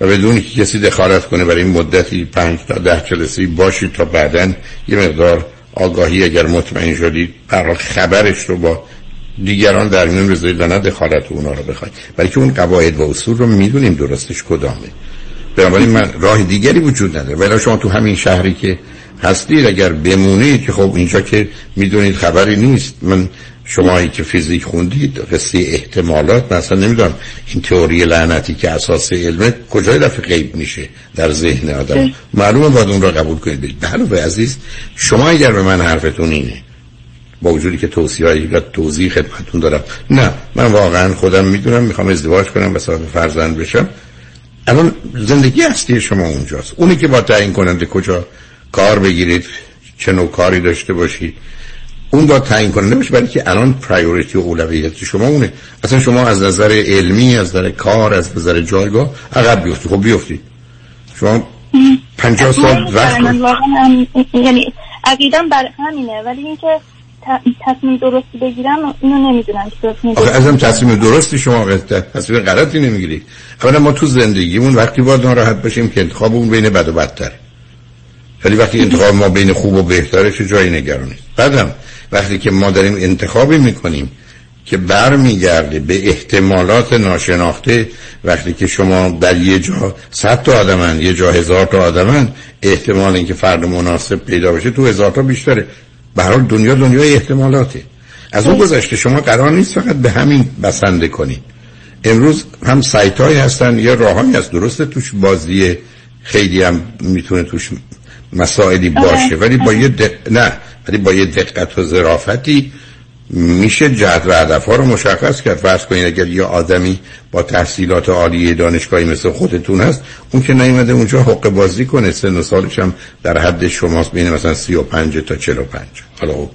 و بدون که کسی دخالت کنه برای این مدتی پنج تا ده جلسه باشید تا بعدا یه مقدار آگاهی اگر مطمئن شدید برای خبرش رو با دیگران در میون بذارید و نه دخالت اونا رو بخواید. بلکه اون قواعد و اصول رو می‌دونیم درستش کدامه. بنابراین من راه دیگری وجود نداره. ولی شما تو همین شهری که هستید اگر بمونید که خب اینجا که می‌دونید خبری نیست. من شمایی که فیزیک خوندید قصه احتمالات مثلا نمی‌دونم این تئوری لعنتی که اساس علمه کجای دفعه غیب میشه در ذهن آدم. معلومه باید اون را قبول کنید. بله عزیز شما اگر به من حرفتون اینه با وجودی که توصیه و توضیح خدمتتون دارم. نه من واقعا خودم می‌دونم می‌خوام ازدواج کنم و صاحب فرزند بشم. الان زندگی اصلی شما اونجاست. اونی که با تعیین کننده کجا کار بگیرید چه نوع کاری داشته باشید. اون با تعیین کننده باشه برای که الان پرایوریتی و اولویت شما اونه. اصلا شما از نظر علمی از نظر کار از نظر جایگاه عقب بیفتی. خب بیفتی. شما پنجاه سال وقت یعنی عقیدم برای همینه ولی اینکه تصمیم درستی بگیرم اینو نمی‌دونم آخه ازم تصمیم درستی شما تصمیم غلطی نمی‌گیری اولا ما تو زندگیمون وقتی باید ناراحت باشیم که انتخابمون بین بد و بدتر ولی وقتی انتخاب ما بین خوب و بهتره چه جایی نگرانید؟ بعدم وقتی که ما داریم انتخابی می‌کنیم که برمیگرده به احتمالات ناشناخته وقتی که شما در یه جا صد تا آدمن یه جا هزار تا آدمن احتمال اینکه فرد مناسب پیدا بشه تو هزار تا بیشتره. به هر دنیا دنیای احتمالاته. از اون گذشته شما قرار نیست فقط به همین بسنده کنید. امروز هم سایت هایی هستن یا راههایی هست. درسته توش بازی خیلی هم می‌تونه توش مسائلی باشه ولی با یه نه. ولی با یه دقت و ظرافتی میشه جهت و هدف ها رو مشخص کرد. فرض کنید اگر یه آدمی با تحصیلات عالی دانشگاهی مثل خودتون هست اون که نیومده اونجا حق بازی کنه. سن و سالش هم در حد شماست بین مثلا 35 تا 45 حالا خب،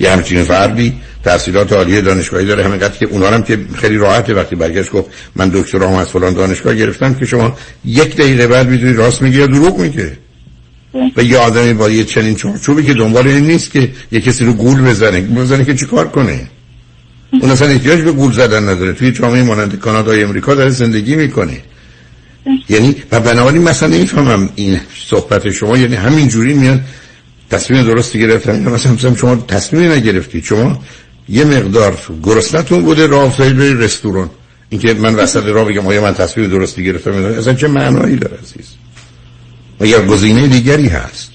یه همچین فردی تحصیلات عالی دانشگاهی داره. همینقدر که اونا هم که خیلی راحته. وقتی برگشت گفت من دکترام از فلان دانشگاه گرفتم که شما یک دقیقه بعد می‌دونی راست میگه یا دروغ میگه. و یه آدمی با یه چنین چارچوبی که دنبال این نیست که یه کسی رو گول بزنه. بزنه که چیکار کنه؟ اون اصلا احتیاج به گول زدن نداره. توی جامعه مانند کانادا و امریکا داره زندگی می‌کنه. یعنی و بنابراین مثلا نمی‌فهمم این صحبت شما. یعنی همین جوری میاد تصمیم درستی گرفتن. مثلا مثلا شما تصمیم نگرفتید شما یه مقدار گرسنتون بوده راه افتادید به رستوران. اینکه من وسط راه بگم آیا من تصمیم درستی گرفتم اصلا چه معنایی داره عزیز؟ و یا گزینه دیگری هست.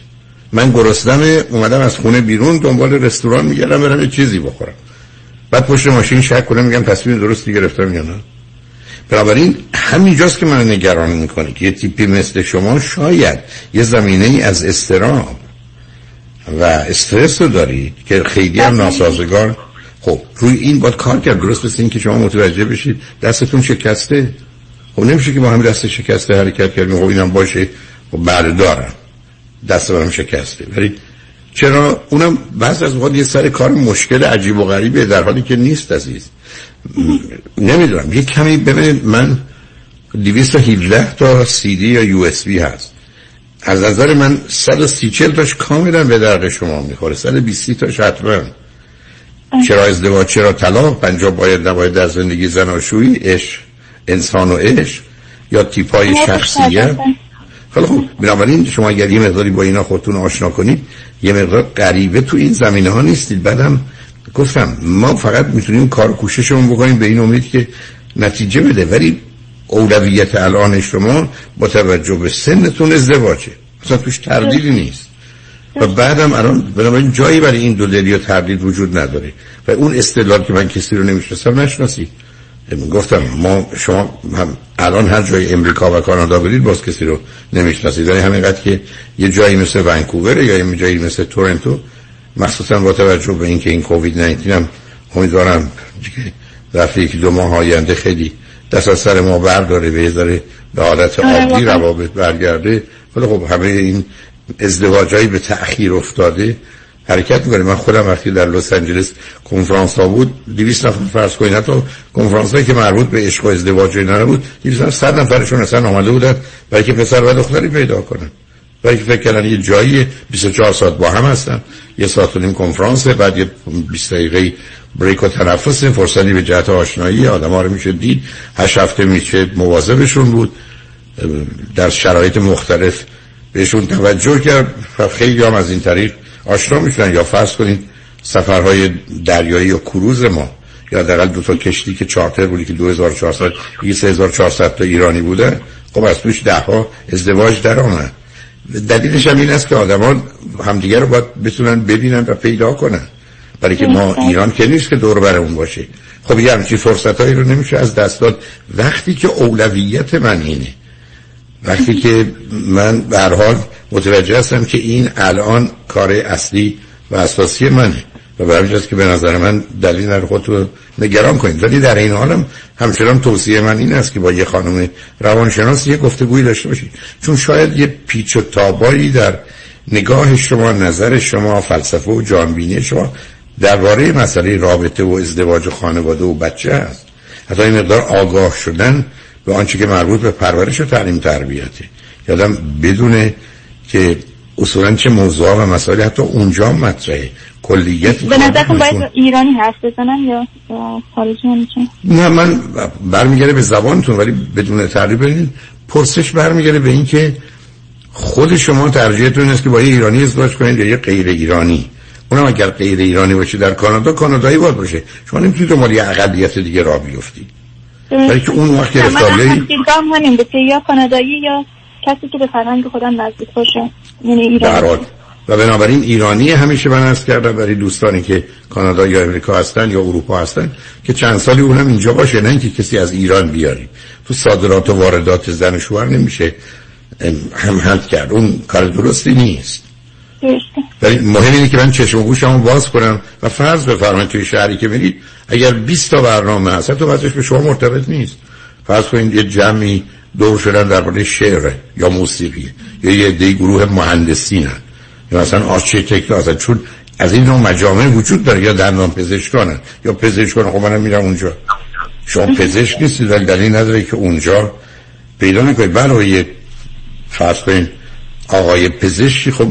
من گرسنم اومدم از خونه بیرون دنبال رستوران میگردم برم یه چیزی بخورم. بعد پشت ماشین شک کنم میگم تصمیم درستی گرفتم یا نه. بنابراین همینجاست که من نگران می‌کنه که یه تیپی مثل شما شاید یه زمینه ای از استرام و استرس رو دارید که خیلی هم ناسازگار. خب روی این باید کار کرد. درست مثل این که شما متوجه بشید دستتون شکسته. خب نمیشه که با همین دست شکسته حرکت کردیم. خب اینم باشه. و خب بله دارم دست برم شکسته. ولی چرا؟ اونم بعض از وقت یه سر کار مشکل عجیب و غریبه در حالی که نیست عزیز. نمی‌دونم. یه کمی ببینید من 217 تا سی دی یا یو اس بی هست. از نظر من 130 تاش کاملا به درد شما می‌خوره. 120 تاش حتما. چرا ازدواج چرا طلاق؟ پنجاه باید نباید در زندگی زناشویی عشق انسان و عشق یا تیپای شخصیت خیلی خوب بنابراین شما اگر یه مقداری با اینا خودتون آشنا کنید یه مقدار غریبه تو این زمینه ها نیستید. بعدم گفتم ما فقط می‌تونیم کار کوششمون بکنیم به این امید که نتیجه بده. ولی اولویت الان شما با توجه به سنتون ازدواجه. اصلا توش تردیدی نیست. و بعدم الان بنابراین جایی برای این دو دلی و تردید وجود نداره. و اون استدلال که من کسی رو نمی‌شناسم نشناسی. گفتم ما شما هم الان هر جای امریکا و کانادا برید باز کسی رو نمی‌شناسید. ولی همینقدر که یه جایی مثل ونکوور یا یه جایی مثل تورنتو مخصوصا با توجه به اینکه این کووید 19 هم امیدوارم که یکی دو ماه آینده خیلی دست از سر ما برداره به داره به حالت آره، عادی روابط برگرده. ولی خب همه این ازدواجایی به تأخیر افتاده. حرکت می‌کنه. من خودم وقتی در لس آنجلس کنفرانس ها بود 200 نفر فرض کنید حتی کنفرانس هایی که مربوط به عشق و ازدواج اینا بود 200 نفر 100 نفرشون اصلا آمده بودن برای که پسر و دختری پیدا کنن. برای که فکر کردن یه جایی 24 ساعت با هم هستن. یه ساعت و نیم کنفرانس بعد یه 20 دقیقه بریک و تنفس فرصتی به جهت آشنایی آدم ها رو میشه دید. هشت هفته میشه مواظبشون بود. در شرایط مختلف بهشون توجه کرد. و خیلی هم از این طریق آشنا میشن یا فرض کنید سفرهای دریایی یا کروز ما یا در دو تا کشتی که چارتر بودی که 2400 یه 3400 تا ایرانی بوده خب از توش ده ها ازدواج در آمد. دلیلش هم این است که آدمان همدیگه رو باید بتونن ببینن و پیدا کنن. برای که ما ایران که نیست که دور برمون باشه. خب یه همچی فرصت هایی رو نمیشه از دست داد. وقتی که اولویت من اینه وقتی که من به حال متوجه هستم که این الان کار اصلی و اساسی منه و به که به نظر من دلیل در خودتو نگران کنید. ولی در این حالم همچنان توصیه من این است که با یه خانم روانشناس یه گفتگویی داشته باشید. چون شاید یه پیچ و تابایی در نگاه شما نظر شما فلسفه و جانبینی شما درباره مسئله رابطه و ازدواج و خانواده و بچه هست حتی این مقدار آگاه شدن به آنچه که مربوط به پرورش و تعلیم تربیته. یادم بدونه که اصولا چه موضوع و مسائل حتی اونجا مطرحه. کلیت به نظرتون باید ایرانی حرف بزنم یا خارجی نه من برمیگره به زبانتون ولی بدون تعریف ببینید. پرسش برمیگره به این که خود شما ترجیحتون است که با یه ایرانی ازدواج کنید یا یه غیر ایرانی. اونم اگر غیر ایرانی باشه در کانادا کانادایی باید باشه. شما نمی‌تونید دنبال یه اقلیت دیگه را بیفتید. برای که اون وقت گرفتاری همین بشه یا کانادایی یا کسی که به فرهنگ خودم نزدیک باشه یعنی ایرانی. و بنابراین ایرانی همیشه من از کردم برای دوستانی که کانادا یا امریکا هستن یا اروپا هستن که چند سالی اونم اینجا باشه نه اینکه کسی از ایران بیاری. تو صادرات و واردات زن شوهر نمیشه. هم حد کرد. اون کار درستی نیست. ولی مهم اینه که من چشم و گوشمو باز کنم و فرض بفرمایید توی شهری که میرید اگر 20 تا برنامه هست دو تاش به شما مرتبط نیست. فرض کنید یه جمعی دور شدن درباره شعر یا موسیقی یا یه دی گروه مهندسین. هن. یا مثلا architect چون از این نوع مجامع وجود داره یا دندان پزشکانن یا پزشکان خب منم میرم اونجا. شما پزشک نیستید ولی دلیل نداره که اونجا پیدا نکنید. برای فرض کنید آقای پزشکی خب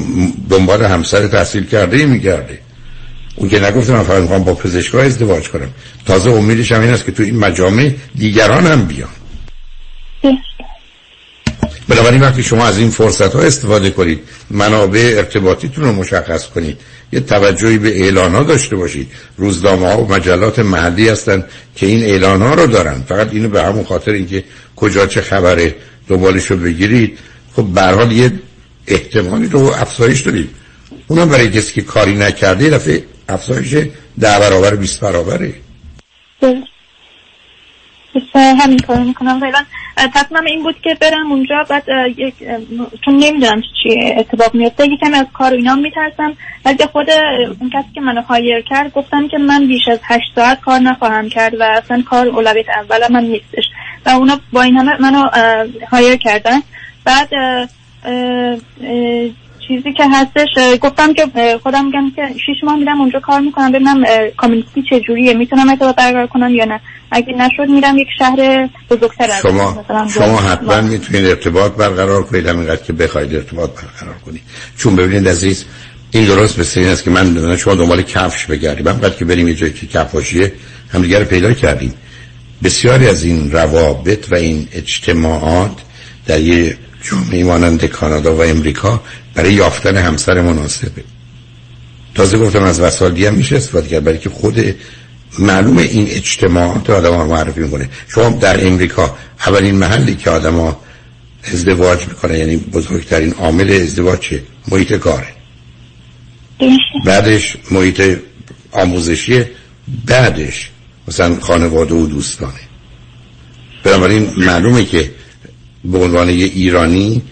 دنبال همسر تحصیل کرده ای میگرده. اون که نگفته من فقط با پزشکای ازدواج کنم. تازه امیدش هم این است که تو این مجامع دیگران هم بیان. بنابراین وقتی شما از این فرصت ها استفاده کنید منابع ارتباطیتون رو مشخص کنید یه توجهی به اعلان ها داشته باشید. روزنامه ها و مجلات محلی هستن که این اعلان ها رو دارن. فقط اینو به همون خاطر اینکه کجا چه خبره دنبالش رو بگیرید. خب به یه احتمالی رو افزایش دارید. اونم برای کسی که کاری نکرده دفعه افزایش ده برابر 20 برابره. همین کار می‌کنم. فعلا تصمیم این بود که برم اونجا بعد یک چون نمی‌دونم چی اتفاق میفته یکم از کار اینا میترسم. ولی خود اون کسی که منو هایر کرد گفتم که من بیش از هشت ساعت کار نخواهم کرد و اصلا کار اولویت اول من نیستش. و اونا با این همه منو هایر کردن. بعد چیزی که هستش گفتم که خودم میگم که شیش ماه میرم اونجا کار می‌کنم ببینم کامیونیتی چجوریه می‌تونم ارتباط برقرار کنم یا نه؟ اگه نشد میرم یک شهر بزرگتر شما شما حتما می‌تونید ارتباط برقرار کنید همینقدر که بخواید ارتباط برقرار کنید. چون ببینید عزیز این درست مثل این است که من شما دنبال کفش بگردیم من که بریم یه جایی که کفاشیه همدیگه رو پیدا کردیم. بسیاری از این روابط و این اجتماعات در یه جامعه مانند کانادا و امریکا برای یافتن همسر مناسبه تازه گفتم از وسایل هم میشه استفاده کرد برای که خود معلوم این اجتماعات آدم ها معرفی می‌کنه. شما در امریکا اولین محلی که آدم ها ازدواج می‌کنه یعنی بزرگترین عامل ازدواج چه؟ محیط کاره. بعدش محیط آموزشی بعدش مثلا خانواده و دوستانه. بنابراین معلومه که به عنوان یه ایرانی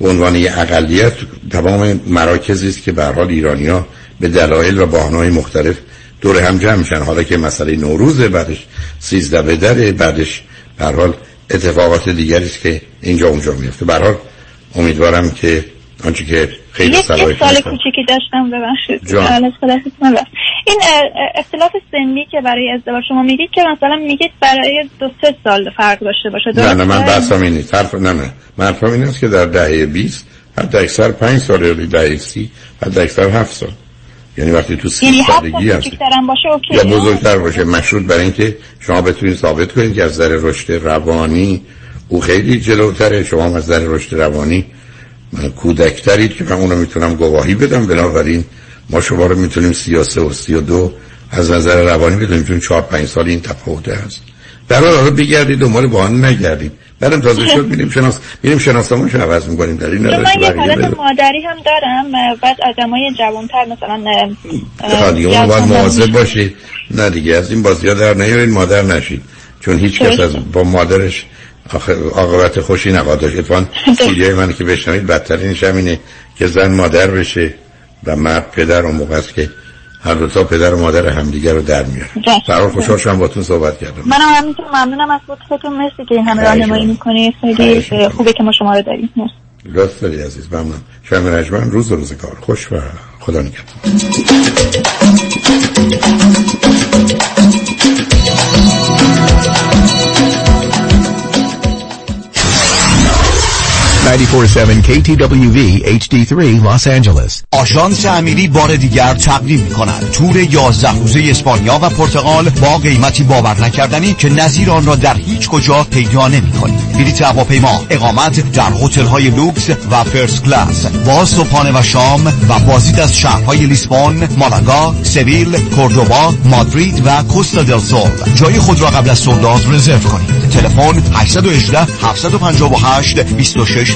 به عنوان یه اقلیت تمام مراکزی است که به حال ایرانی ها به دلایل و بهانه‌های مختلف دور هم جمع میشن. حالا که مسئله نوروزه بعدش سیزده بدره بعدش به حال اتفاقات دیگری است که اینجا اونجا میفته به حال امیدوارم که آنچه که خیلی یک سال کوچیکی داشتم ببخشید. این اختلاف سنی که برای ازدواج شما میگید که مثلا میگید برای دو سه سال فرق داشته باشه. نه نه من بحثم این نیست. حرف نه نه. من حرفم این است که در دهه 20 حتی اکثر 5 سال یا دهه 30 حتی اکثر 7 سال. یعنی وقتی تو سی یعنی سالگی هست یا بزرگتر باشه. مشروط برای اینکه شما بتونید ثابت کنید که از نظر رشد روانی او خیلی جلوتره. شما از نظر رشد روانی کودکترید که من اونو می‌تونم گواهی بدم. بنابراین ما شما رو می‌تونیم سیاسه و سی و دو از نظر روانی بدونیم چون چهار پنج سال این تفاوته هست. در حال حالا بگردید دنبال بهانه نگردید بعدم تازه شد [laughs] میریم شناس میریم شناسنامه‌اش عوض می‌کنیم. در این من یه حالت مادری هم دارم بعد آدمای جوان‌تر مثلا خب دیگه اون باید مواظب باشید. نه دیگه از این بازی‌ها در نیارید مادر نشید. چون هیچ کس از با مادرش عاقبت خوشی نخواهد داشت. اتفاقا [laughs] سیدیای من که بشنوید بدترینش همینه که زن مادر بشه و مرد پدر اون موقع است که هر دو تا پدر و مادر همدیگه رو در میاره برای خوشحال شدم باتون صحبت کردم. من هم همینطور ممنونم از لطفتون. مرسی که این همه راهنمایی می‌کنی. خیلی خوبه که ما شما رو داریم. راست داری عزیز ممنون. شما رجمن روز روز کار. خوش و خدا نگهدار. 947 KTWV HD3 Los Angeles. آژانس امیری بار دیگر تقدیم می کند تور 11 روزه اسپانیا و پرتغال با قیمتی باور نکردنی که نظیر آن را در هیچ کجا پیدا نمی کنید بلیط هواپیما اقامت در هتل های لوکس و first class. با صبحانه و شام و بازدید از شهرهای لیسبون مالاگا سویل کوردوبا مادرید و کوستا دل سول. جای خود را قبل از sold out رزرو کنید. تلفن 818 758 26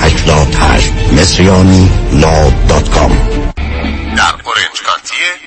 888 مصریانی لا دات کام. در اورنج کانتیه